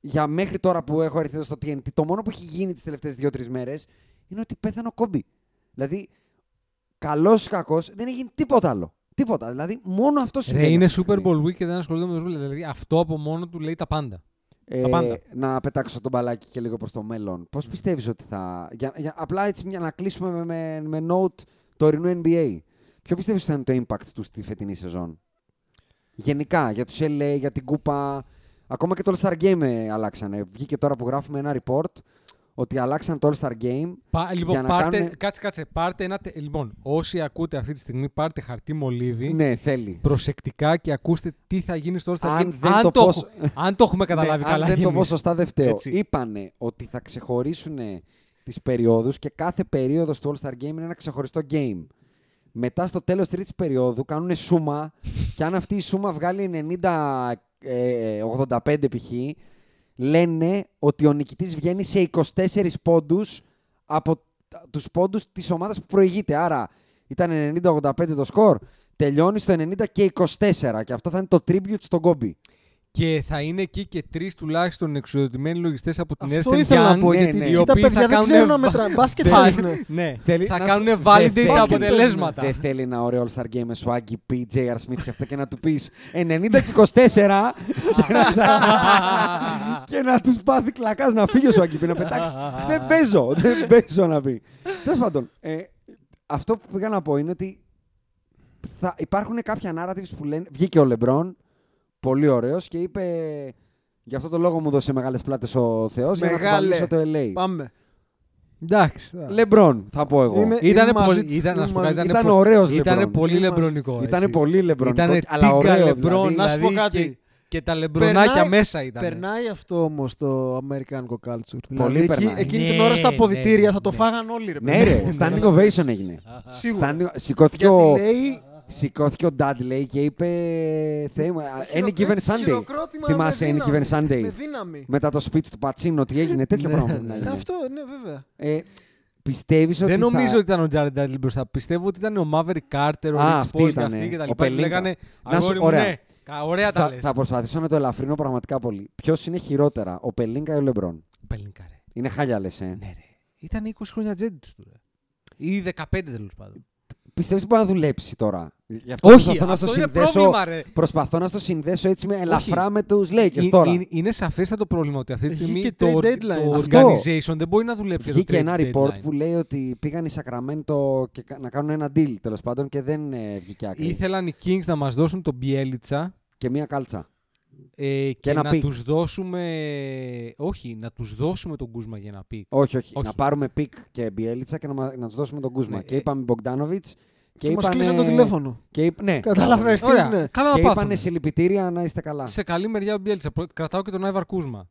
για μέχρι τώρα που έχω έρθει εδώ στο TNT, το μόνο που έχει γίνει τις τελευταίες δύο-τρεις μέρες είναι ότι πέθανε ο Κόμπι. Δηλαδή, καλός ή κακός, δεν έχει γίνει τίποτα άλλο. Τίποτα. Δηλαδή, μόνο αυτό Ρε, συμβαίνει. είναι αυτή τη Super στιγμή. Bowl week και δεν ασχολείται με το Super Bowl. Δηλαδή αυτό από μόνο του λέει τα πάντα. Ε, Τα πάντα. να πετάξω τον μπαλάκι και λίγο προς το μέλλον. Πώς πιστεύεις ότι θα... Για, για, απλά έτσι για να κλείσουμε με, με, με note το ορεινού NBA. Ποιο πιστεύεις ότι θα είναι το impact του στη φετινή σεζόν; Γενικά, για τους LA, για την Κούπα. Ακόμα και το All-Star Game ε, αλλάξανε. Βγήκε τώρα που γράφουμε ένα report ότι αλλάξαν το All-Star Game. Πα, λοιπόν, για να πάρτε, κάνουν- κάτσε, κάτσε. Πάρτε ένα, τε- λοιπόν, όσοι ακούτε αυτή τη στιγμή, πάρτε χαρτί μολύβι. Ναι, θέλει. Προσεκτικά και ακούστε τι θα γίνει στο All Star Αν Game. δεν αν, το το, πω έχω- σ- αν το έχουμε καταλάβει Ναι, καλά αν δεν κι το πω εμείς. σωστά δεν φταίω. Έτσι. Είπανε ότι θα ξεχωρίσουν τις περιόδους και κάθε περίοδος του All-Star Game είναι ένα ξεχωριστό game. Μετά στο τέλος τρίτης περίοδου κάνουν σούμα και αν αυτή η σούμα βγάλει 90-85 π.χ. λένε ότι ο νικητής βγαίνει σε 24 πόντους από τους πόντους της ομάδας που προηγείται. Άρα ήταν 90-85 το σκορ, τελειώνει στο 90 και 24 και αυτό θα είναι το tribute στον Κόμπι. Και θα είναι εκεί και τρεις τουλάχιστον εξουδοτημένοι λογιστές από την Αυτό Ernst ήθελα Young, να πω, ναι, γιατί ναι. οι εκεί τα οποίοι παιδιά θα δεν κάνουν ξέρουν να βα- μετράνε. Μπάσκετ θα- παίζουνε. Ναι, Θέλει- θα να κάνουν σου- validate δεν τα θέλει- αποτελέσματα. Δεν θέλει ένα ωραίο All-Star Game με Swaggy P, J.R. Smith και αυτά και να του πεις 90 και 24 και να, και να τους πάθει κλακάς να φύγει ο Swaggy P να πετάξει. δεν παίζω, δεν παίζω να πει. Τέλος πάντων, ε, αυτό που πήγα να πω είναι ότι θα υπάρχουν κάποια narratives που λένε, βγήκε ο Λεμπρόν, πολύ ωραίος και είπε Γι' αυτό το λόγο μου δώσε μεγάλες πλάτες ο Θεός για να Μεγάλε. κουβαλήσω το LA. Πάμε. Εντάξει. Λεμπρόν, θα πω εγώ. Είμαι- Ήτανε μαζί πολύ, της, ήταν, να είμαι σου πω, μαζί ήτανε Ήταν πο- ωραίος Ήτανε Λεμπρόν. πολύ Είμαι- λεμπρονικό. Ήταν πολύ λεμπρονικό, Ήτανε αλλά τίγκα ωραίος λεμπρόν, δηλαδή. Να σου πω δηλαδή, κάτι. και, και τα λεμπρονάκια Περνάει- μέσα ήταν. Περνάει αυτό όμως το αμερικάνικο culture. Πολύ δηλαδή, εκεί, περνάει. εκείνη Ναι, την ώρα στα ναι, αποδητήρια ναι, θα το ναι. φάγαν όλοι. Ρε, Ναι, παιδί ρε, μου. standing ovation έγινε. Σίγουρα. Standing- Σηκώθηκε Γιατί ο, λέει. Σηκώθηκε ο Dudley και είπε Θεέ μου, any given έτσι, Sunday. χειροκρότημα Θυμάσαι με any given δύναμη. Sunday. Με δύναμη. Μετά το speech του Πατσίνο, ότι έγινε τέτοιο Ναι, πράγμα. ναι, πρέπει να ναι. γίνει. Αυτό, ναι, βέβαια. Ε, πιστεύεις ότι Δεν νομίζω θα... ότι ήταν ο Jared Dudley μπροστά. Πιστεύω ότι ήταν ο Maverick Carter, ο Α, Rich αυτοί Paul και ήτανε. αυτοί και τα Ο λοιπά. που Pelinka. Λέγανε, Να σου- αγόρι μου, ωραία. ναι. Κα- Ωραία τα θα, λες. θα προσπαθήσω να το ελαφρύνω πραγματικά πολύ. Ποιος είναι χειρότερα, ο Πελίνκα ή ο Λεμπρόν; Pelinka, ρε. Είναι χάλια λες, ε. Ναι, ρε. Ήταν 20 χρόνια τζέντη τους. ρε. Ή 15 τέλος πάντων. Πιστεύεις ότι μπορεί να δουλέψει τώρα; Γι' αυτό Όχι, προσπαθώ να στο αυτό είναι συνδέσω, πρόβλημα, ρε. Προσπαθώ να στο συνδέσω έτσι με ελαφρά Όχι. με τους Lakers Ε- τώρα. Είναι, είναι σαφέστατο πρόβλημα ότι αυτή τη Έχει στιγμή και το, trade το deadline. Αυτό. organization δεν μπορεί να δουλέψει για το Βγήκε trade ένα report deadline. που λέει ότι πήγαν οι Sacramento και κα- να κάνουν ένα deal τέλος πάντων και δεν ε, βγήκε άκρη. Ήθελαν οι Kings να μας δώσουν τον Bielitsa Και μία κάλτσα. Ε, και, ένα να pick. τους δώσουμε... Όχι, να τους δώσουμε τον Κούσμα για ένα pick. Όχι, όχι, Όχι. Να πάρουμε pick και Μπιέλιτσα και να, μα- να τους δώσουμε τον Κούσμα. Ναι, και ε, είπαμε Bogdanovic. Και, Και μας είπανε... κλείσαν το τηλέφωνο. Και είπ... Ναι, Καταλαβες τι Ωραία, είναι. καλά να Και πάθουμε. είπανε συλλυπητήρια να είστε καλά. Σε καλή μεριά ο Bielitsa. Προ- Κρατάω και τον Άιβαρ Κούσμα.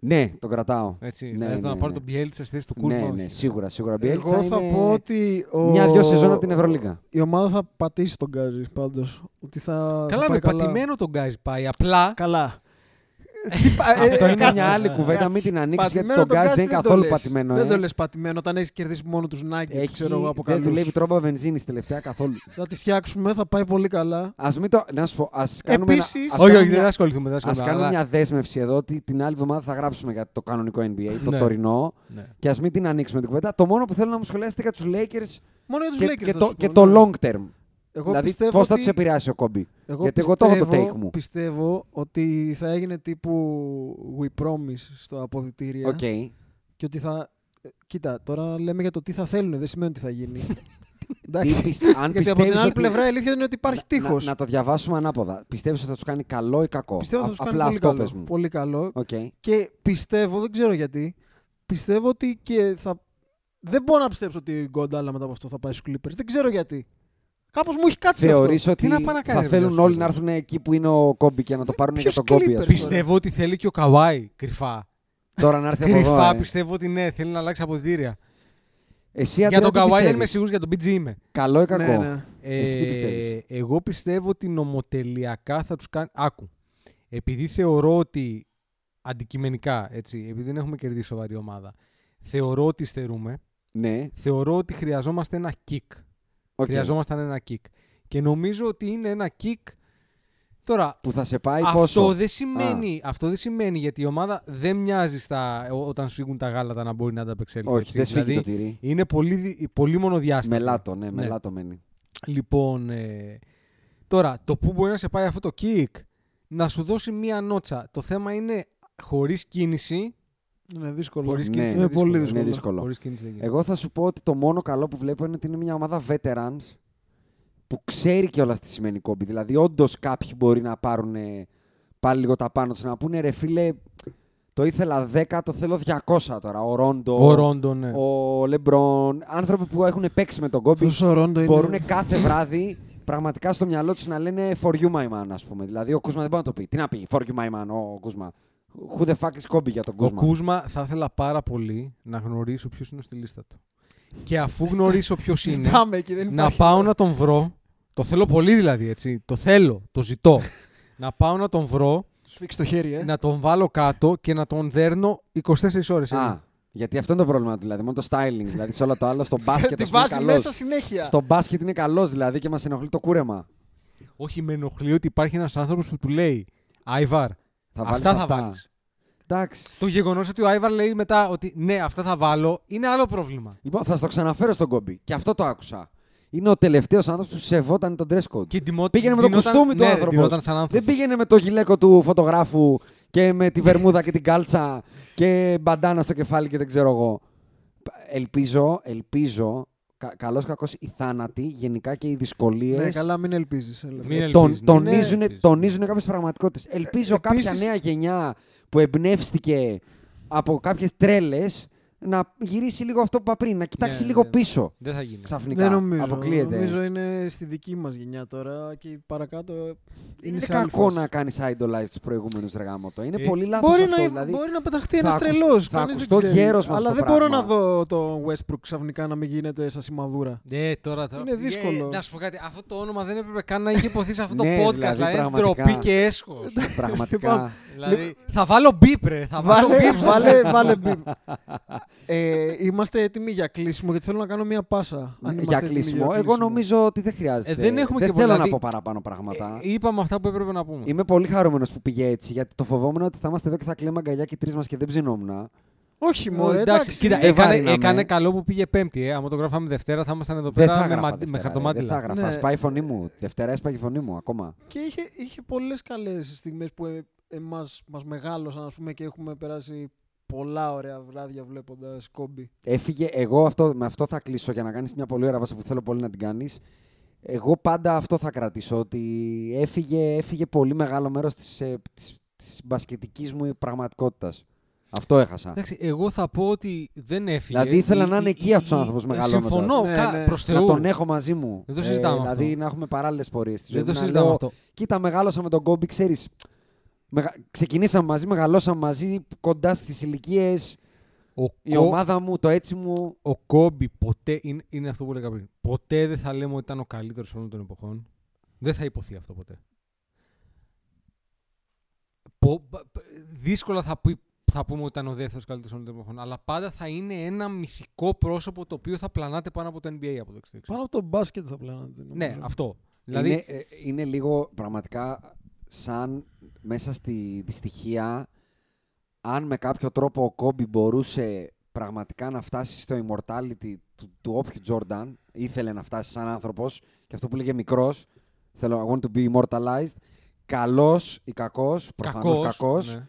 Ναι, τον κρατάω. Έτσι, Ναι, δηλαδή το ναι, να πάρω ναι. τον Bielitsa στη θέση του Κούσμα. Ναι, όχι. ναι, σίγουρα, σίγουρα. Εγώ Μπιέλιτσα θα είναι πω ότι. Ο... Μια-δυο σεζόν από την Ευρωλίγα. Η ομάδα θα πατήσει τον Γκάζι πάντως. Ότι θα. θα Καλά, πάει με πατημένο τον Guys πάει. Απλά Καλά. Αυτό είναι κάτσε. μια άλλη Ε, κουβέντα, Κάτσε. μην την ανοίξεις γιατί Πατημένο τον Γκάζ Γκάζι δεν είναι το καθόλου λες. πατημένο. Δεν ε. το λες πατημένο όταν έχεις κερδίσει μόνο τους Nuggets, Έχει- ξέρω εγώ από Δεν καλούς. δουλεύει τρόμπα βενζίνης τελευταία καθόλου. Θα τη φτιάξουμε, θα πάει πολύ καλά. Α μην το. Να σου πω, ας κάνουμε. Επίσης- ένα- ας όχι, κάνουμε όχι, δεν μια- ασχοληθούμε. Δεν Ας ασχοληθούμε, κάνουμε αλλά- μια δέσμευση εδώ ότι την άλλη εβδομάδα θα γράψουμε για το κανονικό NBA, το Ναι. τωρινό. Ναι. Και ας μην την ανοίξουμε την κουβέντα. Το μόνο που θέλω να μου σχολιάσετε για τους Lakers Μόνο για τους και, Lakers. και, θα το, σου και πω, το ναι. long term. Εγώ δηλαδή, πιστεύω πώς θα ότι- του επηρεάσει ο Κόμπι. Εγώ Γιατί εγώ το έχω το πιστεύω- take μου. Πιστεύω ότι θα έγινε τύπου We Promise στο αποδυτήρια. Οκ. Και ότι θα. ε, Κοίτα, τώρα λέμε για το τι θα θέλουν, δεν σημαίνει ότι θα γίνει. Τι Εντάξει. πιστε- Αν Γιατί από την πιστεύεις άλλη ότι- πλευρά η αλήθεια είναι ότι υπάρχει να, τείχος. να, να το διαβάσουμε ανάποδα. Πιστεύεις ότι θα τους κάνει καλό ή κακό; Πιστεύω ότι θα Α- του κάνει Απλά πολύ αυτό καλό. πες μου. Πολύ καλό. Οκ. Και πιστεύω, δεν ξέρω γιατί, πιστεύω ότι και θα. Δεν μπορώ να πιστέψω ότι η Γκόντάλα μετά από αυτό θα πάει στους Clippers. Δεν ξέρω γιατί. Κάπως μου έχει κάτσει Θεωρείς αυτό. ότι Τι να πάει να κάνει, θα ρε, θέλουν παιδιά, όλοι σου να λέω. έρθουν εκεί που είναι ο Κόμπι και να το πάρουν για Ποιος τον Κόμπι. ας Clippers? πούμε. Πιστεύω ότι θέλει και ο Καβάη κρυφά. Τώρα να έρθει από εδώ. Κρυφά ε. πιστεύω ότι ναι, θέλει να αλλάξει αποδητήρια. Εσύ Για Αντρέα, τον τι Καβάη δεν πιστεύεις; είμαι σίγουρος, για τον BG είμαι. Καλό ή κακό; Ναι, ναι. Εσύ τι πιστεύεις; Ε, εγώ πιστεύω ότι νομοτελειακά θα τους κάνει... Άκου. Επειδή θεωρώ ότι αντικειμενικά, έτσι, επειδή δεν έχουμε κερδίσει σοβαρή ομάδα, θεωρώ ότι υστερούμε, Ναι. θεωρώ ότι χρειαζόμαστε ένα kick. Οκ. Χρειαζόμασταν ένα kick. Και νομίζω ότι είναι ένα kick... Τώρα, Που θα σε πάει αυτό πόσο; δεν, σημαίνει, αυτό δεν σημαίνει γιατί η ομάδα δεν μοιάζει στα, ό- όταν σφίγγουν τα γάλατα να μπορεί να ανταπεξέλθει. Όχι, έτσι. δεν σφίγγει δηλαδή, το τυρί. είναι πολύ, δι- πολύ μονοδιάστατο. Μελάτο, ναι, μελάτο μένει. Λοιπόν, ε, τώρα, το που μπορεί να σε πάει αυτό το kick, να σου δώσει μία νότσα. Το θέμα είναι χωρίς κίνηση. Είναι δύσκολο. Χωρίς Ναι, κίνηση είναι πολύ Είναι δύσκολο. δύσκολο. Χωρίς κίνηση δεν γίνεται. Εγώ θα σου πω ότι το μόνο καλό που βλέπω είναι ότι είναι μια ομάδα veterans που ξέρει και όλα τι σημαίνει κόμπι. Δηλαδή, όντως κάποιοι μπορεί να πάρουν ε, πάλι λίγο τα πάνω τους να πούνε ρε φίλε, το ήθελα 10, το θέλω 200 τώρα. Ο Ρόντο, Ο Ρόντο, ναι. ο Λεμπρόν, άνθρωποι που έχουν παίξει με τον κόμπι Αυτός ο Ρόντο είναι. μπορούν κάθε βράδυ πραγματικά στο μυαλό τους να λένε For you my man, ας πούμε. Δηλαδή, ο Κούσμα δεν μπορεί να το πει. Τι να πει, For you my man, ο Κούσμα. Who the fuck is κόμπι για τον Ο Κούσμα. Κούσμα θα ήθελα πάρα πολύ να γνωρίσω ποιος είναι στη λίστα του. Και αφού γνωρίσω ποιος είναι, Πάμε εκεί, δεν να υπάρχει. πάω να τον βρω. Το θέλω πολύ δηλαδή, έτσι. Το θέλω, το ζητώ. να πάω να τον βρω, Του φίξει το χέρι, ε. να τον βάλω κάτω και να τον δέρνω 24 ώρες. Α, γιατί αυτό είναι το πρόβλημα του, δηλαδή. Μόνο το styling. Δηλαδή, σε όλα τα άλλα, στο μπάσκετ Τη ας πούμε, βάζει καλός. μέσα συνέχεια. Στο μπάσκετ είναι καλός, δηλαδή, και μας ενοχλεί το κούρεμα. Όχι, με ενοχλεί ότι υπάρχει ένας άνθρωπος που του λέει Άιβαρ, Θα βάλεις αυτά θα αυτά. βάλεις. Εντάξει. Το γεγονός ότι ο Άιβαρ λέει μετά ότι ναι, αυτά θα βάλω είναι άλλο πρόβλημα. Λοιπόν, θα στο ξαναφέρω στον κόμπι. Και αυτό το άκουσα. Είναι ο τελευταίος άνθρωπος που σεβόταν τον dress code. Και τιμώ- Πήγαινε με το ντυνόταν- κουστούμι του ναι, άνθρωπος. ντυνόταν σαν Δεν άνθρωπος. πήγαινε με το γυλαίκο του φωτογράφου και με τη βερμούδα και την κάλτσα και μπαντάνα στο κεφάλι και δεν ξέρω εγώ. Ελπίζω, ελπίζω, κα, καλός κακός οι θάνατοι γενικά και οι δυσκολίες Ναι, καλά, μην ελπίζεις. Μην τον, ελπίζεις, ναι. τονίζουν, ελπίζεις. τονίζουν κάποιες πραγματικότητες. Ελπίζω κάποια Επίσης- νέα γενιά που εμπνεύστηκε από κάποιες τρέλες να γυρίσει λίγο αυτό που είπα πριν, να κοιτάξει Ναι, λίγο ναι. πίσω Δεν θα γίνει. ξαφνικά. Δεν νομίζω. Αποκλείεται. Νομίζω είναι στη δική μας γενιά τώρα και η παρακάτω είναι, είναι σε άλλη κακό φάση. να κάνεις idolize τους προηγούμενους ρεγάμοτο. Είναι Ε, πολύ λάθος Μπορεί, αυτό. να, δηλαδή, μπορεί να πεταχτεί θα ένας ακουσ- τρελός. θα ακουστώ γέρος με Αλλά αυτό δεν το μπορώ πράγμα. να δω τον Westbrook ξαφνικά να μην γίνεται σαν σημαδούρα. Ε, τώρα, τώρα. Είναι δύσκολο. Ε, να σου πω κάτι. Αυτό το όνομα δεν έπρεπε καν να είχε υποθεί σε αυτό το Ναι, podcast. δηλαδή, Δηλαδή, είναι πραγματικά. ντροπή και έσχος. Πραγματικά. δηλαδή, θα βάλω μπίπ, ρε. Θα βάλω Βάλε, μπίπ. βάλε, βάλε μπιπ. ε, είμαστε έτοιμοι για κλείσιμο γιατί θέλω να κάνω μία πάσα. αν είμαστε για έτοιμοι κλείσιμο. Εγώ νομίζω ότι δεν χρειάζεται. Ε, δεν έχουμε και θέλω πολλά, να δηλαδή- πω παραπάνω πράγματα. Ε, είπαμε αυτά που έπρεπε να πούμε. Είμαι πολύ χαρούμενος που πήγε έτσι, γιατί το φοβόμουν ότι θα είμαστε εδώ και θα κλαίμε αγκαλιά και οι τρεις μας και δεν ψινόμουν. Όχι, μωρέ, εντάξει, εντάξει. κοίτα, δεν έκανε, βαρύναμε. έκανε καλό που πήγε Πέμπτη. Ε. Άμα το γράφαμε Δευτέρα, θα ήμασταν εδώ Δεν πέρα θα με, έγραφα μα- με Δευτέρα, ρε. χαρτομάτιλα. Δεν θα έγραφα. Ναι. Σπάει η φωνή μου. Δευτέρα έσπαγε η φωνή μου ακόμα. Και είχε, είχε πολλές καλές στιγμές που ε, εμάς μας μεγάλωσαν ας πούμε, και έχουμε περάσει πολλά ωραία βράδια βλέποντας κόμπι. Έφυγε, εγώ αυτό, με αυτό θα κλείσω για να κάνεις μια πολύ ωραία βάση που θέλω πολύ να την κάνεις. Εγώ πάντα αυτό θα κρατήσω, ότι έφυγε, έφυγε πολύ μεγάλο μέρος της, ε, της, της μπασκετικής μου πραγματικότητας. Αυτό έχασα. Εντάξει, εγώ θα πω ότι δεν έφυγε. Δηλαδή ήθελα Η- να είναι η- εκεί η- αυτός ο η- άνθρωπος μεγαλώνοντας. Συμφωνώ, Ναι, κα- ναι. προς Να Θεού. τον έχω μαζί μου. Δεν το συζητάμε δηλαδή αυτό. να έχουμε παράλληλες πορείες στη ζωή Δεν το μου. Να συζητάμε λέω, αυτό. Κοίτα, μεγάλωσα με τον Κόμπι, ξέρεις. Μεγα... Ξεκινήσαμε μαζί, μεγαλώσαμε μαζί, κοντά στις ηλικίες. Ο, Η Κο- ομάδα μου, το έτσι μου. ο Κόμπι ποτέ, είναι, είναι αυτό που έλεγα πριν, ποτέ δεν θα λέμε ότι ήταν ο καλύτερος όλων των εποχών. Δεν θα υποθεί αυτό ποτέ. Πο- π- π- δύσκολα θα, πει- θα πούμε ότι ήταν ο δεύτερος καλύτερος όλων των εποχών, αλλά πάντα θα είναι ένα μυθικό πρόσωπο το οποίο θα πλανάται πάνω από το NBA από το 66. Πάνω από το μπάσκετ θα πλάνα. Ναι, αυτό. Δηλαδή, είναι, ε, είναι λίγο πραγματικά σαν μέσα στη δυστυχία αν με κάποιο τρόπο ο Κόμπι μπορούσε πραγματικά να φτάσει στο immortality του, του όποιου Τζόρνταν, ήθελε να φτάσει σαν άνθρωπος και αυτό που λέγε μικρός, θέλω I want to be immortalized, καλός ή κακός, προφανώς κακός, κακός, ναι.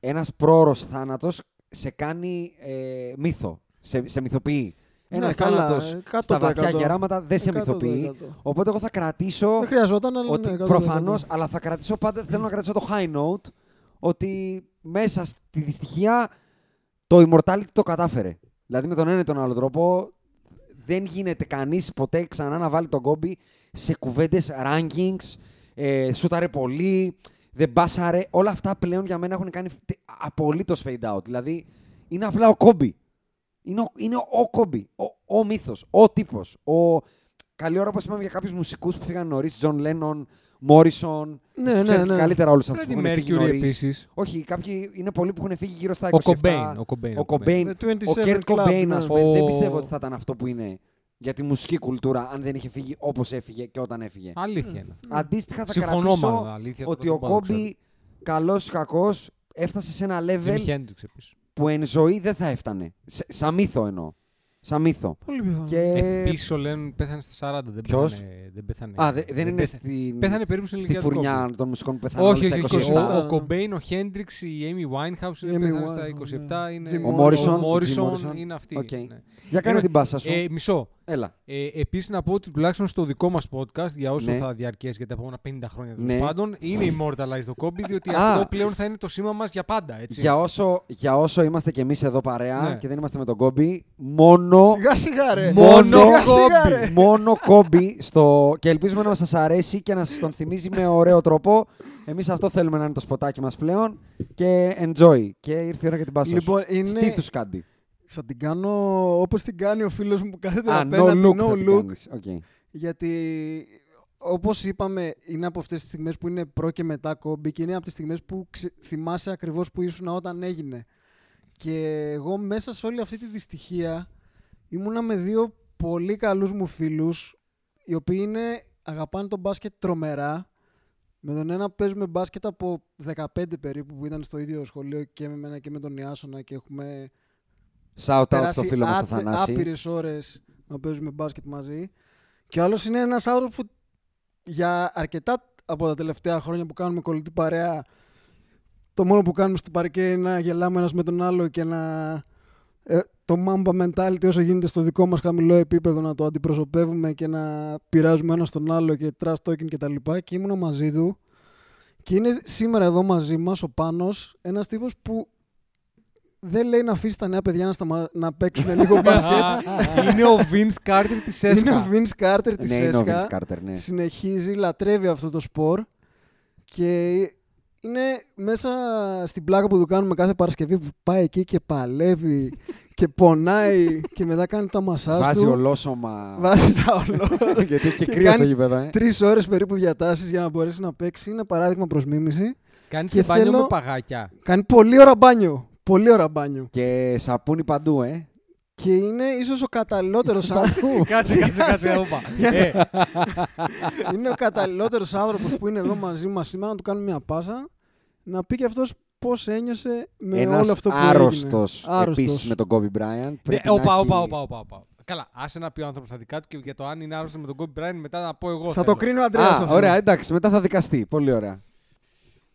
ένας πρόωρος θάνατος σε κάνει ε, μύθο, σε, σε μυθοποιεί. Ένας Ναι, καλά, θάνατος ε, στα βαθιά 100%. γεράματα δεν σε 100%. μυθοποιεί. Οπότε εγώ θα κρατήσω Δεν χρειαζόταν, αλλά ότι ναι, 100%. προφανώς, αλλά θα κρατήσω πάντα, θέλω να κρατήσω το high note, ότι μέσα στη δυστυχία το Immortality το κατάφερε. Δηλαδή με τον ένα ή τον άλλο τρόπο δεν γίνεται κανείς ποτέ ξανά να βάλει τον Κόμπι σε κουβέντες rankings, ε, σούταρε πολύ, δεν μπάσαρε. Όλα αυτά πλέον για μένα έχουν κάνει απολύτως fade out. Δηλαδή είναι απλά ο Κόμπι. Είναι ο, είναι ο Κόμπι, ο, ο μύθος, ο τύπος. Ο... Καλή ώρα όπως είπαμε για κάποιους μουσικούς που φύγαν νωρίς, Τζον Λένον, Μόρισον, Ναι, ναι, ναι. καλύτερα όλους αυτούς Freddie που έχουν φύγει Mercury νωρίς. επίσης. Όχι, κάποιοι είναι πολλοί που έχουν φύγει γύρω στα 27. Ο Κομπέιν. Ο Κομπέιν. Ο Κομπέιν. The 27 Ο Κέρτ Club, Κομπέιν, ναι. ας πούμε, δεν Ο- πιστεύω ότι θα ήταν αυτό που είναι για τη μουσική κουλτούρα αν δεν είχε φύγει όπως έφυγε και όταν έφυγε. Αλήθεια είναι. Αντίστοιχα θα Συμφωνώ κρατήσω μάλλον, αλήθεια, ότι το ο δεν μπορώ να ξέρω. Κόμπι, καλός ή κακός, έφτασε σε ένα level Jimi Hendrix επίσης. Που εν ζωή δεν θα έφτανε. Σε- Σαν μύθο εννοώ. Σαν μύθο. Πολύ πιθανό. Και... Επίσης ο Λένον πέθανε στα 40. Δεν Ποιος; πέθανε, δεν πέθανε. Α, δε- δεν είναι πέθανε. στην, Πέθανε περίπου στην στη ηλικία του φουρνιά Κόμπι. των μουσικών που πέθαναν Όχι, όλοι όχι, στα όχι. 27. Ο, ο Κομπέιν, ο Χέντριξ, η Amy Winehouse Η είναι Amy πέθανε στα Winehouse, 27. ναι. Είναι... Jim Ο Morrison, ο ο Jim Morrison Morrison. είναι αυτή. Οκ. ναι. Για κάνε Είναι- την πάσα σου. Ε, μισό. Έλα. Ε, Επίσης να πω ότι τουλάχιστον στο δικό μας podcast, για όσο Ναι. θα διαρκέσει για τα επόμενα 50 χρόνια τέλος Ναι. πάντων, είναι immortalized το Kobe, διότι Α. αυτό πλέον θα είναι το σήμα μας για πάντα. Έτσι. Για όσο, για όσο είμαστε κι εμείς εδώ παρέα Ναι. και δεν είμαστε με τον Κόμπι, μόνο, Σιγά σιγά ρε. Μόνο Σιγά, σιγά, Kobe. ρε. μόνο Κόμπι στο... και ελπίζουμε να σας αρέσει και να σας τον θυμίζει με ωραίο τρόπο. Εμείς αυτό θέλουμε να είναι το σποτάκι μας πλέον και enjoy. Και ήρθε η ώρα για την πάσα Λοιπόν, σου. είναι- Στήθους κάντι. Θα την κάνω όπως την κάνει ο φίλος μου που κάθεται Α, no απέναντι. look θα no την look. κάνεις. Οκ. Γιατί όπως είπαμε είναι από αυτές τις στιγμές που είναι προ και μετά Κόμπι και είναι από τις στιγμές που ξε- θυμάσαι ακριβώς που ήσουν όταν έγινε. Και εγώ μέσα σε όλη αυτή τη δυστυχία ήμουνα με δύο πολύ καλούς μου φίλους οι οποίοι είναι, αγαπάνε τον μπάσκετ τρομερά. Με τον ένα παίζουμε μπάσκετ από 15 περίπου που ήταν στο ίδιο σχολείο και με μένα και με τον Ιάσονα και έχουμε Shout out στο περάσει φίλο μας το άθε- Θανάση. άπειρες ώρες να παίζουμε μπάσκετ μαζί. Και ο άλλος είναι ένας άνθρωπος που για αρκετά από τα τελευταία χρόνια που κάνουμε κολλητή παρέα το μόνο που κάνουμε στο παρκέ είναι να γελάμε ένας με τον άλλο και να ε, το mamba mentality όσο γίνεται στο δικό μας χαμηλό επίπεδο να το αντιπροσωπεύουμε και να πειράζουμε ένας τον άλλο και trash talking και τα λοιπά και ήμουν μαζί του και είναι σήμερα εδώ μαζί μας ο Πάνος ένας τύπος που δεν λέει να αφήσει τα νέα παιδιά να, σταμα... να παίξουν λίγο μπάσκετ. είναι ο Vince Carter της είναι ΕΣΚΑ. ο Vince Carter της Ναι, είναι ο ΕΣΚΑ. Vince Carter, ναι. Συνεχίζει, λατρεύει αυτό το σπορ και είναι μέσα στην πλάκα που του κάνουμε κάθε Παρασκευή που πάει εκεί και παλεύει και πονάει και μετά κάνει τα μασάζ Βάζει του. ολόσωμα. Βάζει τα ολό. Γιατί έχει και Και κρύο στο κάνει γήπεδο, ε. Τρεις ώρες περίπου διατάσεις για να μπορέσει να παίξει. Είναι παράδειγμα προς μίμηση. Κάνεις και και μπάνιο θέλω- με παγάκια. Κάνει πολύ ώρα μπάνιο. Πολύ ώρα μπάνιο. Και σαπούνι παντού, ε. Και είναι ίσως ο καταλληλότερος άνθρωπος. κάτσε, κάτσε, κάτσε. όπα. Ε, είναι ο καταλληλότερος άνθρωπος που είναι εδώ μαζί μας σήμερα να του κάνουμε μια πάσα. Να πει και αυτός πώς ένιωσε με Ένας όλο αυτό που άρρωστος έγινε. Άρρωστος. επίσης με τον Kobe Bryant. Ναι, Πρέπει να όπα, έχει- όπα, όπα, όπα, όπα. Καλά, άσε να πει ο άνθρωπος τα δικά του και για το αν είναι άρρωστος με τον Kobe Bryant μετά να πω εγώ. Θα θέλω. το κρίνει ο Αντρέας Α, αυτό. ωραία, εντάξει, μετά θα δικαστεί. Πολύ ωραία.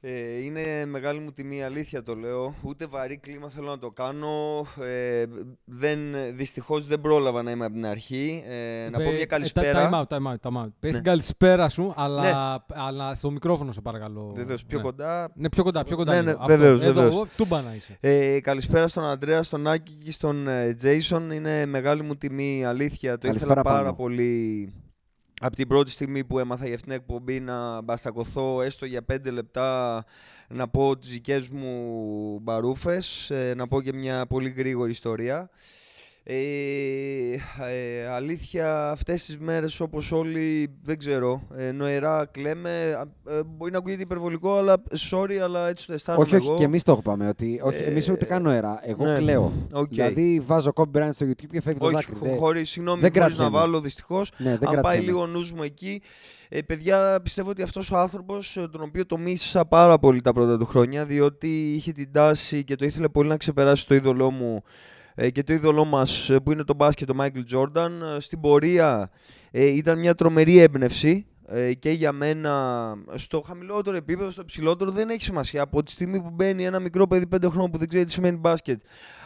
Ε, είναι μεγάλη μου τιμή, αλήθεια το λέω. Ούτε βαρύ κλίμα θέλω να το κάνω. Ε, δεν, δυστυχώς δεν πρόλαβα να είμαι από την αρχή. Ε, να Πε- πω μια ε, καλησπέρα. Time out, time out, time out. Πες Ναι. την καλησπέρα σου, αλλά, Ναι. αλλά στο μικρόφωνο σε παρακαλώ. Βεβαίως, πιο ναι. κοντά. Ναι, πιο κοντά, πιο κοντά. Ναι, λίγο. ναι, Αυτό. βεβαίως, Εδώ, βεβαίως. εγώ, τούμπα να είσαι. Ε, καλησπέρα στον Αντρέα, στον Άκη και στον ε, Τζέισον. Είναι μεγάλη μου τιμή, αλήθεια. Το Καλησπέρα ήθελα πάρα πάνω. πολύ από την πρώτη στιγμή που έμαθα για αυτήν την εκπομπή να μπαστακωθώ έστω για πέντε λεπτά να πω τις δικές μου μπαρούφες, ε, να πω και μια πολύ γρήγορη ιστορία. Ε, ε, αλήθεια αυτές τις μέρες όπως όλοι δεν ξέρω ε, νοερά κλαίμε Α, ε, μπορεί να ακούγεται υπερβολικό αλλά sorry αλλά έτσι το αισθάνομαι όχι, όχι, εγώ και εμείς το είπαμε. Ότι, όχι, Ε, εμείς ούτε καν νοερά. Εγώ ναι, κλαίω. οκ. Δηλαδή βάζω Kobe Bryant στο YouTube και φεύγει το όχι, δάκρυ. χω- Δεν- χωρίς, συγγνώμη, δεν χωρίς να κρατιέμαι. βάλω δυστυχώς. Ναι, δεν Αν πάει κρατιέμαι. λίγο ο νους μου εκεί. Ε, παιδιά, πιστεύω ότι αυτός ο άνθρωπος, ε, τον οποίο το μίσησα πάρα πολύ τα πρώτα του χρόνια, διότι είχε την τάση και το ήθελε πολύ να ξεπεράσει το είδωλό μου ε, και το είδωλό μας ε, που είναι το μπάσκετ, το Michael Jordan. Ε, Στην πορεία ε, ήταν μια τρομερή έμπνευση ε, και για μένα στο χαμηλότερο επίπεδο, στο ψηλότερο δεν έχει σημασία. Από τη στιγμή που μπαίνει ένα μικρό παιδί 5 χρόνων που δεν ξέρει τι σημαίνει μπάσκετ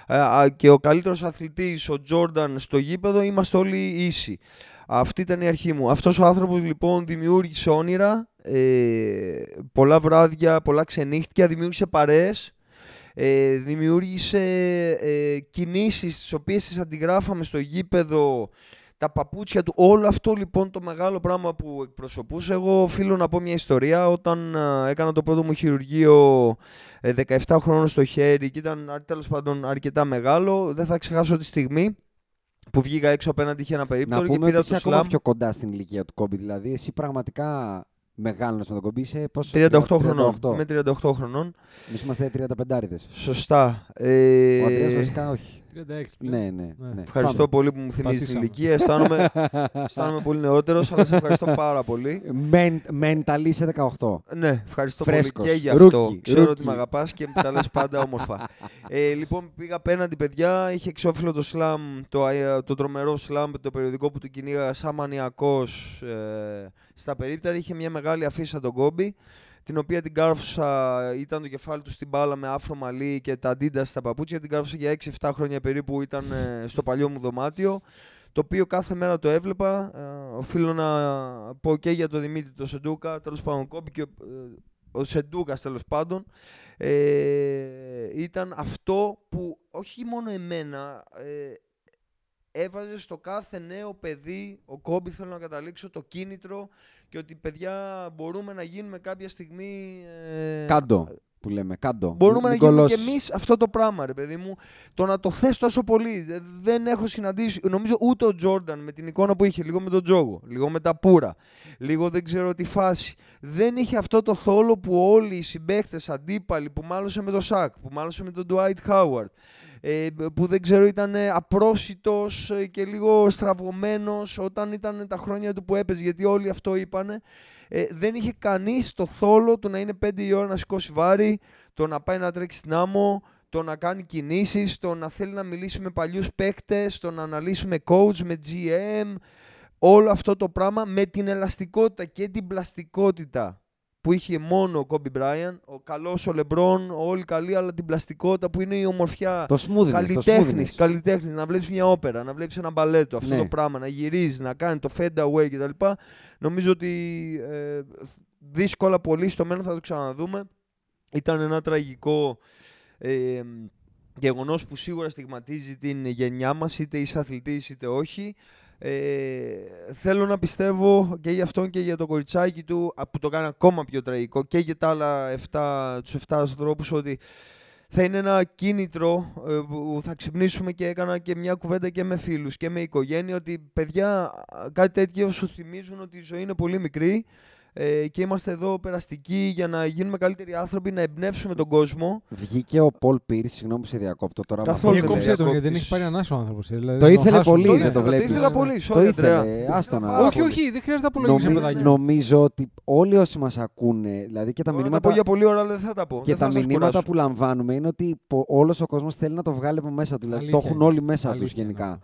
ε, α, και ο καλύτερος αθλητής, ο Τζόρνταν στο γήπεδο, είμαστε όλοι ίσοι. Αυτή ήταν η αρχή μου. Αυτός ο άνθρωπος λοιπόν δημιούργησε όνειρα, ε, πολλά βράδια, πολλά ξενύχτια, δημιούργησε παρέες, ε, δημιούργησε ε, κινήσεις τις οποίες τις αντιγράφαμε στο γήπεδο, τα παπούτσια του, όλο αυτό λοιπόν το μεγάλο πράγμα που εκπροσωπούσε. Εγώ οφείλω να πω μια ιστορία. Όταν α, έκανα το πρώτο μου χειρουργείο ε, 17 χρόνων στο χέρι και ήταν τέλος πάντων αρκετά μεγάλο, δεν θα ξεχάσω τη στιγμή που βγήκα έξω απέναντι είχε ένα Να περίπτωρο και πούμε πήρα ότι είσαι το ακόμα σλάμ πιο κοντά στην ηλικία του Kobe. Δηλαδή, εσύ πραγματικά μεγάλωνες με τον Kobe. Είσαι πόσο, 38 38. χρονών. Είμαι 38 χρονών. Εμείς είμαστε 35 Σωστά. Ε, Ο Αντρέας βασικά όχι. 36 πλέον. Ναι, ναι. Ναι. ναι. Ευχαριστώ Πάμε. πολύ που μου θυμίζει την Πατήσαμε. ηλικία. Αισθάνομαι, αισθάνομαι πολύ νεότερος, αλλά σε ευχαριστώ πάρα πολύ. Μεν, mental είσαι 18. Ναι, ευχαριστώ Φρέσκος. πολύ και γι' αυτό. Rookie, Ξέρω rookie. ότι με αγαπάς και μου τα λες πάντα όμορφα. ε, λοιπόν, πήγα απέναντι, παιδιά. Είχε εξώφυλλο το SLAM, το, ε, το τρομερό SLAM, το περιοδικό που του κυνήγα σαν μανιακός ε, στα περίπτερα. Είχε μια μεγάλη αφίσα τον Κόμπι, την οποία την κάρφωσα, ήταν το κεφάλι του στην μπάλα με άφρο μαλλί και τα αντίντα στα παπούτσια. Την κάρφωσα για 6-7 χρόνια περίπου, ήταν ε, στο παλιό μου δωμάτιο το οποίο κάθε μέρα το έβλεπα. Ε, οφείλω να πω και για τον Δημήτρη τον Σεντούκα, τέλος πάντων Κόμπι και ο, ε, ο Σεντούκας τέλος πάντων. Ε, ήταν αυτό που όχι μόνο εμένα ε, έβαζε στο κάθε νέο παιδί, ο Κόμπι θέλω να καταλήξω, το κίνητρο και ότι παιδιά μπορούμε να γίνουμε κάποια στιγμή... ε, Κάντο που λέμε. Κάντο. Μπορούμε Μην να γίνουμε κολώσεις. και εμείς αυτό το πράγμα, ρε παιδί μου. Το να το θες τόσο πολύ. Δε- Δεν έχω συναντήσει, νομίζω ούτε ο Τζόρνταν με την εικόνα που είχε, λίγο με τον Τζόγο, λίγο με τα πουρα, λίγο δεν ξέρω τι φάση. Δεν είχε αυτό το θόλο που όλοι οι συμπαίχτε αντίπαλοι που μάλωσε με τον Σακ, που μάλωσε με τον Dwight Howard, ε, που δεν ξέρω ήταν απρόσιτος ε, και λίγο στραβωμένος όταν ήταν τα χρόνια του που έπαιζε, γιατί όλοι αυτό είπανε. Ε, δεν είχε κανείς το θόλο του να είναι 5 η ώρα να σηκώσει βάρη, το να πάει να τρέξει στην άμμο, το να κάνει κινήσεις, το να θέλει να μιλήσει με παλιούς παίκτες, το να αναλύσει με coach, με GM, όλο αυτό το πράγμα με την ελαστικότητα και την πλαστικότητα που είχε μόνο ο Kobe Bryant, ο καλός ο LeBron, όλοι καλοί, αλλά την πλαστικότητα που είναι η ομορφιά. Το smoothness. Το Καλλιτέχνης, smoothness. καλλιτέχνης, να βλέπεις μια όπερα, να βλέπεις ένα μπαλέτο, αυτό Ναι. το πράγμα, να γυρίζεις, να κάνει το fade away κτλ. Νομίζω ότι ε, δύσκολα πολύ στο μέλλον θα το ξαναδούμε. Ήταν ένα τραγικό ε, γεγονός που σίγουρα στιγματίζει την γενιά μας, είτε είσαι αθλητής είτε όχι. Ε, θέλω να πιστεύω και για αυτόν και για το κοριτσάκι του α, που το κάνει ακόμα πιο τραγικό και για τα άλλα 7, τους 7 ανθρώπους ότι θα είναι ένα κίνητρο ε, που θα ξυπνήσουμε και έκανα και μια κουβέντα και με φίλους και με οικογένεια ότι παιδιά κάτι τέτοιο σου θυμίζουν ότι η ζωή είναι πολύ μικρή ε, και είμαστε εδώ περαστικοί για να γίνουμε καλύτεροι άνθρωποι, να εμπνεύσουμε τον κόσμο. Βγήκε ο Πολ Πίρ, συγγνώμη που σε διακόπτω τώρα. Καθόλου μα δεν Διέκοψε τον γιατί δεν διακόπτεις. έχει πάρει ανάσο ο άνθρωπος. Δηλαδή, Το τον ήθελε χάσουμε. πολύ, Το δεν ήθελα, το το βλέπεις. ήθελα πολύ, Το sorry, Αντρέα. ήθελε, άστο να. Όχι, όχι, δεν χρειάζεται να απολογίσει, Νομι- παιδάκι. Νομίζω ότι όλοι όσοι μας ακούνε, δηλαδή και τα Μπορώ να τα μηνύματα, πω για πολλή ώρα, αλλά δεν θα τα πω. και Δεν θα τα σας μηνύματα κουράσω. που λαμβάνουμε είναι ότι όλος ο κόσμος θέλει να το βγάλει από μέσα του. Δηλαδή Αλήθεια το έχουν είναι. όλοι μέσα τους Αλήθεια είναι γενικά.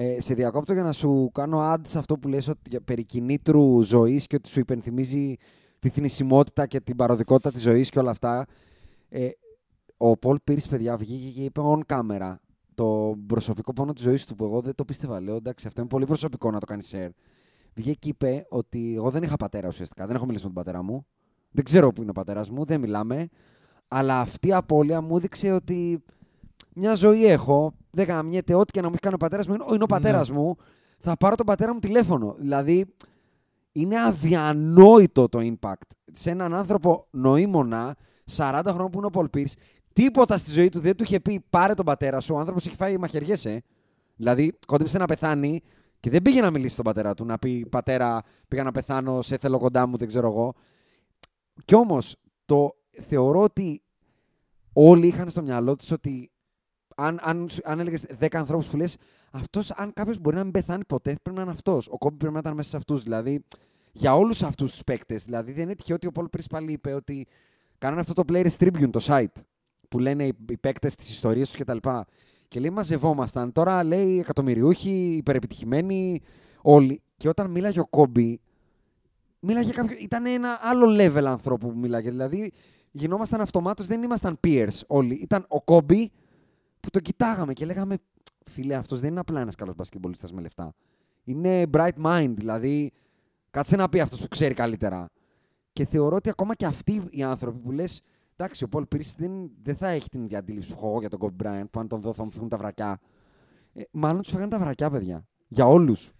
Αυτό. Ε, σε διακόπτω για να σου κάνω ad σε αυτό που λες ότι, για- περί κινήτρου ζωής και ότι σου υπενθυμίζει τη θνησιμότητα και την παροδικότητα της ζωής και όλα αυτά. Ε, ο Πολ Πίρς, παιδιά, βγήκε και είπε on camera το προσωπικό πόνο της ζωής του που εγώ δεν το πίστευα. Λέω, εντάξει, αυτό είναι πολύ προσωπικό να το κάνεις share. Βγήκε και είπε ότι εγώ δεν είχα πατέρα ουσιαστικά. Δεν έχω μιλήσει με τον πατέρα μου. Δεν ξέρω που είναι ο πατέρας μου, δεν μιλάμε. Αλλά αυτή η απώλεια μου έδειξε ότι μια ζωή έχω. Δεν γαμιέται ό,τι και να μου έχει κάνει ο πατέρας μου. Είναι, είναι ο πατέρας μου. Θα πάρω τον πατέρα μου τηλέφωνο. Δηλαδή, είναι αδιανόητο το impact σε έναν άνθρωπο νοήμονα 40 χρόνων που είναι ο Πολ Πίρς, Τίποτα στη ζωή του δεν του είχε πει πάρε τον πατέρα σου. Ο άνθρωπος έχει φάει μαχαιριέ, ε. Δηλαδή, κόντεψε να πεθάνει και δεν πήγε να μιλήσει στον πατέρα του. Να πει πατέρα, πήγα να πεθάνω, σε θέλω κοντά μου, δεν ξέρω εγώ. Κι όμως, το θεωρώ ότι όλοι είχαν στο μυαλό τους ότι αν, αν, σου- αν έλεγες 10 ανθρώπους που λες, αυτός, αν κάποιος μπορεί να μην πεθάνει ποτέ, πρέπει να είναι αυτός. Ο Κόμπι πρέπει να ήταν μέσα σε αυτούς. Δηλαδή, για όλους αυτούς τους παίκτες. Δηλαδή, δεν είναι τυχαίο ότι ο Πολ Πρι πάλι είπε ότι κάνανε αυτό το Players Tribune, το site, που λένε οι, οι παίκτες της ιστορίας τους κτλ. Και λέει, μαζευόμασταν. Τώρα λέει εκατομμυριούχοι, υπερεπιτυχημένοι, όλοι. Και όταν μίλαγε ο Κόμπι, μίλαγε κάποιο. ήταν ένα άλλο level ανθρώπου που μίλαγε. Δηλαδή, γινόμασταν αυτομάτως, δεν ήμασταν peers όλοι. Ήταν ο Κόμπι που τον κοιτάγαμε και λέγαμε, φίλε, αυτός δεν είναι απλά ένας καλός μπασκετμπολίστας με λεφτά. Είναι bright mind, δηλαδή κάτσε να πει αυτός που ξέρει καλύτερα. Και θεωρώ ότι ακόμα και αυτοί οι άνθρωποι που λες, εντάξει, ο Πολ Πίρση δεν, δεν θα έχει την ίδια αντίληψη που έχω εγώ για τον Kobe Bryant, που αν τον δω θα μου φύγουν τα βρακιά. Ε, μάλλον τους φύγανε τα βρακιά, παιδιά. Για όλους.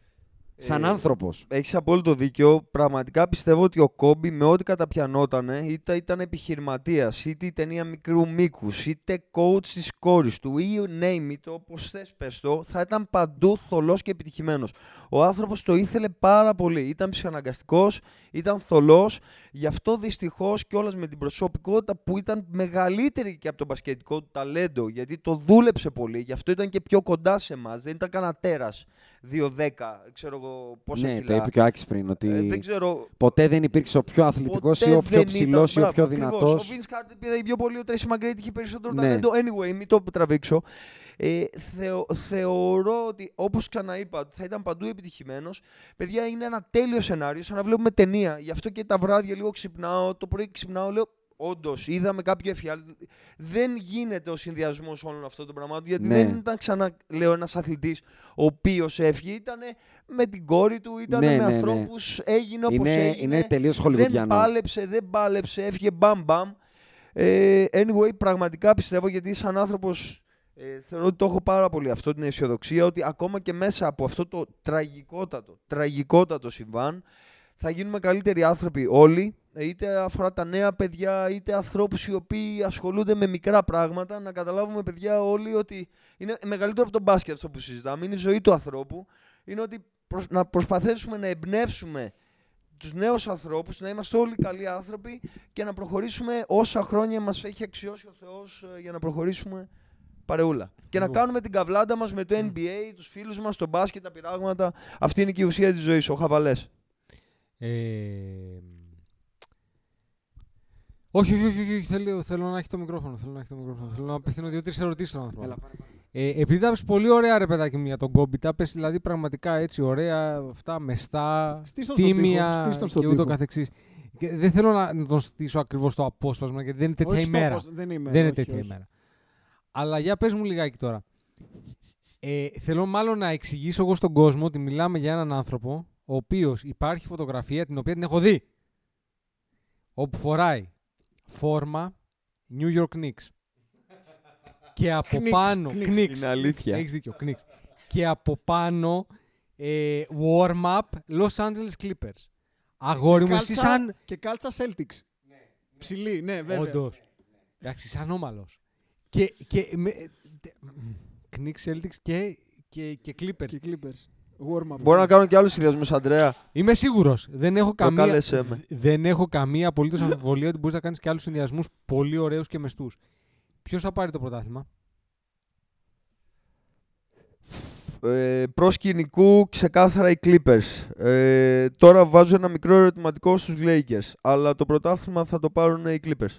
Σαν Ε, άνθρωπος. Έχεις απόλυτο δίκιο. Πραγματικά πιστεύω ότι ο Κόμπι με ό,τι καταπιανότανε, είτε ήταν επιχειρηματίας, είτε η ταινία μικρού μήκους, είτε coach της κόρης του, ή name it, όπως θες πες το, θα ήταν παντού θολός και επιτυχημένος. Ο άνθρωπος το ήθελε πάρα πολύ. Ήταν ψυχαναγκαστικός, ήταν θολός. Γι' αυτό δυστυχώς κιόλα με την προσωπικότητα που ήταν μεγαλύτερη και από το μπασκετικό του ταλέντο, γιατί το δούλεψε πολύ, γι' αυτό ήταν και πιο κοντά σε εμάς. Δεν ήταν κανένα τέρας 2-10, ξέρω εγώ πόσα Ναι, κιλά. το είπε και ο Άκης πριν. Ότι Ε, δεν ξέρω. ποτέ δεν υπήρξε ο πιο αθλητικός ποτέ ή ο πιο δεν ψηλός ήταν- ή ο πιο μπράβο, ακριβώς. δυνατό. Ο Vince Carter πήγε πιο πολύ, ο Tracy McGrady είχε περισσότερο Ναι. ταλέντο. Anyway, μην το τραβήξω. Ε, θεω, θεωρώ ότι, όπως ξαναείπα, ότι θα ήταν παντού επιτυχημένος. Παιδιά, είναι ένα τέλειο σενάριο, σαν να βλέπουμε ταινία. Γι' αυτό και τα βράδια λίγο ξυπνάω, το πρωί ξυπνάω, λέω, Όντως, είδαμε κάποιο εφιάλτη. Δεν γίνεται ο συνδυασμός όλων αυτών των πραγμάτων. Γιατί Ναι. δεν ήταν ξανά, λέω, ένας αθλητής ο οποίος έφυγε. Ήταν με την κόρη του, ήταν Ναι, με ναι, ναι. ανθρώπους, έγινε όπως Είναι- έγινε. είναι τελείως Δεν χολιγουδιανό. πάλεψε, δεν πάλεψε, έφυγε μπαμ μπαμ. Ε, anyway, πραγματικά πιστεύω γιατί σαν άνθρωπος ε, θεωρώ ότι το έχω πάρα πολύ αυτό την αισιοδοξία ότι ακόμα και μέσα από αυτό το τραγικότατο, τραγικότατο συμβάν θα γίνουμε καλύτεροι άνθρωποι όλοι, ε, είτε αφορά τα νέα παιδιά, είτε ανθρώπους οι οποίοι ασχολούνται με μικρά πράγματα, να καταλάβουμε παιδιά όλοι ότι είναι μεγαλύτερο από τον μπάσκετ αυτό που συζητάμε, είναι η ζωή του ανθρώπου, είναι ότι προσ- να προσπαθήσουμε να εμπνεύσουμε τους νέους ανθρώπους, να είμαστε όλοι καλοί άνθρωποι και να προχωρήσουμε όσα χρόνια μας έχει αξιώσει ο Θεός ε, για να προχωρήσουμε παρεούλα. Και να κάνουμε την καβλάντα μας με το NBA, τους φίλους μας, το μπάσκετ, τα πειράγματα. Αυτή είναι και η ουσία της ζωής, ο χαβαλές. Ε, όχι, όχι, όχι, όχι, θέλω, θέλω να έχει το μικρόφωνο. Θέλω να έχει το μικρόφωνο. Θέλω να απευθύνω δύο-τρεις ερωτήσεις στον άνθρωπο. Έλα, Ε, επειδή τα πες πολύ ωραία, ρε παιδάκι μου, για τον Κόμπι, τα πες δηλαδή πραγματικά έτσι ωραία, αυτά μεστά, Στήσton στον τίμια τοίχο, στήσton και στον ούτω τοίχο. καθεξής. Και δεν θέλω να, να τον στήσω ακριβώς το απόσπασμα, γιατί δεν είναι τέτοια Όχι στο ημέρα. πώς- δεν είμαι, δεν είναι όχι, τέτοια όχι. ημέρα. Αλλά για πες μου λιγάκι τώρα. Ε, θέλω μάλλον να εξηγήσω εγώ στον κόσμο ότι μιλάμε για έναν άνθρωπο ο οποίος υπάρχει φωτογραφία την οποία την έχω δει. Όπου φοράει φόρμα New York Knicks. Και από Knicks, πάνω. Knicks. Knicks. Είναι αλήθεια. Έχεις δίκιο, Knicks. Και από πάνω ε, warm-up Los Angeles Clippers. Αγόρι μου, εσύ Κάλτσα- σαν... Και κάλτσα Celtics. Ψηλή, ναι, βέβαια. Όντως. Εντάξει, σαν όμαλος. Και, και με, τε- Knicks, Celtics και, και, και Clippers. Και Clippers. Warm-up. Μπορώ να κάνω και άλλους συνδυασμούς, Αντρέα. Είμαι σίγουρος. Δεν έχω καμία, κάλεσέ με. δεν έχω καμία απολύτως αμφιβολία ότι μπορείς να κάνεις και άλλους συνδυασμούς πολύ ωραίους και μεστούς. Ποιος θα πάρει το πρωτάθλημα; Ε, Προς σκηνικού, ξεκάθαρα οι Clippers. Ε, τώρα βάζω ένα μικρό ερωτηματικό στους Lakers. Αλλά το πρωτάθλημα θα το πάρουν οι Clippers.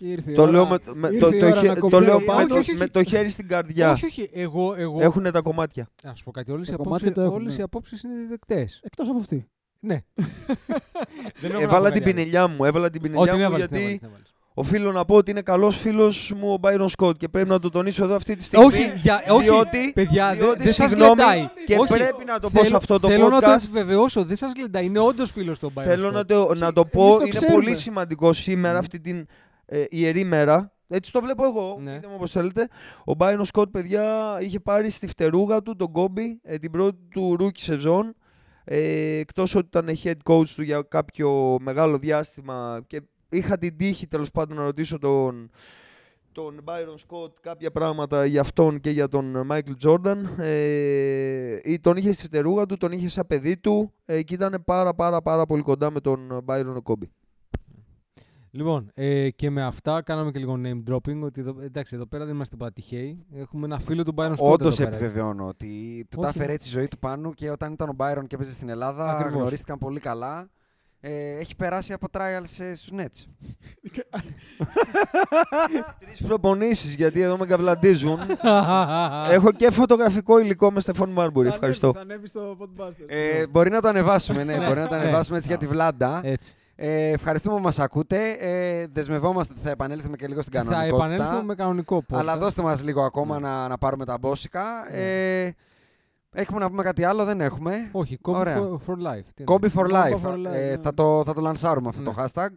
Και ήρθε η Το ώρα- λέω, με, με- ήρθε το, η το, ώρα χε- να το κοπεί λέω ο με, πάτος. το, όχι, όχι. με το χέρι στην καρδιά. Όχι, όχι. Εγώ. εγώ... Έχουν τα κομμάτια. Να σου πω κάτι. Όλες οι Τα απόψει κομμάτια το έχουν, όλες οι ναι. απόψεις είναι δεκτές. Εκτός από αυτή. Ναι. Δεν έχω να Έβαλα πω την κάτι άλλο. πινελιά μου. Έβαλα την Ό, πινελιά την μου έβαλες, την γιατί έβαλες, την έβαλες. οφείλω να πω ότι είναι καλός φίλος μου ο Μπάιρον Σκότ και πρέπει να το τονίσω εδώ αυτή τη στιγμή. Όχι, για, όχι, διότι, παιδιά, δε- διότι δεν σας συγγνώμη, γλεντάει. και Όχι, πρέπει να το πω σε θέλω- αυτό το Θέλω να το podcast. επιβεβαιώσω, δεν σας γλεντάει, είναι όντως φίλος των Bayern Θέλω Scott. να το, να το Εμείς πω, το είναι ξέρουμε. πολύ σημαντικό σήμερα αυτή την ε, ιερή μέρα. Έτσι το βλέπω εγώ, Ναι. πείτε μου όπως θέλετε. Ο Μπάιρον Σκότ, παιδιά, είχε πάρει στη φτερούγα του τον Κόμπι ε, την πρώτη του rookie σεζόν. Ε, εκτός ότι ήταν head coach του για κάποιο μεγάλο διάστημα και είχα την τύχη τέλος πάντων να ρωτήσω τον, τον Byron Scott κάποια πράγματα για αυτόν και για τον Michael Jordan. Ε, ή τον είχε στη φτερούγα του, τον είχε σαν παιδί του ε, και ήταν πάρα πάρα πάρα πολύ κοντά με τον Byron Kobe. Λοιπόν, ε, και με αυτά κάναμε και λίγο name dropping. Ότι εδώ, εντάξει, εδώ πέρα δεν είμαστε πάντα τυχαίοι. Έχουμε ένα φίλο του Byron Scott. Όντως εδώ πέρα, έτσι. επιβεβαιώνω ότι του τα Όχι. έφερε έτσι η ζωή του πάνω και όταν ήταν ο Byron και έπαιζε στην Ελλάδα Ακριβώς. γνωρίστηκαν πολύ καλά. Ε, έχει περάσει από trials ε, στους Nets. Τρεις προπονήσεις γιατί εδώ με καβλαντίζουν. Έχω και φωτογραφικό υλικό με Στεφόν Μάρμπουρη. Θα Ευχαριστώ. ανέβει- Θα ανέβεις στο Podbusters. Ε, μπορεί να το ανεβάσουμε, ναι, μπορεί να το Ναι. ανεβάσουμε έτσι για τη Βλάντα. Έτσι. Ε, ευχαριστούμε που μας ακούτε. Ε, δεσμευόμαστε ότι θα επανέλθουμε και λίγο στην Θα κανονικότητα. επανέλθουμε με κανονικό podcast. Αλλά δώστε μας λίγο ακόμα να, να πάρουμε τα μπόσικα. Ε, έχουμε να πούμε κάτι άλλο, δεν έχουμε. Όχι, Kobe Ωραία. for, for life. Τι Kobe είναι. for Kobe life. for life, Ε, ναι. θα, το, θα το λανσάρουμε αυτό Ναι. το hashtag.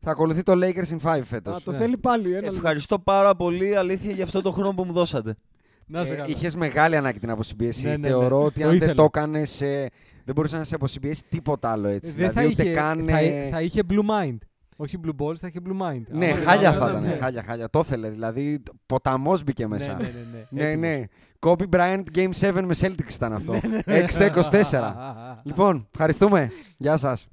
Θα ακολουθεί το Lakers in 5 φέτος. Α, το ναι. θέλει πάλι. Ένα Ευχαριστώ πάρα πολύ αλήθεια για αυτό το χρόνο που μου δώσατε. Να σε Ε, καλά. είχες μεγάλη ανάγκη την αποσυμπίεση. Ναι, ναι, ναι. Θεωρώ ότι Το αν δεν ήθελα. το έκανε, δεν μπορούσε να σε αποσυμπιέσει τίποτα άλλο έτσι. δεν δηλαδή, θα ούτε είχε, καν. θα, ε, θα είχε blue mind. Όχι blue balls, θα είχε blue mind. Ναι, Άμα- χάλια άμα- θα ήταν. ναι. Χάλια, χάλια. Το ήθελε. Δηλαδή, ποταμός μπήκε μέσα. Ναι, ναι, ναι. Ναι, Έτοιμος. ναι. Kobe Bryant Game 7 με Celtics ήταν αυτό. Ναι, ναι, ναι. 6-24. λοιπόν, ευχαριστούμε. Γεια σας.